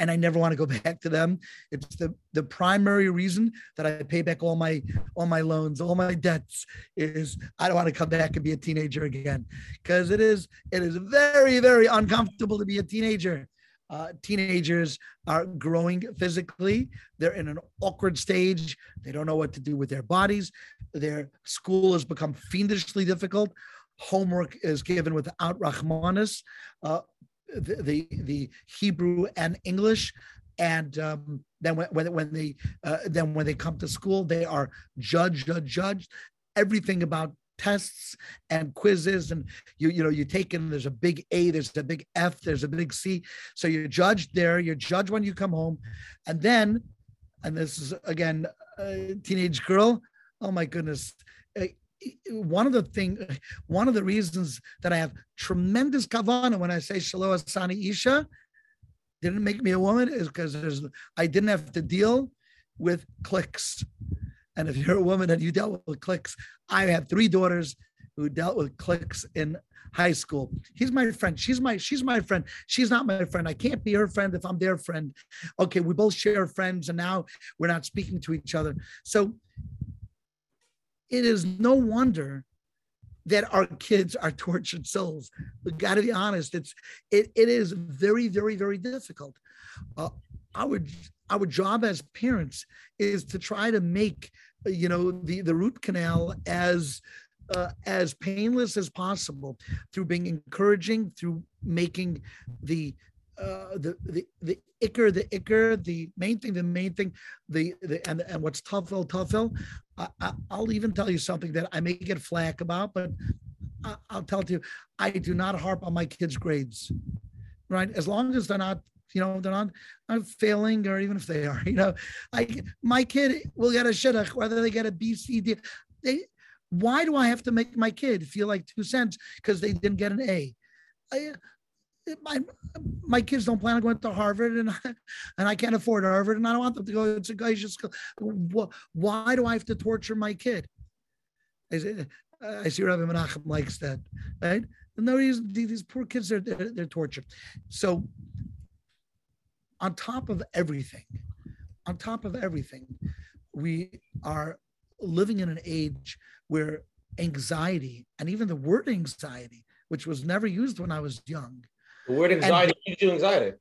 And I never want to go back to them. It's the, the primary reason that I pay back all my all my loans, all my debts is I don't want to come back and be a teenager again. Because it is it is very, very uncomfortable to be a teenager. Uh, teenagers are growing physically. They're in an awkward stage. They don't know what to do with their bodies. Their school has become fiendishly difficult homework is given without Rahmanis, uh, the, the, the Hebrew and English, and um, then when, when they uh, then when they come to school, they are judged, judged, judged. Everything about tests and quizzes, and you you know you take in. There's a big A, there's a big F, there's a big C. So you're judged there. You're judged when you come home, and then, and this is again, a teenage girl. Oh my goodness, one of the thing, one of the reasons that I have tremendous kavana when I say Shelo Asani Isha didn't make me a woman is because there's I didn't have to deal with clicks. And if you're a woman and you dealt with clicks, I have three daughters who dealt with clicks in high school. He's my friend. She's my she's my friend. She's not my friend. I can't be her friend if I'm their friend. Okay, we both share friends, and now we're not speaking to each other. So it is no wonder that our kids are tortured souls. We got to be honest. It's it, it is very very very difficult. Uh, our our job as parents is to try to make you know the the root canal as uh, as painless as possible through being encouraging through making the uh, the the the icker, the icker, the main thing, the main thing, the the and and what's toughel, toughel. I, I, I'll even tell you something that I may get flack about, but I'll tell you, I do not harp on my kids' grades, right? As long as they're not, you know, they're not, not failing, or even if they are, you know, I my kid will get a shidduch whether they get a B, C, D. They, why do I have to make my kid feel like two cents because they didn't get an A? I, my my kids don't plan on going to Harvard, and and I can't afford Harvard, and I don't want them to go to guys school. Why do I have to torture my kid? I, say, uh, I see Rabbi Menachem likes that, right? no reason these poor kids are they're, they're tortured. So, on top of everything, on top of everything, we are living in an age where anxiety and even the word anxiety, which was never used when I was young, the word anxiety and, gives you anxiety.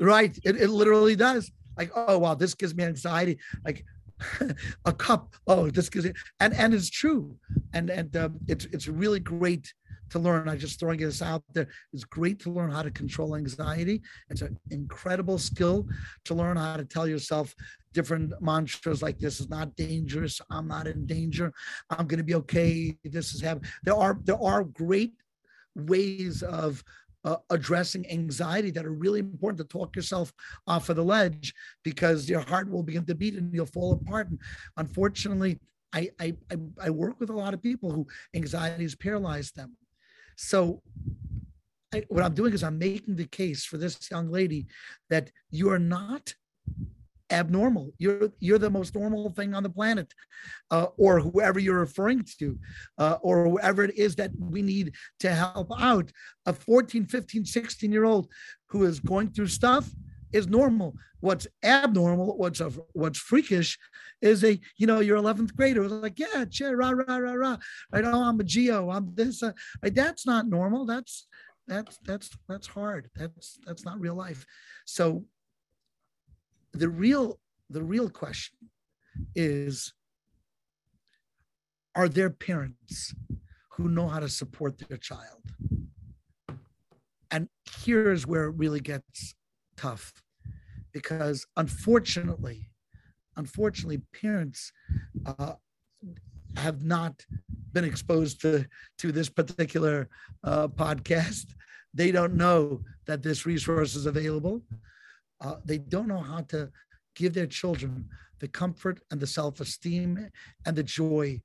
Right. It, it literally does. Like, oh wow, this gives me anxiety. Like a cup. Oh, this gives it, and and it's true. And and um, it's it's really great to learn. I'm just throwing this out there. It's great to learn how to control anxiety. It's an incredible skill to learn how to tell yourself different mantras like this is not dangerous. I'm not in danger. I'm going to be okay. This is happening. There are there are great ways of uh, addressing anxiety that are really important to talk yourself off of the ledge because your heart will begin to beat and you'll fall apart. And unfortunately, I, I, I work with a lot of people who anxiety has paralyzed them. So I, what I'm doing is I'm making the case for this young lady that you are not abnormal. You're you're the most normal thing on the planet, uh, or whoever you're referring to, uh, or whoever it is that we need to help out. A 14, 15, 16 year old who is going through stuff is normal. What's abnormal, what's a, what's freakish, is a you know your 11th grader was like yeah, cheer, rah rah rah rah. Right? Oh, I'm a geo. I'm this. Uh, right? That's not normal. That's that's that's that's hard. That's that's not real life. So the real the real question is are there parents who know how to support their child? And here's where it really gets tough because unfortunately unfortunately parents uh, have not been exposed to to this particular uh, podcast. They don't know that this resource is available uh, they don't know how to give their children the comfort and the self-esteem and the joy.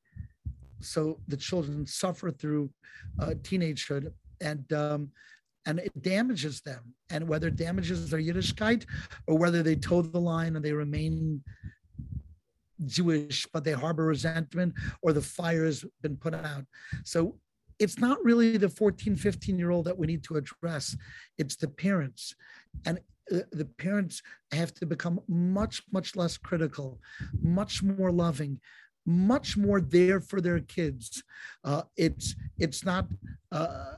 So the children suffer through uh, teenagehood and um, and it damages them. And whether it damages their yiddishkeit or whether they toe the line and they remain jewish but they harbor resentment or the fire has been put out. So it's not really the 14 15 year old that we need to address. It's the parents. And the parents have to become much much less critical much more loving much more there for their kids. Uh, it's it's not uh,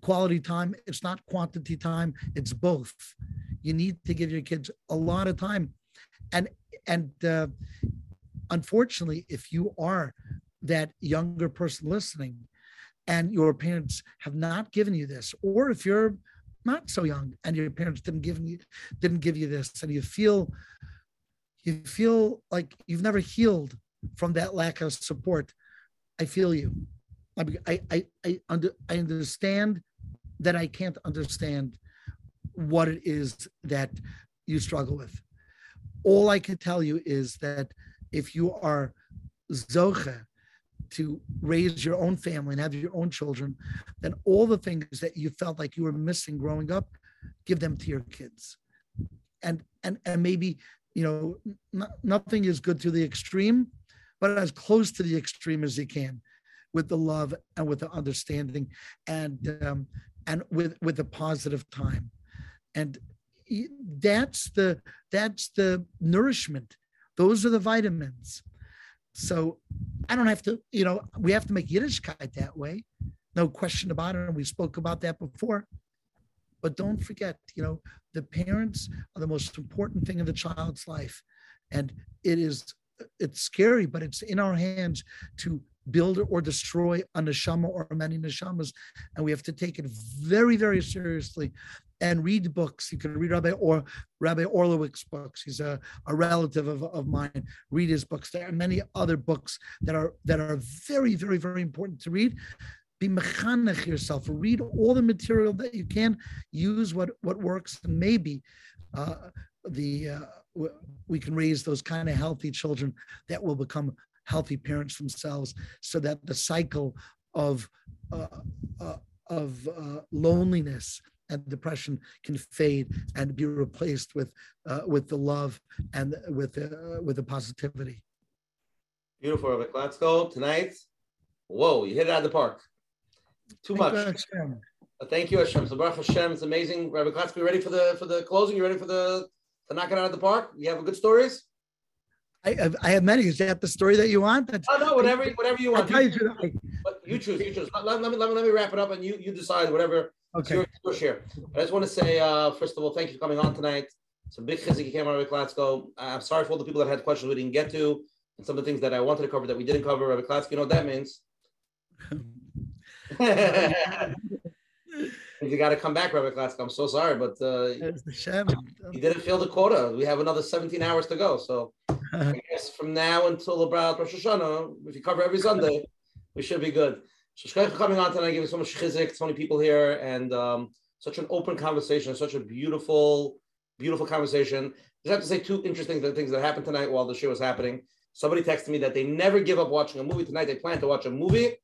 quality time it's not quantity time it's both. You need to give your kids a lot of time. And and uh, unfortunately if you are that younger person listening and your parents have not given you this or if you're not so young and your parents didn't give you didn't give you this and you feel you feel like you've never healed from that lack of support. I feel you. I i i, under, I understand that i can't understand what it is that you struggle with. All i can tell you is that if you are zoche to raise your own family and have your own children, then all the things that you felt like you were missing growing up, give them to your kids. And and and maybe you know n- nothing is good to the extreme, but as close to the extreme as you can, with the love and with the understanding, and um, and with with a positive time, and that's the that's the nourishment. Those are the vitamins so I don't have to, you know, we have to make Yiddishkeit that way. No question about it. And we spoke about that before. But don't forget, you know, the parents are the most important thing in the child's life. And it is, it's scary, but it's in our hands to build or destroy a neshama or many neshamas. And we have to take it very, very seriously and read books. You can read Rabbi or Rabbi Orlowick's books. He's a, a relative of, of mine. Read his books. There are many other books that are that are very, very, very important to read be mechanech yourself. Read all the material that you can. Use what what works. Maybe uh, the uh, we can raise those kind of healthy children that will become healthy parents themselves, so that the cycle of uh, uh of uh, loneliness and depression can fade and be replaced with uh, with the love and with uh, with the positivity. Beautiful, Rabbi Klatzko. Tonight, whoa, you hit it out of the park. Too Thank much. You, uh, Thank you, Hashem. So Baruch Hashem, it's amazing. Rabbi Klatzko, you ready for the for the closing? You ready for the to knock it out of the park? You have good stories? I have, I have many. Is that the story that you want? That's, oh no, whatever, whatever you want. You, you choose. You choose. Let, let, me, let, me, let me wrap it up, and you you decide whatever Okay. Your, your share. I just want to say, uh, first of all, thank you for coming on tonight. It's a big chizik you came on, Rabbi Klatzko. I'm sorry for all the people that had questions we didn't get to, and some of the things that I wanted to cover that we didn't cover. Rabbi Klatzko, you know what that means? you got to come back, Rabbi Klatzko. I'm so sorry, but uh, you didn't fill the quota. We have another 17 hours to go. So I guess from now until the Rosh Hashanah, if you cover every Sunday, we should be good. So coming on tonight, giving so much chizik, so many people here, and um, such an open conversation, such a beautiful, beautiful conversation. I just have to say two interesting things that happened tonight while the show was happening. Somebody texted me that they never give up watching a movie tonight. They plan to watch a movie,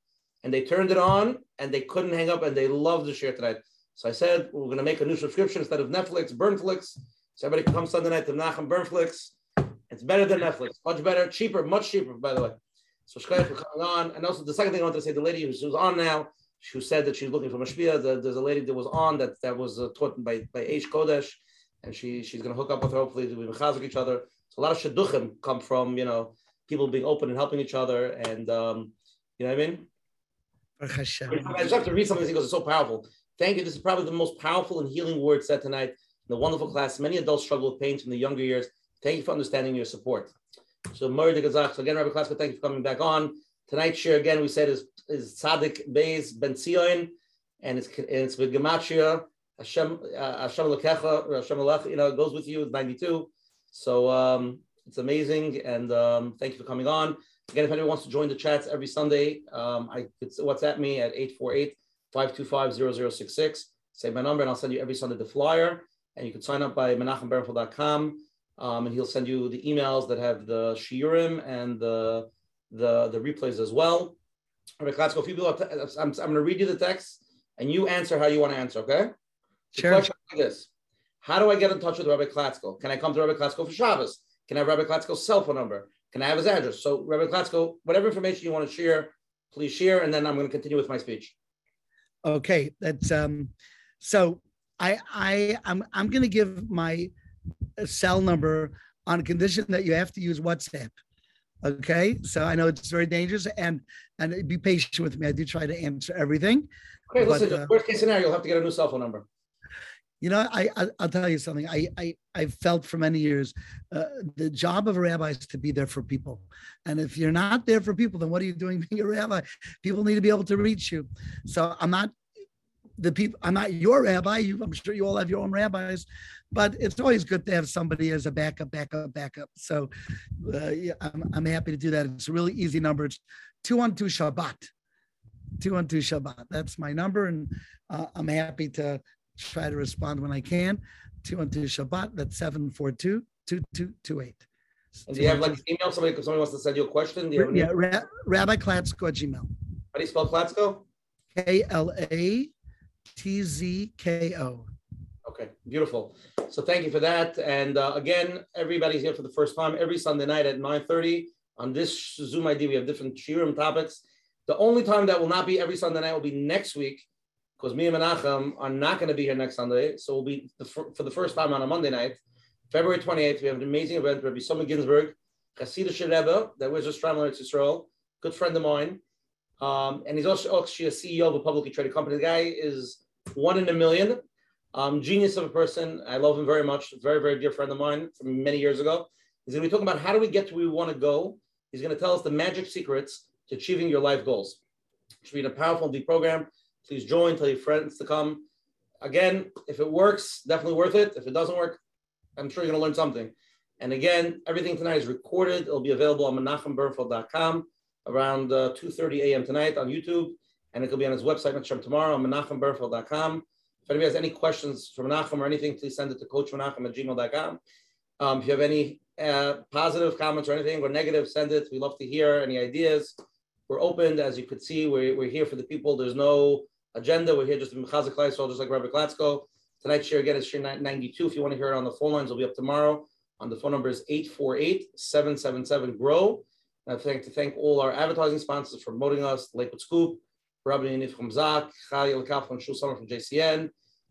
and they turned it on, and they couldn't hang up, and they loved the share tonight. So I said we're going to make a new subscription instead of Netflix, Burnflix. So everybody can come Sunday night to Nachum Burnflix. It's better than Netflix, much better, cheaper, much cheaper, by the way. So Shkoyach for coming on. And also the second thing I wanted to say, the lady who's, who's on now, who said that she's looking for Mashpia, the, there's a lady that was on that that was uh, taught by by H Kodesh, and she she's going to hook up with her hopefully be mechazik each other. So a lot of shidduchim come from you know people being open and helping each other, and um, you know what I mean. I just have to read something because it's so powerful. Thank you. This is probably the most powerful and healing word said tonight in the wonderful class. Many adults struggle with pain from the younger years. Thank you for understanding your support. So Murray Gazach. So again, Rabbi Klatzko, thank you for coming back on. Tonight's share again, we said is is Tzaddik Beis Benzion, and it's and it's with Gematria Hashem uh, Hashem Lekecha Hashem Alech. You know, it goes with you. It's ninety two. So um, it's amazing, and um, thank you for coming on. Again, if anyone wants to join the chats every Sunday, um, I could WhatsApp me at 848-525-0066. Say my number, and I'll send you every Sunday the flyer. And you can sign up by menachembernfeld.com um, and he'll send you the emails that have the shiurim and the the the replays as well. Rabbi Klatzko, if you people, I'm, I'm going to read you the text, and you answer how you want to answer. Okay? Sure. The question is this: How do I get in touch with Rabbi Klatzko? Can I come to Rabbi Klatzko for Shabbos? Can I have Rabbi Klatzko's cell phone number? Can I have his address? So, Rabbi Klatzko, whatever information you want to share, please share, and then I'm going to continue with my speech. Okay, that's um. So I I I'm I'm going to give my cell number on condition that you have to use WhatsApp. Okay, so I know it's very dangerous, and and be patient with me. I do try to answer everything. Okay, but, listen. Uh, worst case scenario, you'll have to get a new cell phone number. You know, I, I will tell you something. I I I felt for many years, uh, the job of a rabbi is to be there for people, and if you're not there for people, then what are you doing being a rabbi? People need to be able to reach you. So I'm not the people. I'm not your rabbi. You, I'm sure you all have your own rabbis, but it's always good to have somebody as a backup, backup, backup. So uh, yeah, I'm, I'm happy to do that. It's a really easy number. It's 212 Shabbat. 212 Shabbat. That's my number. And uh, I'm happy to try to respond when I can. 212 Shabbat. That's 742 2228. do you have like email? Somebody, somebody wants to send you a question? You yeah, Ra- Rabbi Klatzko at Gmail. How do you spell Klatzko? K L A T Z K O. Okay, beautiful. So thank you for that. And uh, again, everybody's here for the first time every Sunday night at 9.30. On this Zoom ID, we have different shiurim topics. The only time that will not be every Sunday night will be next week because me and Menachem are not going to be here next Sunday. So we'll be the, for the first time on a Monday night. February 28th, we have an amazing event. Rabbi Soma Ginsburg, Hasidic Rebbe, that was a Stromler Israel, good friend of mine. Um, and he's also actually a CEO of a publicly traded company. The guy is one in a million. Um, genius of a person. I love him very much. Very, very dear friend of mine from many years ago. He's going to be talking about how do we get to where we want to go. He's going to tell us the magic secrets to achieving your life goals. It should be a powerful deep program. Please join. Tell your friends to come. Again, if it works, definitely worth it. If it doesn't work, I'm sure you're going to learn something. And again, everything tonight is recorded. It'll be available on menachembernfeld.com around uh, 2.30 a.m. tonight on YouTube. and it will be on his website tomorrow, menachembernfeld.com. If anybody has any questions from Menachem or anything, please send it to coachmenachem at gmail.com. Um, if you have any uh, positive comments or anything or negative, send it. We love to hear any ideas. We're open, as you could see. We're, we're here for the people. There's no agenda. We're here just to Mechazik Kleisol, just like Rabbi Klatzko. Tonight's share again is share 92. If you want to hear it on the phone lines, it'll be up tomorrow. On the phone number is 848-777-GROW. And I'd like to thank all our advertising sponsors for promoting us, Lakewood Scoop, Rabbi Yanif from Zak, Chayil Kaf and Shul Summer from JCN,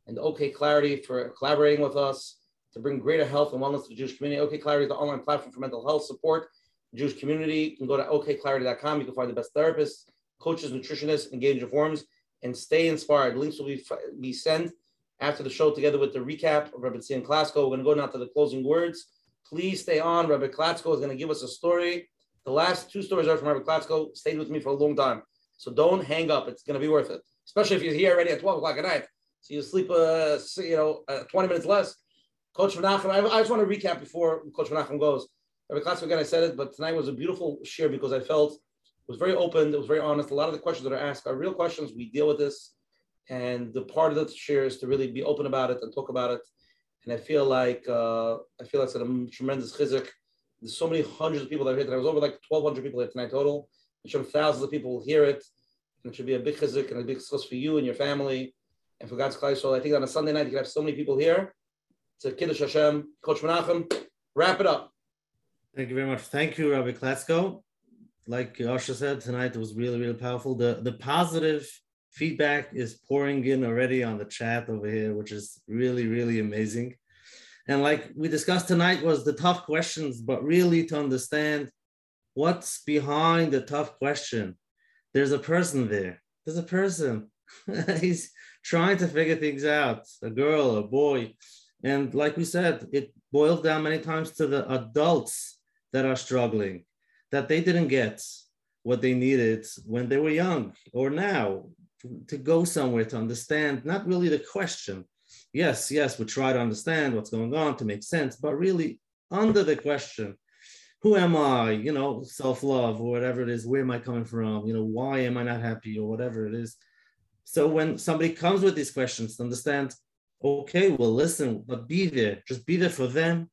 and OK Clarity for collaborating with us to bring greater health and wellness to the Jewish community. OK Clarity is the online platform for mental health support. The Jewish community you can go to okclarity.com. You can find the best therapists, coaches, nutritionists, engage in forums, and stay inspired. Links will be, be sent after the show together with the recap of Rabbi Tzion Klatzko. We're going to go now to the closing words. Please stay on. Rabbi Klatzko is going to give us a story. The last two stories are from Rabbi Klatzko. Stayed with me for a long time. So don't hang up. It's going to be worth it, especially if you're here already at 12 o'clock at night. So you sleep, uh, you know, uh, 20 minutes less. Coach Menachem, I, I, just want to recap before Coach Menachem goes. Every class again, I said it, but tonight was a beautiful share because I felt it was very open. It was very honest. A lot of the questions that are asked are real questions. We deal with this, and the part of the share is to really be open about it and talk about it. And I feel like uh, I feel like it's a tremendous chizuk. There's so many hundreds of people that are here tonight. Was over like 1,200 people here tonight total. I'm sure thousands of people will hear it, and it should be a big chizuk and a big success for you and your family and for God's Klai I think on a Sunday night, you can have so many people here. It's a Kiddush Hashem. Coach Menachem, wrap it up. Thank you very much. Thank you, Rabbi Klatzko. Like Asha said tonight, it was really, really powerful. The, the positive feedback is pouring in already on the chat over here, which is really, really amazing. And like we discussed tonight was the tough questions, but really to understand what's behind the tough question. There's a person there. There's a person. He's trying to figure things out, a girl, a boy. And like we said, it boils down many times to the adults that are struggling, that they didn't get what they needed when they were young or now to, go somewhere to understand not really the question. Yes, yes, we try to understand what's going on to make sense, but really under the question, who am I? You know, self love or whatever it is, where am I coming from? You know, why am I not happy or whatever it is so when somebody comes with these questions, understand, okay, well, listen, but be there, just be there for them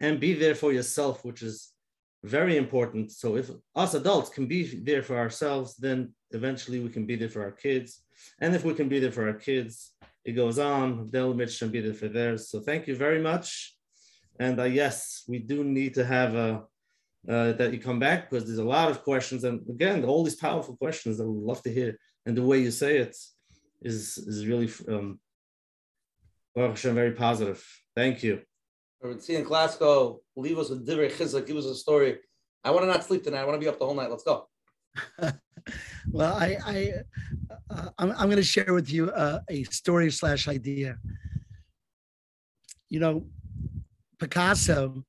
and be there for yourself, which is very important. So if us adults can be there for ourselves, then eventually we can be there for our kids. And if we can be there for our kids, it goes on, they'll can be there for theirs. So thank you very much. And uh, yes, we do need to have a, uh, that you come back because there's a lot of questions. And again, all these powerful questions that we love to hear and the way you say it is is really um, very positive. Thank you. We're seeing Glasgow. Leave us with divrei chizuk. Give us a story. I want to not sleep tonight. I want to be up the whole night. Let's go. well, I, I uh, I'm, I'm going to share with you uh, a story slash idea. You know, Picasso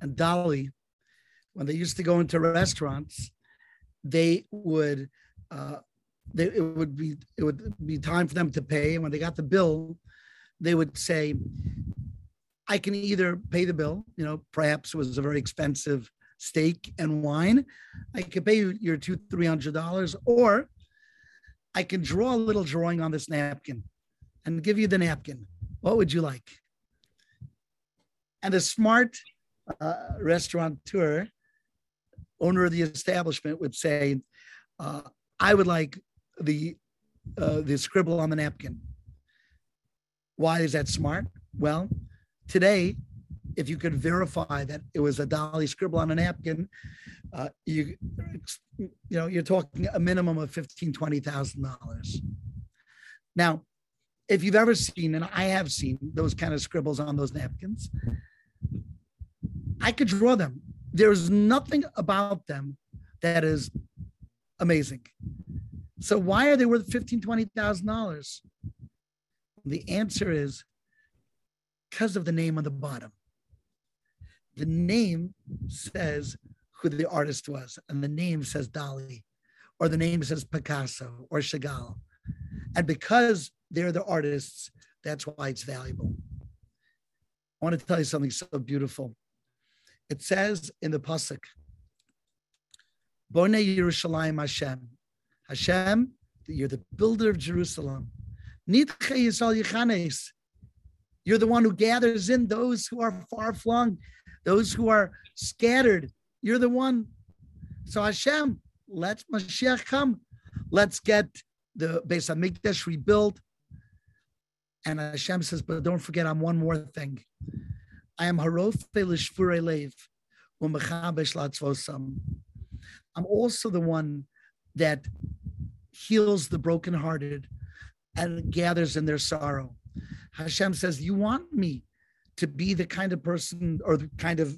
and Dali, when they used to go into restaurants, they would uh, they, it would be it would be time for them to pay. And when they got the bill, they would say, "I can either pay the bill. You know, perhaps it was a very expensive steak and wine. I could pay you your two three hundred dollars, or I can draw a little drawing on this napkin and give you the napkin. What would you like?" And a smart uh, restaurateur, owner of the establishment, would say, uh, I would like the uh, the scribble on the napkin. Why is that smart? Well, today, if you could verify that it was a Dali scribble on a napkin, uh, you you know you're talking a minimum of fifteen twenty thousand dollars. Now, if you've ever seen, and I have seen those kind of scribbles on those napkins, I could draw them. There's nothing about them that is amazing. So why are they worth fifteen, twenty thousand dollars? The answer is because of the name on the bottom. The name says who the artist was, and the name says Dali, or the name says Picasso or Chagall. And because they're the artists, that's why it's valuable. I want to tell you something so beautiful. It says in the Pasuk, Bone Yerushalayim Hashem, Hashem You're the builder of Jerusalem. You're the one who gathers in those who are far flung, those who are scattered. You're the one. So Hashem, let Mashiach come. Let's get the Beis Hamikdash rebuilt. And Hashem says, but don't forget, I'm one more thing. I am Harof Lishfure Lev. I'm also the one that heals the brokenhearted and gathers in their sorrow. Hashem says, You want me to be the kind of person or the kind of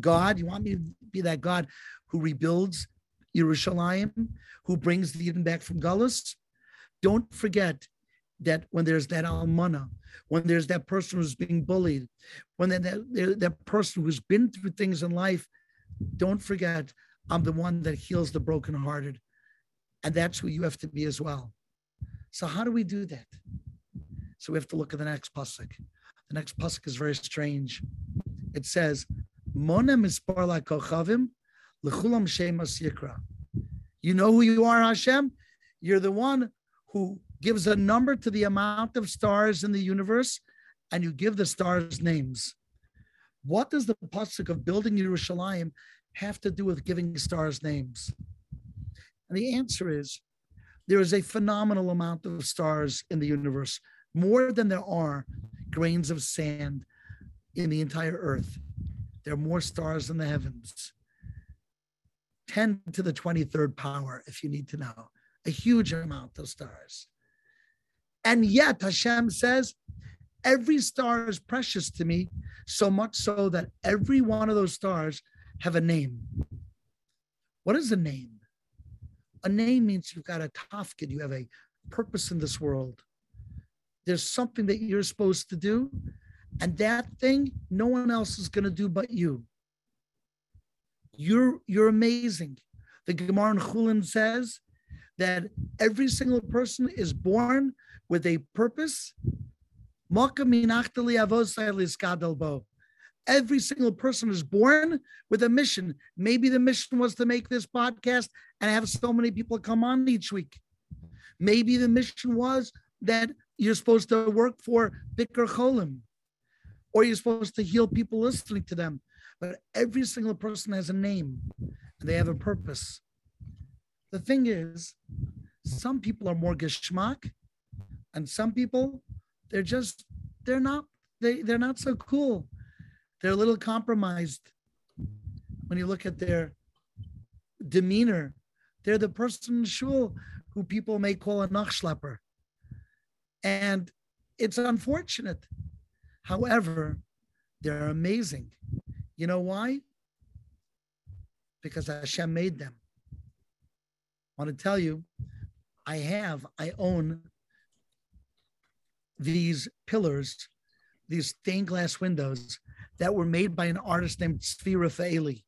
God, you want me to be that God who rebuilds Yerushalayim, who brings the Eden back from Gullus? Don't forget that when there's that almana, when there's that person who's being bullied, when that, that, that person who's been through things in life, don't forget I'm the one that heals the brokenhearted. And that's who you have to be as well. So how do we do that? So we have to look at the next pasuk. The next pasuk is very strange. It says, "Mona mispar kochavim lechulam shemas yikra." You know who you are, Hashem. You're the one who gives a number to the amount of stars in the universe, and you give the stars names. What does the pasuk of building Yerushalayim have to do with giving stars names? And the answer is there is a phenomenal amount of stars in the universe, more than there are grains of sand in the entire earth. There are more stars in the heavens. 10 to the 23rd power, if you need to know, a huge amount of stars. And yet, Hashem says, every star is precious to me, so much so that every one of those stars have a name. What is a name? A name means you've got a tafkid, you have a purpose in this world. There's something that you're supposed to do, and that thing no one else is going to do but you. You're you're amazing. The Gemara in Chulin says that every single person is born with a purpose. Every single person is born with a mission. Maybe the mission was to make this podcast and have so many people come on each week. Maybe the mission was that you're supposed to work for Bikur Cholim, or you're supposed to heal people listening to them. But every single person has a name and they have a purpose. The thing is, some people are more geschmack, and some people they're just they're not they they're not so cool they're a little compromised when you look at their demeanor. They're the person shul who people may call a nachschlepper. And it's unfortunate. However, they're amazing. You know why? Because Hashem made them. I want to tell you, I have, I own these pillars, these stained glass windows that were made by an artist named Tzvi Rafaeli.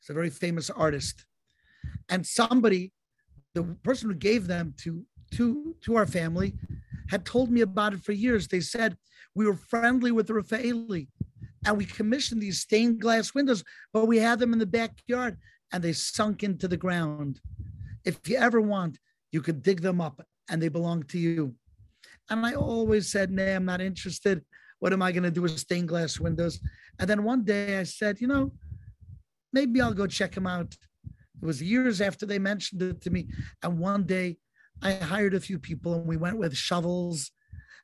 He's a very famous artist. And somebody, the person who gave them to, to, to our family, had told me about it for years. They said we were friendly with Rafaeli and we commissioned these stained glass windows, but we had them in the backyard and they sunk into the ground. If you ever want, you could dig them up and they belong to you. And I always said, Nah, I'm not interested. What am I going to do with stained glass windows? And then one day I said, you know, maybe I'll go check them out. It was years after they mentioned it to me. And one day I hired a few people and we went with shovels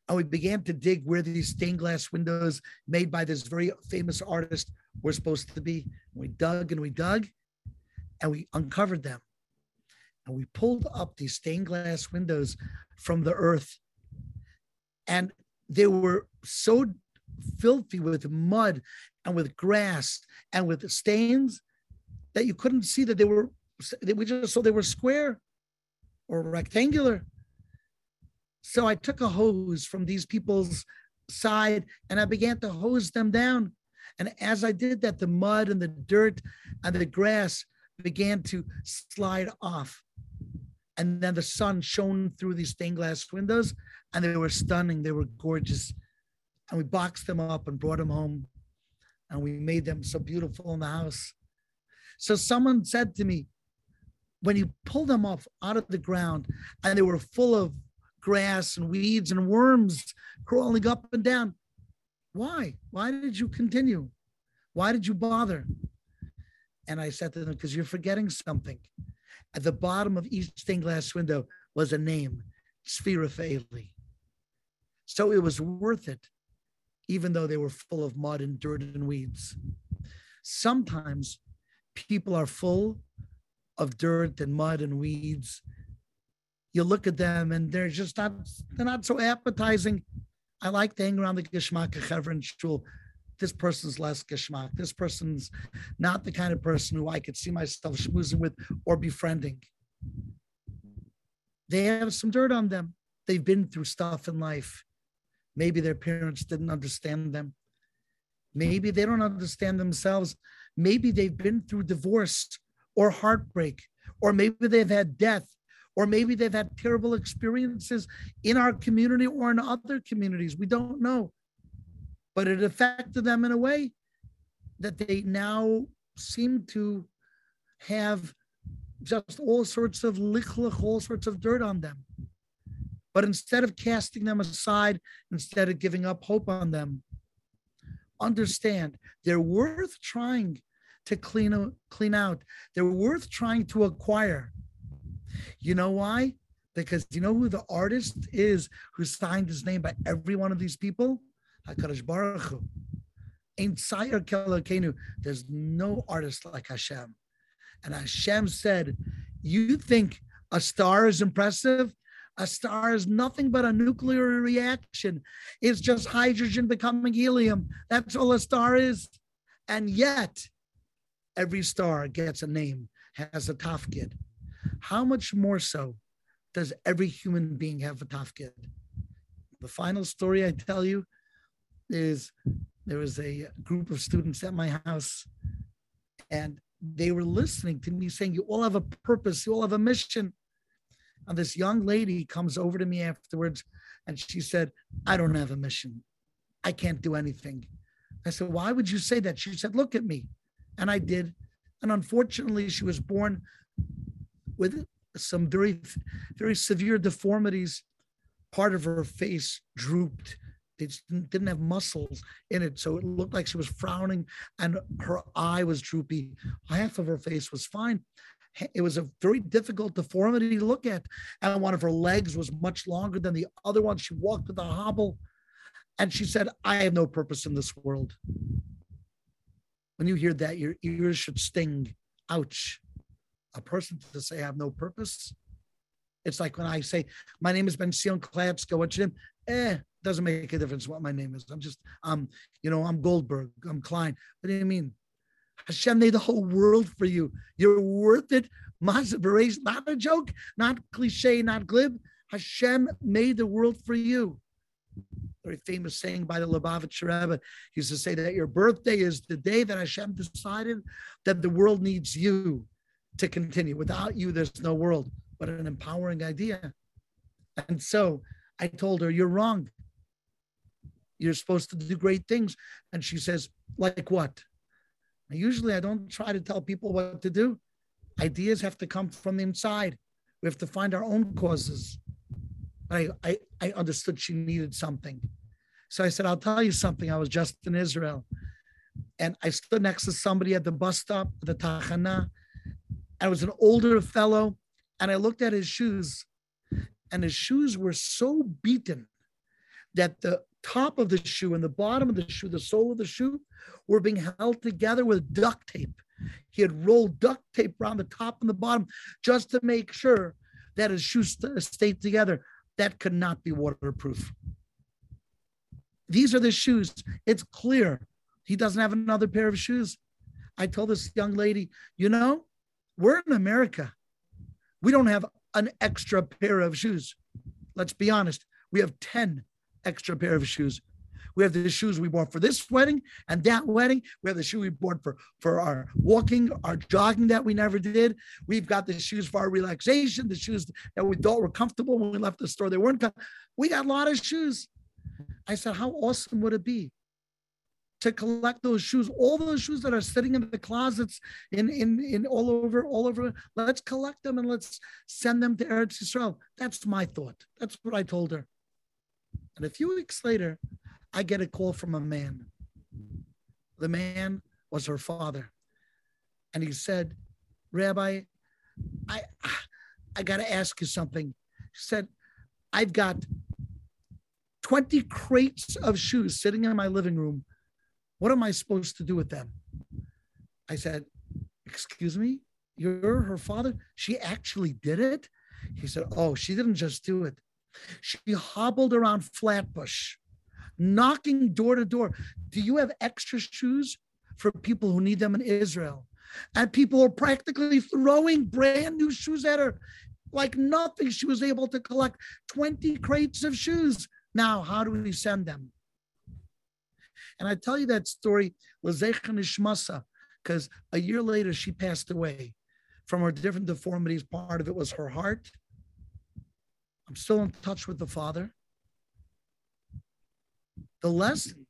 and we began to dig where these stained glass windows made by this very famous artist were supposed to be. We dug and we dug and we uncovered them. And we pulled up these stained glass windows from the earth. And they were so filthy with mud and with grass and with stains that you couldn't see that they were we just saw they were square or rectangular. So i took a hose from these people's side and i began to hose them down. And as i did that the mud and the dirt and the grass began to slide off. And then the sun shone through these stained glass windows and they were stunning they were gorgeous and we boxed them up and brought them home and we made them so beautiful in the house so someone said to me when you pull them off out of the ground and they were full of grass and weeds and worms crawling up and down, why? Why did you continue? Why did you bother? And I said to them, because you're forgetting something. At the bottom of each stained glass window was a name, Tzvi Rafaeli. So it was worth it, even though they were full of mud and dirt and weeds. Sometimes people are full of dirt and mud and weeds. You look at them and they're just not, they're not so appetizing. I like to hang around the Geschmack Chevron shul this person's less geschmack. This person's not the kind of person who I could see myself schmoozing with or befriending. They have some dirt on them. They've been through stuff in life. Maybe their parents didn't understand them. Maybe they don't understand themselves. Maybe they've been through divorce or heartbreak, or maybe they've had death, or maybe they've had terrible experiences in our community or in other communities. We don't know but it affected them in a way that they now seem to have just all sorts of lichlich, all sorts of dirt on them. But instead of casting them aside, instead of giving up hope on them, understand they're worth trying to clean, clean out. They're worth trying to acquire. You know why? Because you know who the artist is who signed his name by every one of these people? HaKadosh Baruch Hu. There's no artist like Hashem. And Hashem said, You think a star is impressive? A star is nothing but a nuclear reaction. It's just hydrogen becoming helium. That's all a star is. And yet, every star gets a name, has a tafkid. How much more so does every human being have a tafkid? The final story I tell you is there was a group of students at my house and they were listening to me saying, You all have a purpose, you all have a mission. And this young lady comes over to me afterwards and she said, I don't have a mission. I can't do anything. I said, Why would you say that? She said, Look at me. And I did. And unfortunately, she was born with some very, very severe deformities. Part of her face drooped It didn't have muscles in it. So it looked like she was frowning and her eye was droopy. Half of her face was fine. It was a very difficult deformity to look at. And one of her legs was much longer than the other one. She walked with a hobble. And she said, I have no purpose in this world. When you hear that, your ears should sting. Ouch. A person to say, I have no purpose. It's like when I say, My name is Benzion Klatzko. What's your name? Eh, doesn't make a difference what my name is. I'm just, um, you know, I'm Goldberg, I'm Klein. What do you mean? Hashem made the whole world for you. You're worth it. Not a joke, not cliche, not glib. Hashem made the world for you. Very famous saying by the Lubavitcher Rebbe. He used to say that your birthday is the day that Hashem decided that the world needs you to continue. Without you, there's no world. But an empowering idea. And so I told her, You're wrong. You're supposed to do great things. And she says, like what? Usually I don't try to tell people what to do. Ideas have to come from the inside. We have to find our own causes. I, I, I understood she needed something. So I said, I'll tell you something. I was just in Israel. And I stood next to somebody at the bus stop, the Tachana. I was an older fellow. And I looked at his shoes. And his shoes were so beaten that the top of the shoe and the bottom of the shoe, the sole of the shoe, were being held together with duct tape. He had rolled duct tape around the top and the bottom just to make sure that his shoes st- stayed together. That could not be waterproof. These are the shoes. It's clear he doesn't have another pair of shoes. I told this young lady, you know, we're in America. We don't have an extra pair of shoes. Let's be honest. We have 10 extra pair of shoes. We have the shoes we bought for this wedding and that wedding. We have the shoe we bought for, for our walking, our jogging that we never did. We've got the shoes for our relaxation, the shoes that we thought were comfortable when we left the store. They weren't. We got a lot of shoes. I said, how awesome would it be to collect those shoes, all those shoes that are sitting in the closets in in in all over all over. Let's collect them and let's send them to Eretz Yisrael. That's my thought. That's what I told her. And a few weeks later, I get a call from a man. The man was her father, and he said, "Rabbi, I I got to ask you something." He said, "I've got." 20 crates of shoes sitting in my living room what am I supposed to do with them? I said, Excuse me? You're her father? She actually did it? He said, Oh, she didn't just do it. She hobbled around Flatbush, knocking door to door. Do you have extra shoes for people who need them in Israel? And people were practically throwing brand new shoes at her like nothing. She was able to collect 20 crates of shoes. Now, how do we send them? And I tell you that story, because a year later she passed away from her different deformities. Part of it was her heart. I'm still in touch with the father. The lesson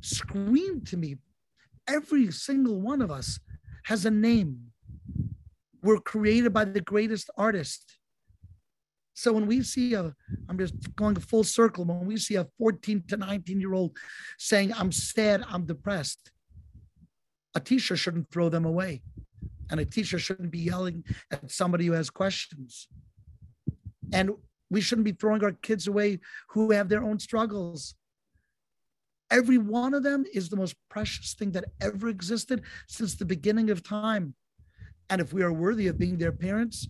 screamed to me every single one of us has a name. We're created by the greatest artist. So when we see a, I'm just going full circle, when we see a 14 to 19 year old saying, I'm sad, I'm depressed, a teacher shouldn't throw them away. And a teacher shouldn't be yelling at somebody who has questions. And we shouldn't be throwing our kids away who have their own struggles. Every one of them is the most precious thing that ever existed since the beginning of time. And if we are worthy of being their parents,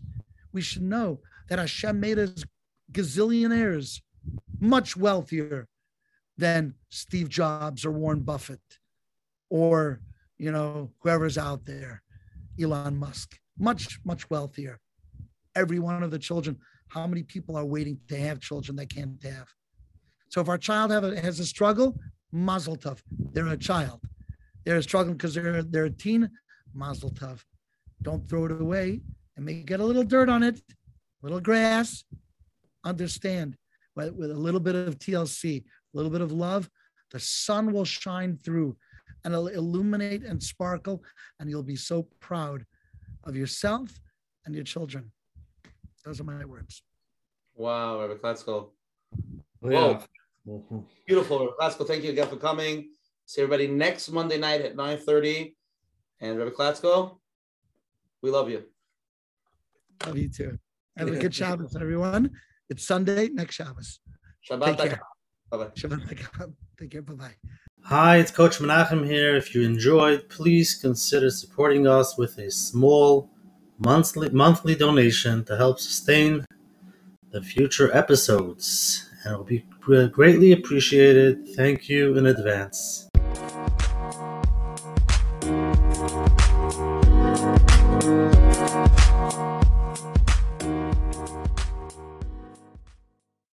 we should know that Hashem made us gazillionaires, much wealthier than Steve Jobs or Warren Buffett or, you know, whoever's out there, Elon Musk, much, much wealthier. Every one of the children, how many people are waiting to have children they can't have? So if our child a, has a struggle, mazel tov. They're a child. They're struggling because they're they're a teen, mazel tov. Don't throw it away and may get a little dirt on it little grass, understand with, with a little bit of TLC, a little bit of love, the sun will shine through and it'll illuminate and sparkle, and you'll be so proud of yourself and your children. Those are my words. Wow, Rabbi Klatzko. Oh, Whoa. Yeah. Beautiful, Rabbi Klatzko. Thank you again for coming. See everybody next Monday night at 9.30. And Rabbi Klatzko, we love you. Love you too. Have a good Shabbos, everyone. It's Sunday, next Shabbos. Shabbat. Take care. Bye-bye. Shabbat. Take care. Bye-bye. Hi, it's Coach Menachem here. If you enjoyed, please consider supporting us with a small monthly monthly donation to help sustain the future episodes. And it will be greatly appreciated. Thank you in advance.